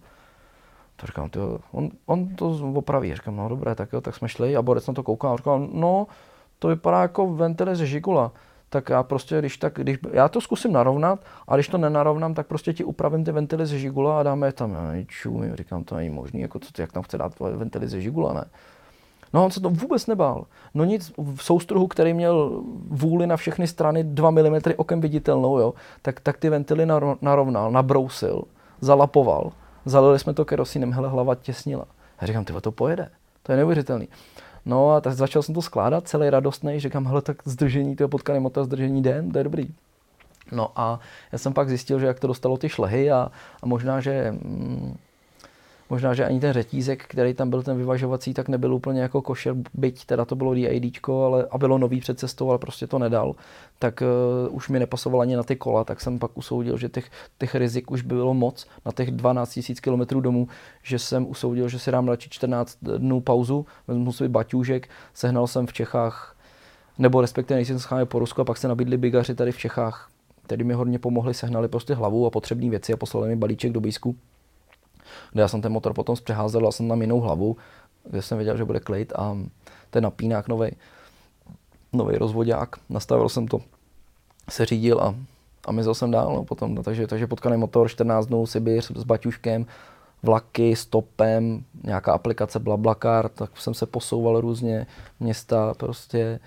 To říkám, tyjo, on, on to opraví. Říkám, no dobré, tak jo, tak jsme šli a Borec na to koukal. Říkám, no, to vypadá jako ventily ze žigula. Tak já prostě, když tak, když, já to zkusím narovnat a když to nenarovnám, tak prostě ti upravím ty ventily ze žigula a dáme je tam. Já čum, říkám, to není možný, jako co, jak tam chce dát ventily ze žigula, ne? No on se to vůbec nebál. No nic, v soustruhu, který měl vůli na všechny strany 2 mm okem viditelnou, jo, tak, tak ty ventily narovnal, nabrousil, zalapoval Zalili jsme to kerosínem, hele, hlava těsnila. Já říkám, ty to pojede. To je neuvěřitelný. No a tak začal jsem to skládat, celý radostný, říkám, hele, tak zdržení, toho potkaný motor, zdržení den, to je dobrý. No a já jsem pak zjistil, že jak to dostalo ty šlehy a, a možná, že mm, Možná, že ani ten řetízek, který tam byl ten vyvažovací, tak nebyl úplně jako košer, byť teda to bylo DID, ale a bylo nový před cestou, ale prostě to nedal, tak uh, už mi nepasoval ani na ty kola, tak jsem pak usoudil, že těch, těch rizik už by bylo moc na těch 12 000 km domů, že jsem usoudil, že si dám radši 14 dnů pauzu, vezmu si baťůžek, sehnal jsem v Čechách, nebo respektive nejsem scháněl po Rusku a pak se nabídli bigaři tady v Čechách, který mi hodně pomohli, sehnali prostě hlavu a potřebné věci a poslali mi balíček do Bísku kde já jsem ten motor potom zpřeházel, dal jsem tam jinou hlavu, kde jsem věděl, že bude klid a ten napínák nový, nový rozvodák, nastavil jsem to, se řídil a, a mizil jsem dál no, potom, no, takže, takže potkaný motor, 14 dnů, Sibir s baťuškem, vlaky, stopem, nějaká aplikace Blablacar, tak jsem se posouval různě města prostě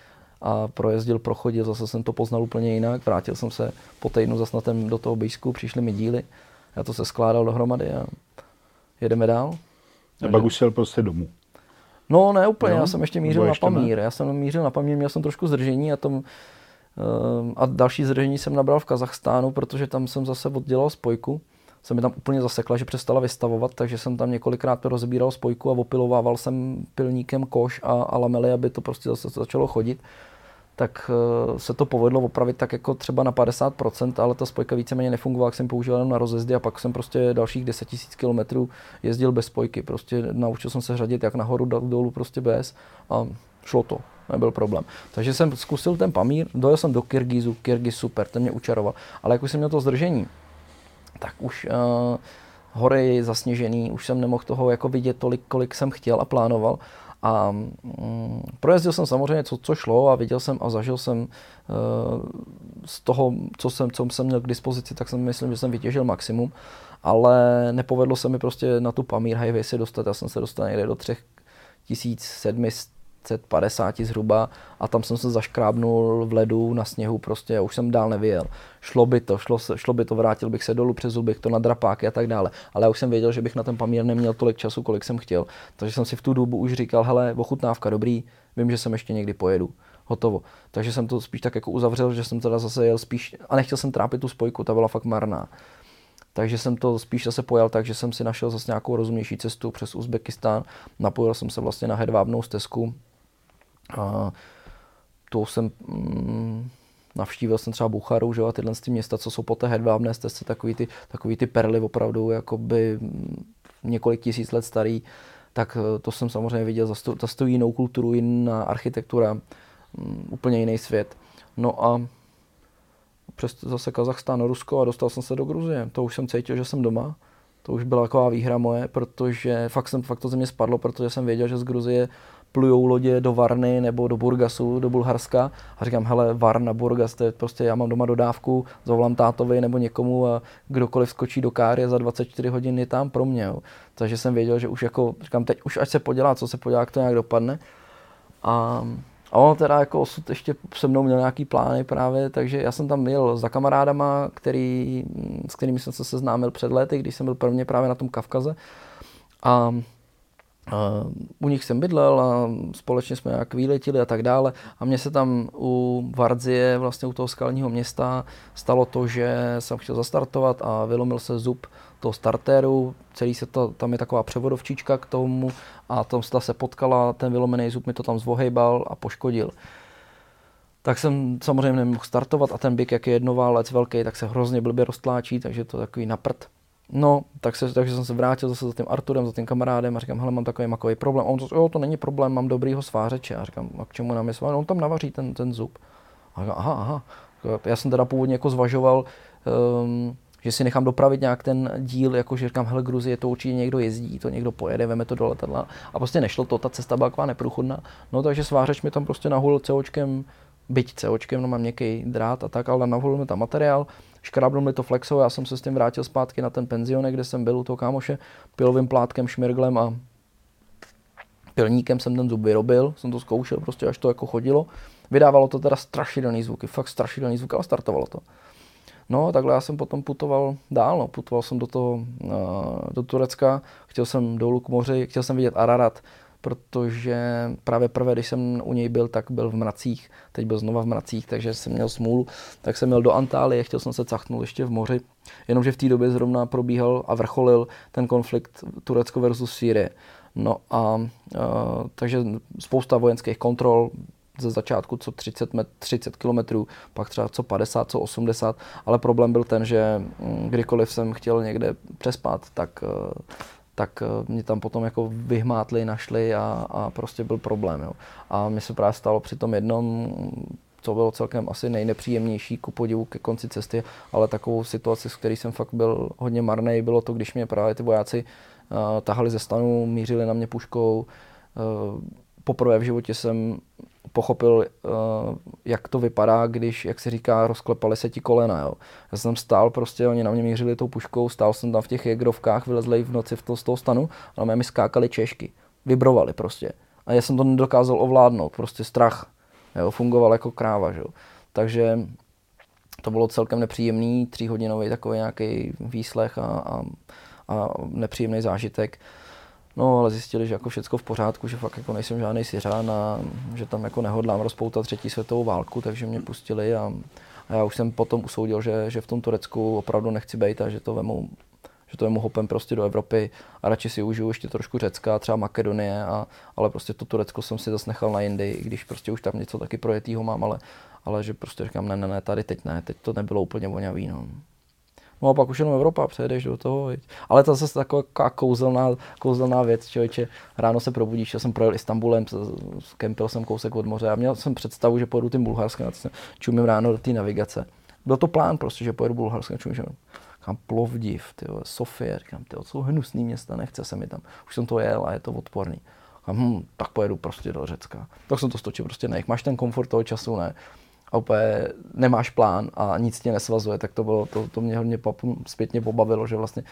a projezdil, prochodil, zase jsem to poznal úplně jinak, vrátil jsem se po týdnu zase na ten, do toho bejsku, přišly mi díly, já to se skládal dohromady a jedeme dál. A pak už jel prostě domů. No ne úplně, no, já jsem ještě mířil na Pamír. Ne? Já jsem mířil na Pamír, měl jsem trošku zdržení a tom, uh, a další zdržení jsem nabral v Kazachstánu, protože tam jsem zase oddělal spojku se mi tam úplně zasekla, že přestala vystavovat, takže jsem tam několikrát rozbíral spojku a opilovával jsem pilníkem koš a, a lamely, aby to prostě zase začalo chodit tak uh, se to povedlo opravit tak jako třeba na 50%, ale ta spojka víceméně nefungovala, jak jsem používal jenom na rozjezdy a pak jsem prostě dalších 10 000 km jezdil bez spojky. Prostě naučil jsem se řadit jak nahoru, tak dolů prostě bez a šlo to nebyl problém. Takže jsem zkusil ten Pamír, dojel jsem do Kyrgyzu, Kyrgyz super, ten mě učaroval. Ale jak už jsem měl to zdržení, tak už uh, hory zasněžený, už jsem nemohl toho jako vidět tolik, kolik jsem chtěl a plánoval. A mm, projezdil jsem samozřejmě, co, co šlo a viděl jsem a zažil jsem uh, z toho, co jsem, co jsem měl k dispozici, tak jsem myslím, že jsem vytěžil maximum, ale nepovedlo se mi prostě na tu Pamír Highway se dostat. Já jsem se dostal někde do 3700 50 zhruba a tam jsem se zaškrábnul v ledu na sněhu prostě a už jsem dál nevyjel. Šlo by to, šlo, šlo by to, vrátil bych se dolů přes zubych, to na drapáky a tak dále. Ale já už jsem věděl, že bych na ten pamír neměl tolik času, kolik jsem chtěl. Takže jsem si v tu dobu už říkal, hele, ochutnávka dobrý, vím, že jsem ještě někdy pojedu. Hotovo. Takže jsem to spíš tak jako uzavřel, že jsem teda zase jel spíš, a nechtěl jsem trápit tu spojku, ta byla fakt marná. Takže jsem to spíš zase pojal tak, že jsem si našel zase nějakou rozumnější cestu přes Uzbekistán. Napojil jsem se vlastně na hedvábnou stezku, a to jsem mm, navštívil jsem třeba Bucharu, že, a tyhle ty města, co jsou po té hedvábné stezce, takový ty, takový ty perly opravdu jakoby mm, několik tisíc let starý, tak eh, to jsem samozřejmě viděl, zase tu jinou kulturu, jiná architektura, um, úplně jiný svět. No a přes zase Kazachstán, Rusko a dostal jsem se do Gruzie. To už jsem cítil, že jsem doma. To už byla taková výhra moje, protože fakt, jsem, fakt to ze mě spadlo, protože jsem věděl, že z Gruzie plujou lodě do Varny nebo do Burgasu, do Bulharska a říkám, hele, Varna, Burgas, to je prostě, já mám doma dodávku, zavolám tátovi nebo někomu a kdokoliv skočí do káry za 24 hodin je tam pro mě. Jo. Takže jsem věděl, že už jako, říkám, teď už ať se podělá, co se podělá, jak to nějak dopadne. A, a on teda jako osud ještě se mnou měl nějaký plány právě, takže já jsem tam jel za kamarádama, který, s kterými jsem se seznámil před lety, když jsem byl prvně právě na tom Kavkaze. A u nich jsem bydlel a společně jsme nějak výletili a tak dále. A mně se tam u Vardzie, vlastně u toho skalního města, stalo to, že jsem chtěl zastartovat a vylomil se zub toho startéru, celý se to, tam je taková převodovčička k tomu a tam se potkala, ten vylomený zub mi to tam zvohejbal a poškodil. Tak jsem samozřejmě nemohl startovat a ten byk, jak je jednoválec velký, tak se hrozně blbě roztláčí, takže to je takový naprt. No, tak se, takže jsem se vrátil zase za tím Arturem, za tím kamarádem a říkám, hele, mám takový makový problém. A on to, jo, to není problém, mám dobrýho svářeče. A říkám, a k čemu nám je svářeč? On tam navaří ten, ten zub. A říkám, aha, aha. Já jsem teda původně jako zvažoval, um, že si nechám dopravit nějak ten díl, jako že říkám, hele, Gruzie, to určitě někdo jezdí, to někdo pojede, veme to do letadla. A prostě nešlo to, ta cesta byla taková neprůchodná. No takže svářeč mi tam prostě nahul COčkem, byť COčkem, no mám něký drát a tak, ale nahul mi tam materiál škrábnul mi to flexo, já jsem se s tím vrátil zpátky na ten penzionek, kde jsem byl u toho kámoše, pilovým plátkem, šmirglem a pilníkem jsem ten zub vyrobil, jsem to zkoušel prostě, až to jako chodilo. Vydávalo to teda strašidelný zvuky, fakt strašidelný zvuk, ale startovalo to. No, takhle já jsem potom putoval dál, no. putoval jsem do toho, uh, do Turecka, chtěl jsem dolů k moři, chtěl jsem vidět Ararat, protože právě prvé, když jsem u něj byl, tak byl v mracích, teď byl znova v mracích, takže jsem měl smůlu, tak jsem měl do Antálie, chtěl jsem se cachnout ještě v moři, jenomže v té době zrovna probíhal a vrcholil ten konflikt Turecko versus Sýrie. No a, a takže spousta vojenských kontrol, ze začátku co 30, met, 30 km, pak třeba co 50, co 80, ale problém byl ten, že mm, kdykoliv jsem chtěl někde přespat, tak tak eh, mě tam potom jako vyhmátli, našli a, a prostě byl problém. Jo. A mi se právě stalo při tom jednom, co bylo celkem asi nejnepříjemnější ku podivu ke konci cesty, ale takovou situaci, s který jsem fakt byl hodně marný, bylo to, když mě právě ty vojáci uh, tahali ze stanu, mířili na mě puškou. Uh, poprvé v životě jsem pochopil, eh, jak to vypadá, když, jak se říká, rozklepali se ti kolena. Jo. Já jsem stál prostě, oni na mě mířili tou puškou, stál jsem tam v těch jegrovkách, vylezli v noci v to, z toho stanu, ale mi skákali češky. Vibrovali prostě. A já jsem to nedokázal ovládnout, prostě strach. Jo, fungoval jako kráva. Že? Takže to bylo celkem nepříjemný, tříhodinový takový nějaký výslech a, a, a nepříjemný zážitek. No, ale zjistili, že jako všechno v pořádku, že fakt jako nejsem žádný Syřán a že tam jako nehodlám rozpoutat třetí světovou válku, takže mě pustili a, a já už jsem potom usoudil, že, že v tom Turecku opravdu nechci být a že to vemu že to je mu hopem prostě do Evropy a radši si užiju ještě trošku Řecka, třeba Makedonie, a, ale prostě to Turecko jsem si zase nechal na jindy, i když prostě už tam něco taky projetýho mám, ale, ale že prostě říkám, ne, ne, ne, tady teď ne, teď to nebylo úplně vonavý, no. No a pak už jenom Evropa, přejdeš do toho. Viď. Ale to je zase taková kouzelná, kouzelná věc, člověče. Ráno se probudíš, já jsem projel Istanbulem, kempil jsem kousek od moře a měl jsem představu, že pojedu tím Bulharskem a čumím ráno do té navigace. Byl to plán prostě, že pojedu Bulharskem, čumím, Říkám Plovdiv, tyjo, Sofie, říkám, tyjo, jsou hnusný města, nechce se mi tam. Už jsem to jel a je to odporný. Říkám, hm, tak pojedu prostě do Řecka. Tak jsem to stočil prostě nech. Máš ten komfort toho času, ne? A úplně nemáš plán a nic tě nesvazuje, tak to bylo, to, to mě hodně zpětně pobavilo, že vlastně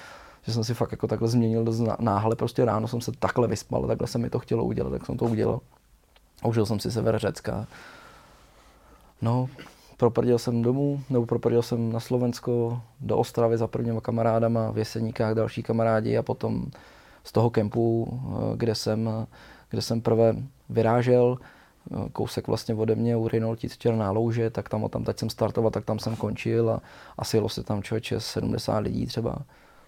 že jsem si fakt jako takhle změnil dost náhle, prostě ráno jsem se takhle vyspal, takhle se mi to chtělo udělat, tak jsem to udělal. Užil jsem si sever Řecka. No, proprdil jsem domů, nebo proprdil jsem na Slovensko, do Ostravy za prvníma kamarádama, v Jeseníkách další kamarádi a potom z toho kempu, eh, kde jsem, kde jsem prvé vyrážel, eh, kousek vlastně ode mě u Rinoltic Černá louže, tak tam, tam teď jsem startoval, tak tam jsem končil a asi jelo se tam člověče 70 lidí třeba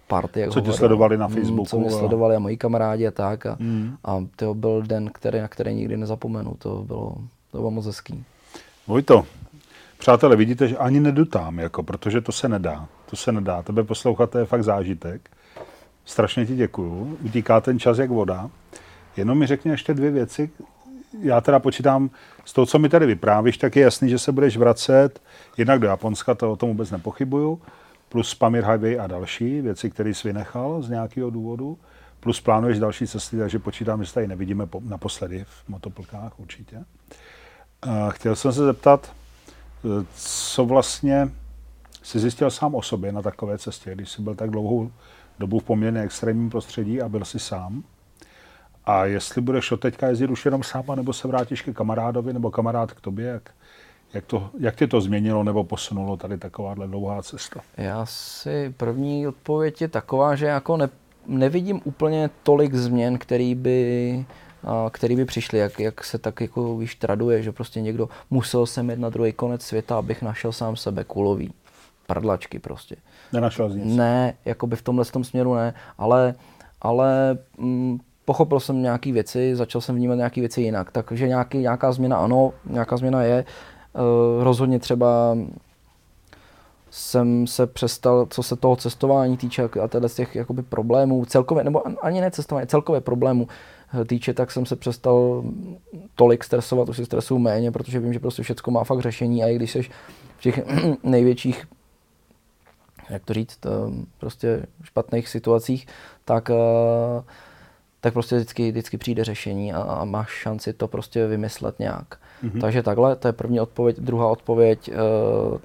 party. Jak co tě sledovali na mm, Facebooku? Co mě sledovali a moji kamarádi a tak. A, mm. a to byl den, který, na který nikdy nezapomenu. To bylo, to bylo moc hezký. Vojto, Přátelé, vidíte, že ani nedutám, jako, protože to se nedá. To se nedá. Tebe poslouchat, to je fakt zážitek. Strašně ti děkuju. Utíká ten čas jak voda. Jenom mi řekni ještě dvě věci. Já teda počítám z toho, co mi tady vyprávíš, tak je jasný, že se budeš vracet jednak do Japonska, to o tom vůbec nepochybuju, plus Pamir Highway a další věci, které jsi vynechal z nějakého důvodu, plus plánuješ další cesty, takže počítám, že se tady nevidíme naposledy v motoplkách určitě. Chtěl jsem se zeptat, co vlastně si zjistil sám o sobě na takové cestě, když jsi byl tak dlouhou dobu v poměrně extrémním prostředí a byl si sám. A jestli budeš od teďka jezdit už jenom sám, nebo se vrátíš ke kamarádovi, nebo kamarád k tobě, jak, jak, to, jak tě to změnilo nebo posunulo tady takováhle dlouhá cesta? Já si první odpověď je taková, že jako ne, nevidím úplně tolik změn, který by který by přišli, jak, jak se tak jako víš, traduje, že prostě někdo musel sem jet na druhý konec světa, abych našel sám sebe kulový. Prdlačky prostě. Nenašel jsi nic? Ne, jako by v tomhle tom směru ne, ale, ale mm, pochopil jsem nějaké věci, začal jsem vnímat nějaké věci jinak, takže nějaký, nějaká změna ano, nějaká změna je. E, rozhodně třeba jsem se přestal, co se toho cestování týče a teda z těch jakoby problémů, celkově, nebo ani ne cestování, celkově problémů, týče, tak jsem se přestal tolik stresovat, už si stresuju méně, protože vím, že prostě všechno má fakt řešení a i když jsi v těch největších jak to říct, eh, prostě špatných situacích, tak, eh, tak prostě vždycky, vždycky přijde řešení a, a máš šanci to prostě vymyslet nějak. Mm-hmm. Takže takhle, to je první odpověď. Druhá odpověď, eh,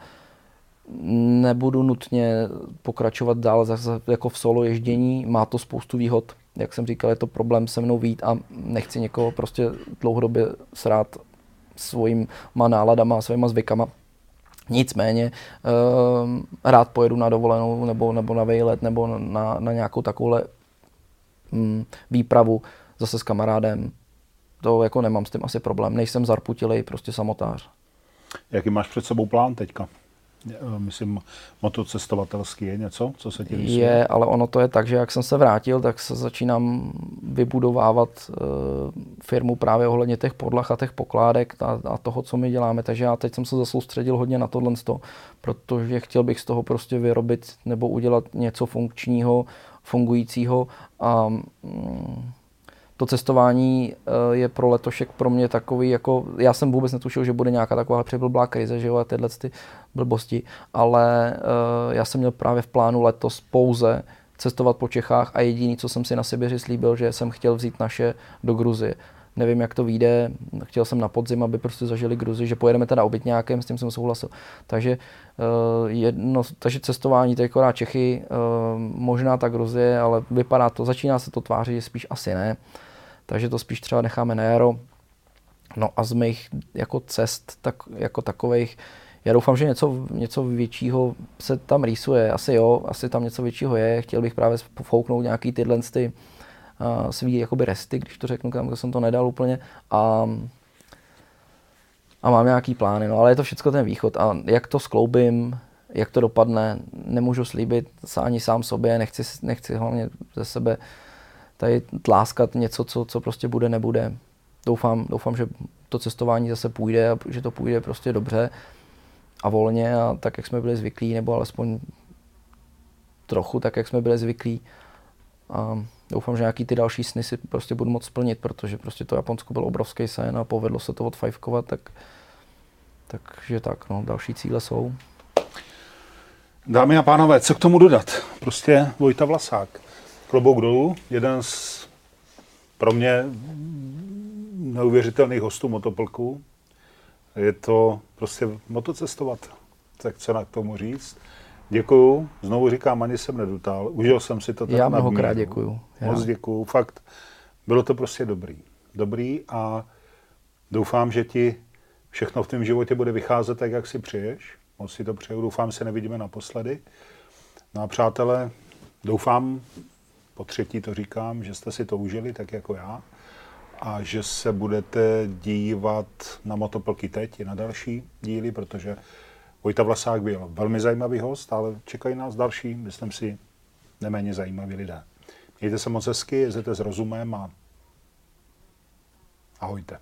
nebudu nutně pokračovat dál zase jako v solo ježdění, má to spoustu výhod, jak jsem říkal, je to problém se mnou vít a nechci někoho prostě dlouhodobě srát svýma náladama a svýma zvykama. Nicméně uh, rád pojedu na dovolenou nebo, nebo na vejlet nebo na, na nějakou takovouhle um, výpravu zase s kamarádem. To jako nemám s tím asi problém. Nejsem zarputilej, prostě samotář. Jaký máš před sebou plán teďka? Eh, myslím, motocestovatelský je něco, co se ti rysuje? Je, ale ono to je tak, že jak jsem se vrátil, tak se začínám vybudovávat uh, firmu právě ohledně těch podlach a těch pokládek a, a toho, co my děláme. Takže já teď jsem se zasoustředil hodně na tohle, protože chtěl bych z toho prostě vyrobit nebo udělat něco funkčního, fungujícího a mm, to cestování eh, je pro letošek pro mě takový, jako já jsem vůbec netušil, že bude nějaká taková přeblblá krize, že jo, a tyhle ty blbosti, ale eh, já jsem měl právě v plánu letos pouze cestovat po Čechách a jediný, co jsem si na Sibiři slíbil, že jsem chtěl vzít naše do Gruzie. Nevím, jak to vyjde, chtěl jsem na podzim, aby prostě zažili Gruzi, že pojedeme teda nějakém, s tím jsem souhlasil. Takže, uh, jedno, takže cestování, to je akorát Čechy, uh, možná ta Gruzie, ale vypadá to, začíná se to tvářit, že spíš asi ne. Takže to spíš třeba necháme na jaro. No a z mých jako cest tak, jako takových, já doufám, že něco, něco většího se tam rýsuje. Asi jo, asi tam něco většího je. Chtěl bych právě fouknout nějaký tyhle ty, uh, svý jakoby resty, když to řeknu, kam jsem to nedal úplně. A, a mám nějaký plány, no ale je to všechno ten východ. A jak to skloubím, jak to dopadne, nemůžu slíbit ani sám sobě, nechci, nechci hlavně ze sebe tady tláskat něco, co, co prostě bude, nebude. Doufám, doufám, že to cestování zase půjde a že to půjde prostě dobře a volně a tak, jak jsme byli zvyklí, nebo alespoň trochu tak, jak jsme byli zvyklí. A doufám, že nějaký ty další sny si prostě budu moc splnit, protože prostě to Japonsko byl obrovský sen a povedlo se to odfajfkovat, tak, takže tak, no, další cíle jsou. Dámy a pánové, co k tomu dodat? Prostě Vojta Vlasák. Klobouk dolů, jeden z pro mě neuvěřitelných hostů motoplků. Je to prostě motocestovat. Tak co na k tomu říct? Děkuju. Znovu říkám, ani jsem nedutal. Užil jsem si to tak Já mnohokrát děkuju. Já. Moc děkuju. Fakt, bylo to prostě dobrý. Dobrý a doufám, že ti všechno v tom životě bude vycházet tak, jak si přeješ. Moc si to přeju. Doufám, se nevidíme naposledy. No a přátelé, doufám, po třetí to říkám, že jste si to užili tak jako já a že se budete dívat na motoplky teď i na další díly, protože Vojta Vlasák byl velmi zajímavý host, ale čekají nás další, myslím si, neméně zajímaví lidé. Mějte se moc hezky, jezděte s rozumem a ahojte.